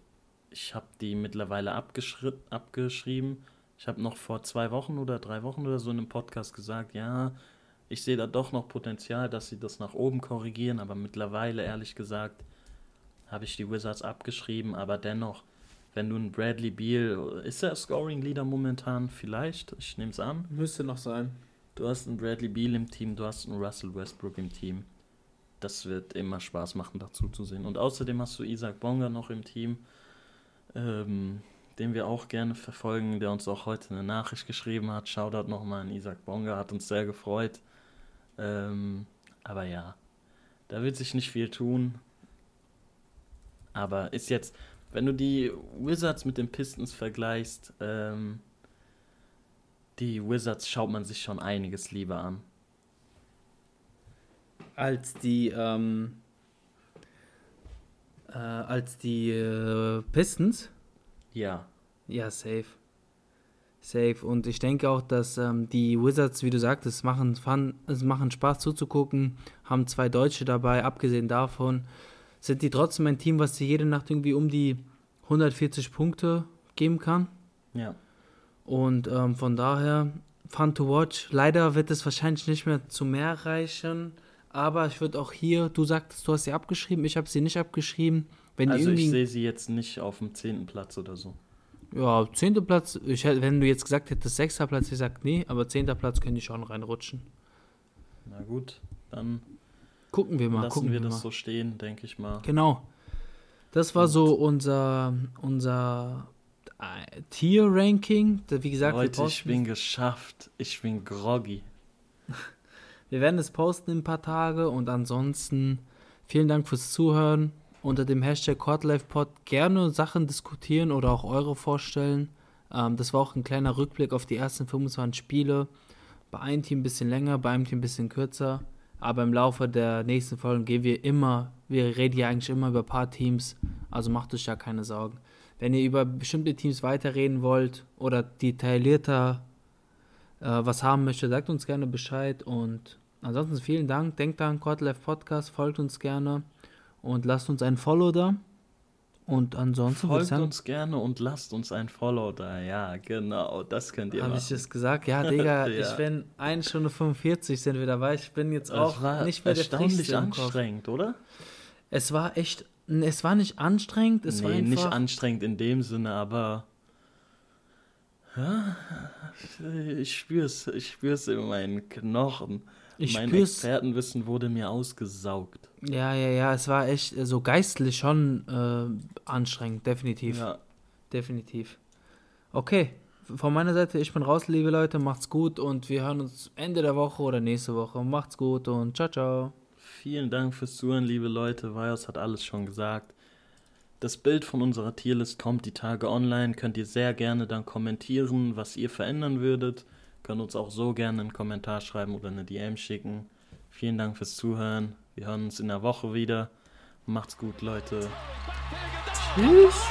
ich habe die mittlerweile abgeschri abgeschrieben. Ich habe noch vor zwei Wochen oder drei Wochen oder so in einem Podcast gesagt, ja, ich sehe da doch noch Potenzial, dass sie das nach oben korrigieren, aber mittlerweile, ehrlich gesagt, habe ich die Wizards abgeschrieben, aber dennoch, wenn du einen Bradley Beal, ist er Scoring Leader momentan? Vielleicht, ich nehme es an. Müsste noch sein. Du hast einen Bradley Beal im Team, du hast einen Russell Westbrook im Team. Das wird immer Spaß machen, dazu zu sehen. Und außerdem hast du Isaac Bonga noch im Team, ähm, den wir auch gerne verfolgen, der uns auch heute eine Nachricht geschrieben hat. Shoutout nochmal an Isaac Bonga, hat uns sehr gefreut. Ähm, aber ja, da wird sich nicht viel tun. Aber ist jetzt, wenn du die Wizards mit den Pistons vergleichst, ähm, die Wizards schaut man sich schon einiges lieber an. Als die, ähm, äh, als die äh, Pistons, Ja, ja, safe. Safe. Und ich denke auch, dass ähm, die Wizards, wie du sagtest, machen, fun, es machen Spaß zuzugucken, haben zwei Deutsche dabei, abgesehen davon sind die trotzdem ein Team, was dir jede Nacht irgendwie um die 140 Punkte geben kann. ja. Und ähm, von daher, fun to watch. Leider wird es wahrscheinlich nicht mehr zu mehr reichen. Aber ich würde auch hier, du sagtest, du hast sie abgeschrieben, ich habe sie nicht abgeschrieben. Wenn Also ich sehe sie jetzt nicht auf dem zehnten Platz oder so. ja, zehnter Platz, ich, wenn du jetzt gesagt hättest, sechster Platz, ich sag nee, aber zehnter Platz können die schon reinrutschen. Na gut, dann Gucken wir mal, lassen gucken wir wir, das mal. so stehen, denke ich mal. Genau. Das war so unser, unser äh, Tier-Ranking. Wie gesagt, Leute, ich bin geschafft. Ich bin groggy. Wir werden es posten in ein paar Tage und ansonsten vielen Dank fürs Zuhören. Unter dem Hashtag CordLifePod gerne Sachen diskutieren oder auch eure vorstellen. Ähm, das war auch ein kleiner Rückblick auf die ersten 25 Spiele. Bei einem Team ein bisschen länger, bei einem Team ein bisschen kürzer. Aber im Laufe der nächsten Folgen gehen wir immer, wir reden ja eigentlich immer über ein paar Teams, also macht euch ja keine Sorgen. Wenn ihr über bestimmte Teams weiterreden wollt oder detaillierter äh, was haben möchtet, sagt uns gerne Bescheid. Und ansonsten vielen Dank. Denkt an Quarterlife Podcast, folgt uns gerne und lasst uns ein Follow da. Und ansonsten Folgt sagen, uns gerne und lasst uns ein Follow da. Ja, genau, das könnt ihr habe ich machen. es gesagt? Ja, Digga, Ja. ich bin 1 Stunde 45 sind wir dabei. Ich bin jetzt auch Das war nicht mehr der erstaunlich anstrengend, oder? Es war echt, es war nicht anstrengend, es war nee, einfach... nicht anstrengend in dem Sinne, aber ja, ich spür's, ich spür's in meinen Knochen. Ich mein spür's. Expertenwissen wurde mir ausgesaugt. Ja, ja, ja, es war echt so geistlich schon äh, anstrengend, definitiv. Ja, Definitiv. Okay, von meiner Seite, ich bin raus, liebe Leute, macht's gut und wir hören uns Ende der Woche oder nächste Woche. Macht's gut und ciao, ciao. vielen Dank fürs Zuhören, liebe Leute. Vajos hat alles schon gesagt. Das Bild von unserer Tierlist kommt die Tage online. Könnt ihr sehr gerne dann kommentieren, was ihr verändern würdet. Könnt uns auch so gerne einen Kommentar schreiben oder eine DM schicken. Vielen Dank fürs Zuhören. Wir hören uns in der Woche wieder. Macht's gut, Leute. Tschüss.